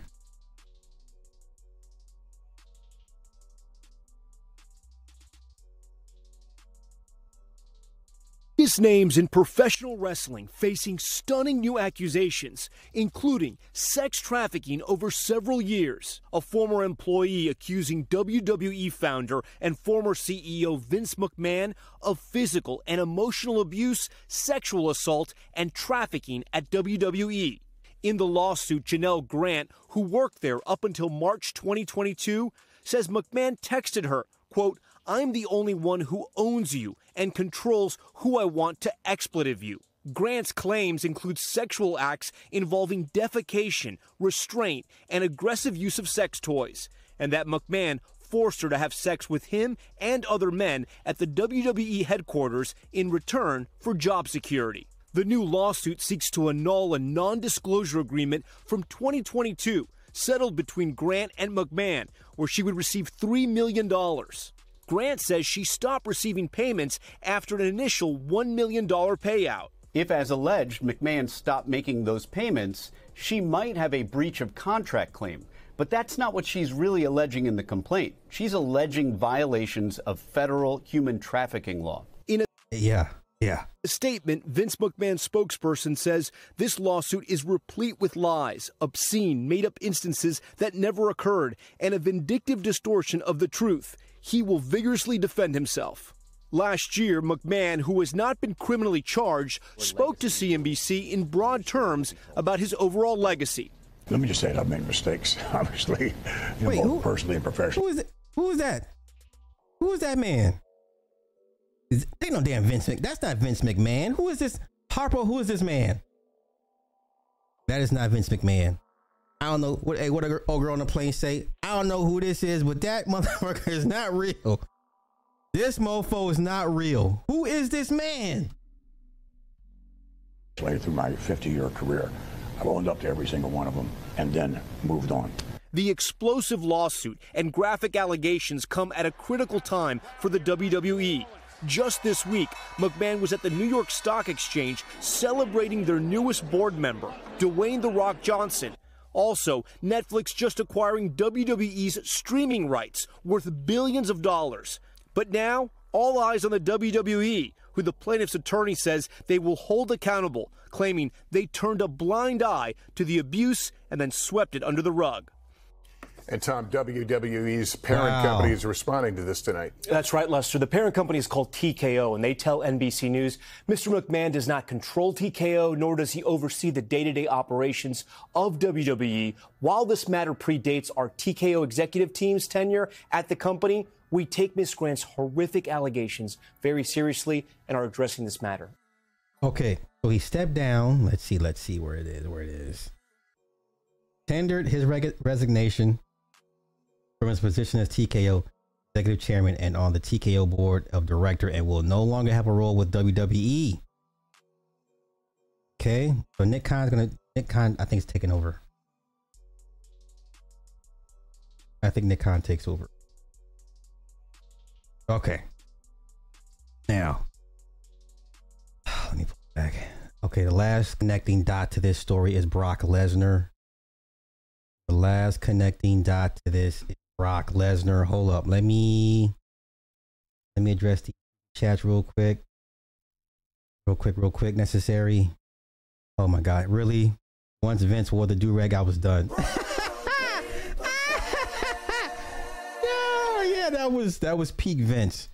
Speaker 5: Biggest names in professional wrestling facing stunning new accusations, including sex trafficking over several years. A former employee accusing WWE founder and former CEO Vince McMahon of physical and emotional abuse, sexual assault, and trafficking at WWE. In the lawsuit, Janelle Grant, who worked there up until March 2022, says McMahon texted her, quote, I'm the only one who owns you and controls who I want to expletive you. Grant's claims include sexual acts involving defecation, restraint, and aggressive use of sex toys, and that McMahon forced her to have sex with him and other men at the WWE headquarters in return for job security. The new lawsuit seeks to annul a non disclosure agreement from 2022 settled between Grant and McMahon, where she would receive $3 million. Grant says she stopped receiving payments after an initial $1 million payout.
Speaker 6: If, as alleged, McMahon stopped making those payments, she might have a breach of contract claim. But that's not what she's really alleging in the complaint. She's alleging violations of federal human trafficking law.
Speaker 5: In a
Speaker 2: Yeah, yeah.
Speaker 5: statement, Vince McMahon's spokesperson says this lawsuit is replete with lies, obscene, made up instances that never occurred, and a vindictive distortion of the truth. He will vigorously defend himself. Last year, McMahon, who has not been criminally charged, spoke to CNBC in broad terms about his overall legacy.
Speaker 7: Let me just say that I've made mistakes, obviously, you know,
Speaker 2: Wait,
Speaker 7: both
Speaker 2: who-
Speaker 7: personally and professionally.
Speaker 2: Who is it? Who is that? Who is that man? Is, ain't no damn Vince Mc. That's not Vince McMahon. Who is this? Harpo, who is this man? That is not Vince McMahon. I don't know what hey, what a old girl on the plane say. I don't know who this is, but that motherfucker is not real. This mofo is not real. Who is this man?
Speaker 7: Later through my 50 year career, I've owned up to every single one of them and then moved on.
Speaker 5: The explosive lawsuit and graphic allegations come at a critical time for the WWE. Just this week, McMahon was at the New York Stock Exchange celebrating their newest board member, Dwayne The Rock Johnson. Also, Netflix just acquiring WWE's streaming rights worth billions of dollars. But now, all eyes on the WWE, who the plaintiff's attorney says they will hold accountable, claiming they turned a blind eye to the abuse and then swept it under the rug.
Speaker 8: And Tom, WWE's parent
Speaker 2: Wow.
Speaker 8: company is responding to this tonight.
Speaker 5: That's right, Lester. The parent company is called TKO, and they tell NBC News Mr. McMahon does not control TKO, nor does he oversee the day to day operations of WWE. While this matter predates our TKO executive team's tenure at the company, we take Ms. Grant's horrific allegations very seriously and are addressing this matter.
Speaker 2: Okay, so he stepped down. Let's see, let's see where it is. Where it is. Tendered his reg- resignation from his position as TKO executive chairman and on the TKO board of director, and will no longer have a role with WWE. Okay, so Nick Khan's gonna Nick Khan, I think, is taking over. I think Nick Khan takes over. Okay. Now, let me pull back. Okay, the last connecting dot to this story is Brock Lesnar. The last connecting dot to this is Brock Lesnar. Hold up, let me let me address the chats real quick. Real quick, real quick, necessary. Oh my god, really? Once Vince wore the do rag, I was done. yeah, yeah, that was that was peak Vince.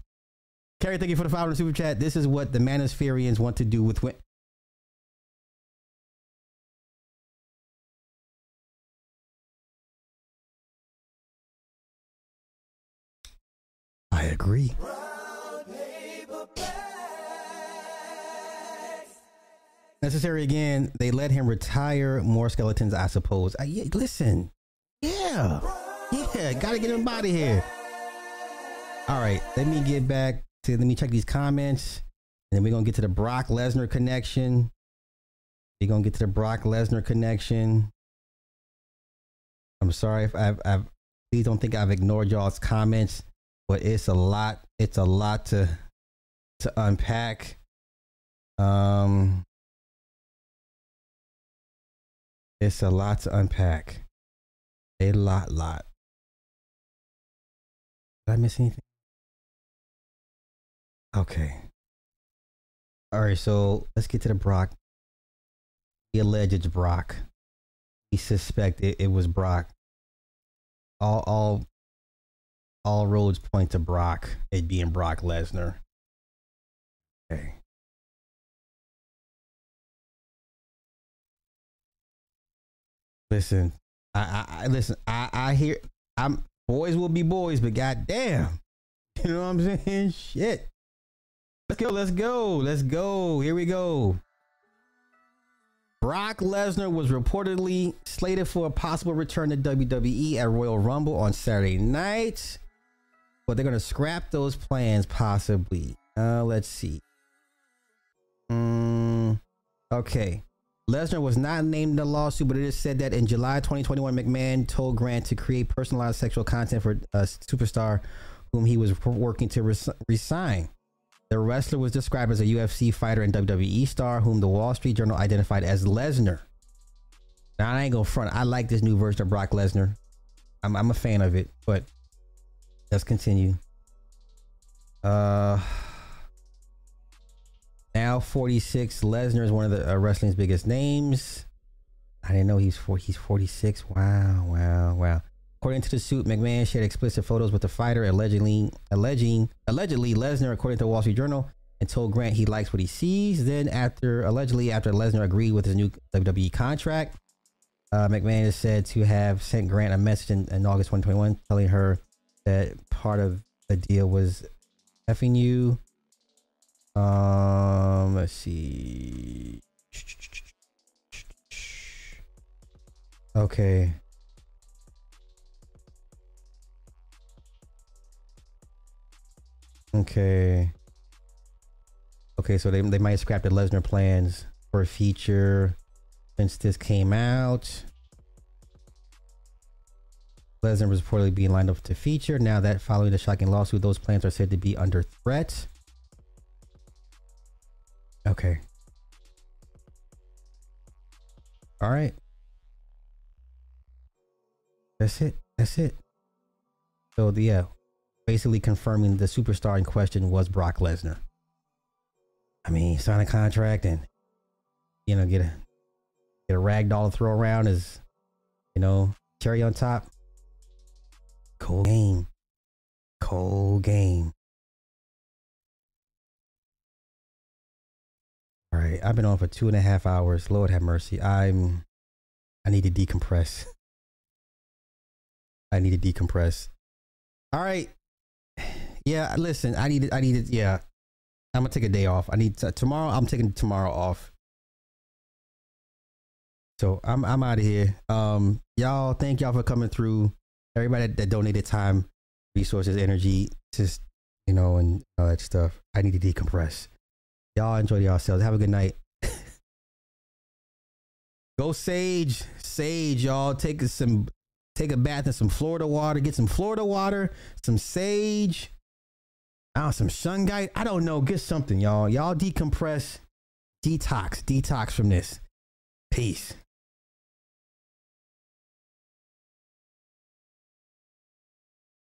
Speaker 2: Kerry, thank you for the five super chat. This is what the Manospherians want to do with Win- agree. Necessary again. They let him retire more skeletons, I suppose. I, yeah, listen, yeah, yeah, gotta get him out of here. All right, let me get back to let me check these comments, and then we're gonna get to the Brock Lesnar connection. We're gonna get to the Brock Lesnar connection. I'm sorry if I've, I've please don't think I've ignored y'all's comments, but it's a lot. It's a lot to to unpack. Um, it's a lot to unpack. A lot, lot. Did I miss anything? Okay. All right, so let's get to the Brock. The alleged Brock. He suspect it, it was Brock. All, all, all roads point to Brock. It being Brock Lesnar. Okay. Listen, I, I, I listen. I, I hear. I'm boys will be boys, but goddamn, you know what I'm saying? Shit. Let's go. Let's go. Let's go. Here we go. Brock Lesnar was reportedly slated for a possible return to WWE at Royal Rumble on Saturday night, but they're going to scrap those plans possibly. Uh, let's see. Mm, okay. Lesnar was not named in the lawsuit, but it is said that in July 2021, McMahon told Grant to create personalized sexual content for a superstar whom he was working to res- resign. The wrestler was described as a UFC fighter and WWE star, whom the Wall Street Journal identified as Lesnar. Now, I ain't gonna front. I like this new version of Brock Lesnar. I'm, I'm a fan of it, but let's continue. Uh, now 46. Lesnar is one of the uh, wrestling's biggest names. I didn't know he's four, he's 46. Wow, wow, wow. According to the suit, McMahon shared explicit photos with the fighter, allegedly, alleging, allegedly Lesnar, according to the Wall Street Journal, and told Grant he likes what he sees. Then, after allegedly after Lesnar agreed with his new WWE contract, uh, McMahon is said to have sent Grant a message in, in August 2021, telling her that part of the deal was effing you. Um, let's see. Okay. Okay. Okay, so they they might scrap the Lesnar plans for a feature since this came out. Lesnar was reportedly being lined up to feature. Now that following the shocking lawsuit, those plans are said to be under threat. Okay. All right. That's it. That's it. So the yeah, basically confirming the superstar in question was Brock Lesnar. I mean, sign a contract and you know get a get a rag doll to throw around is you know cherry on top. Cold game. Cold game. All right, I've been on for two and a half hours. Lord have mercy. I'm. I need to decompress. I need to decompress. All right. Yeah, listen. I need. I need. to- Yeah, I'm gonna take a day off. I need to, tomorrow. I'm taking tomorrow off. So I'm I'm out of here. Um, y'all, thank y'all for coming through. Everybody that, donated time, resources, energy, just you know, and all that stuff. I need to decompress. Y'all enjoy yourselves. Have a good night. Go Sage, Sage, y'all. Take some, take a bath in some Florida water. Get some Florida water, some Sage, ah, some Shungite. I don't know. Get something, y'all. Y'all decompress, detox, detox from this. Peace.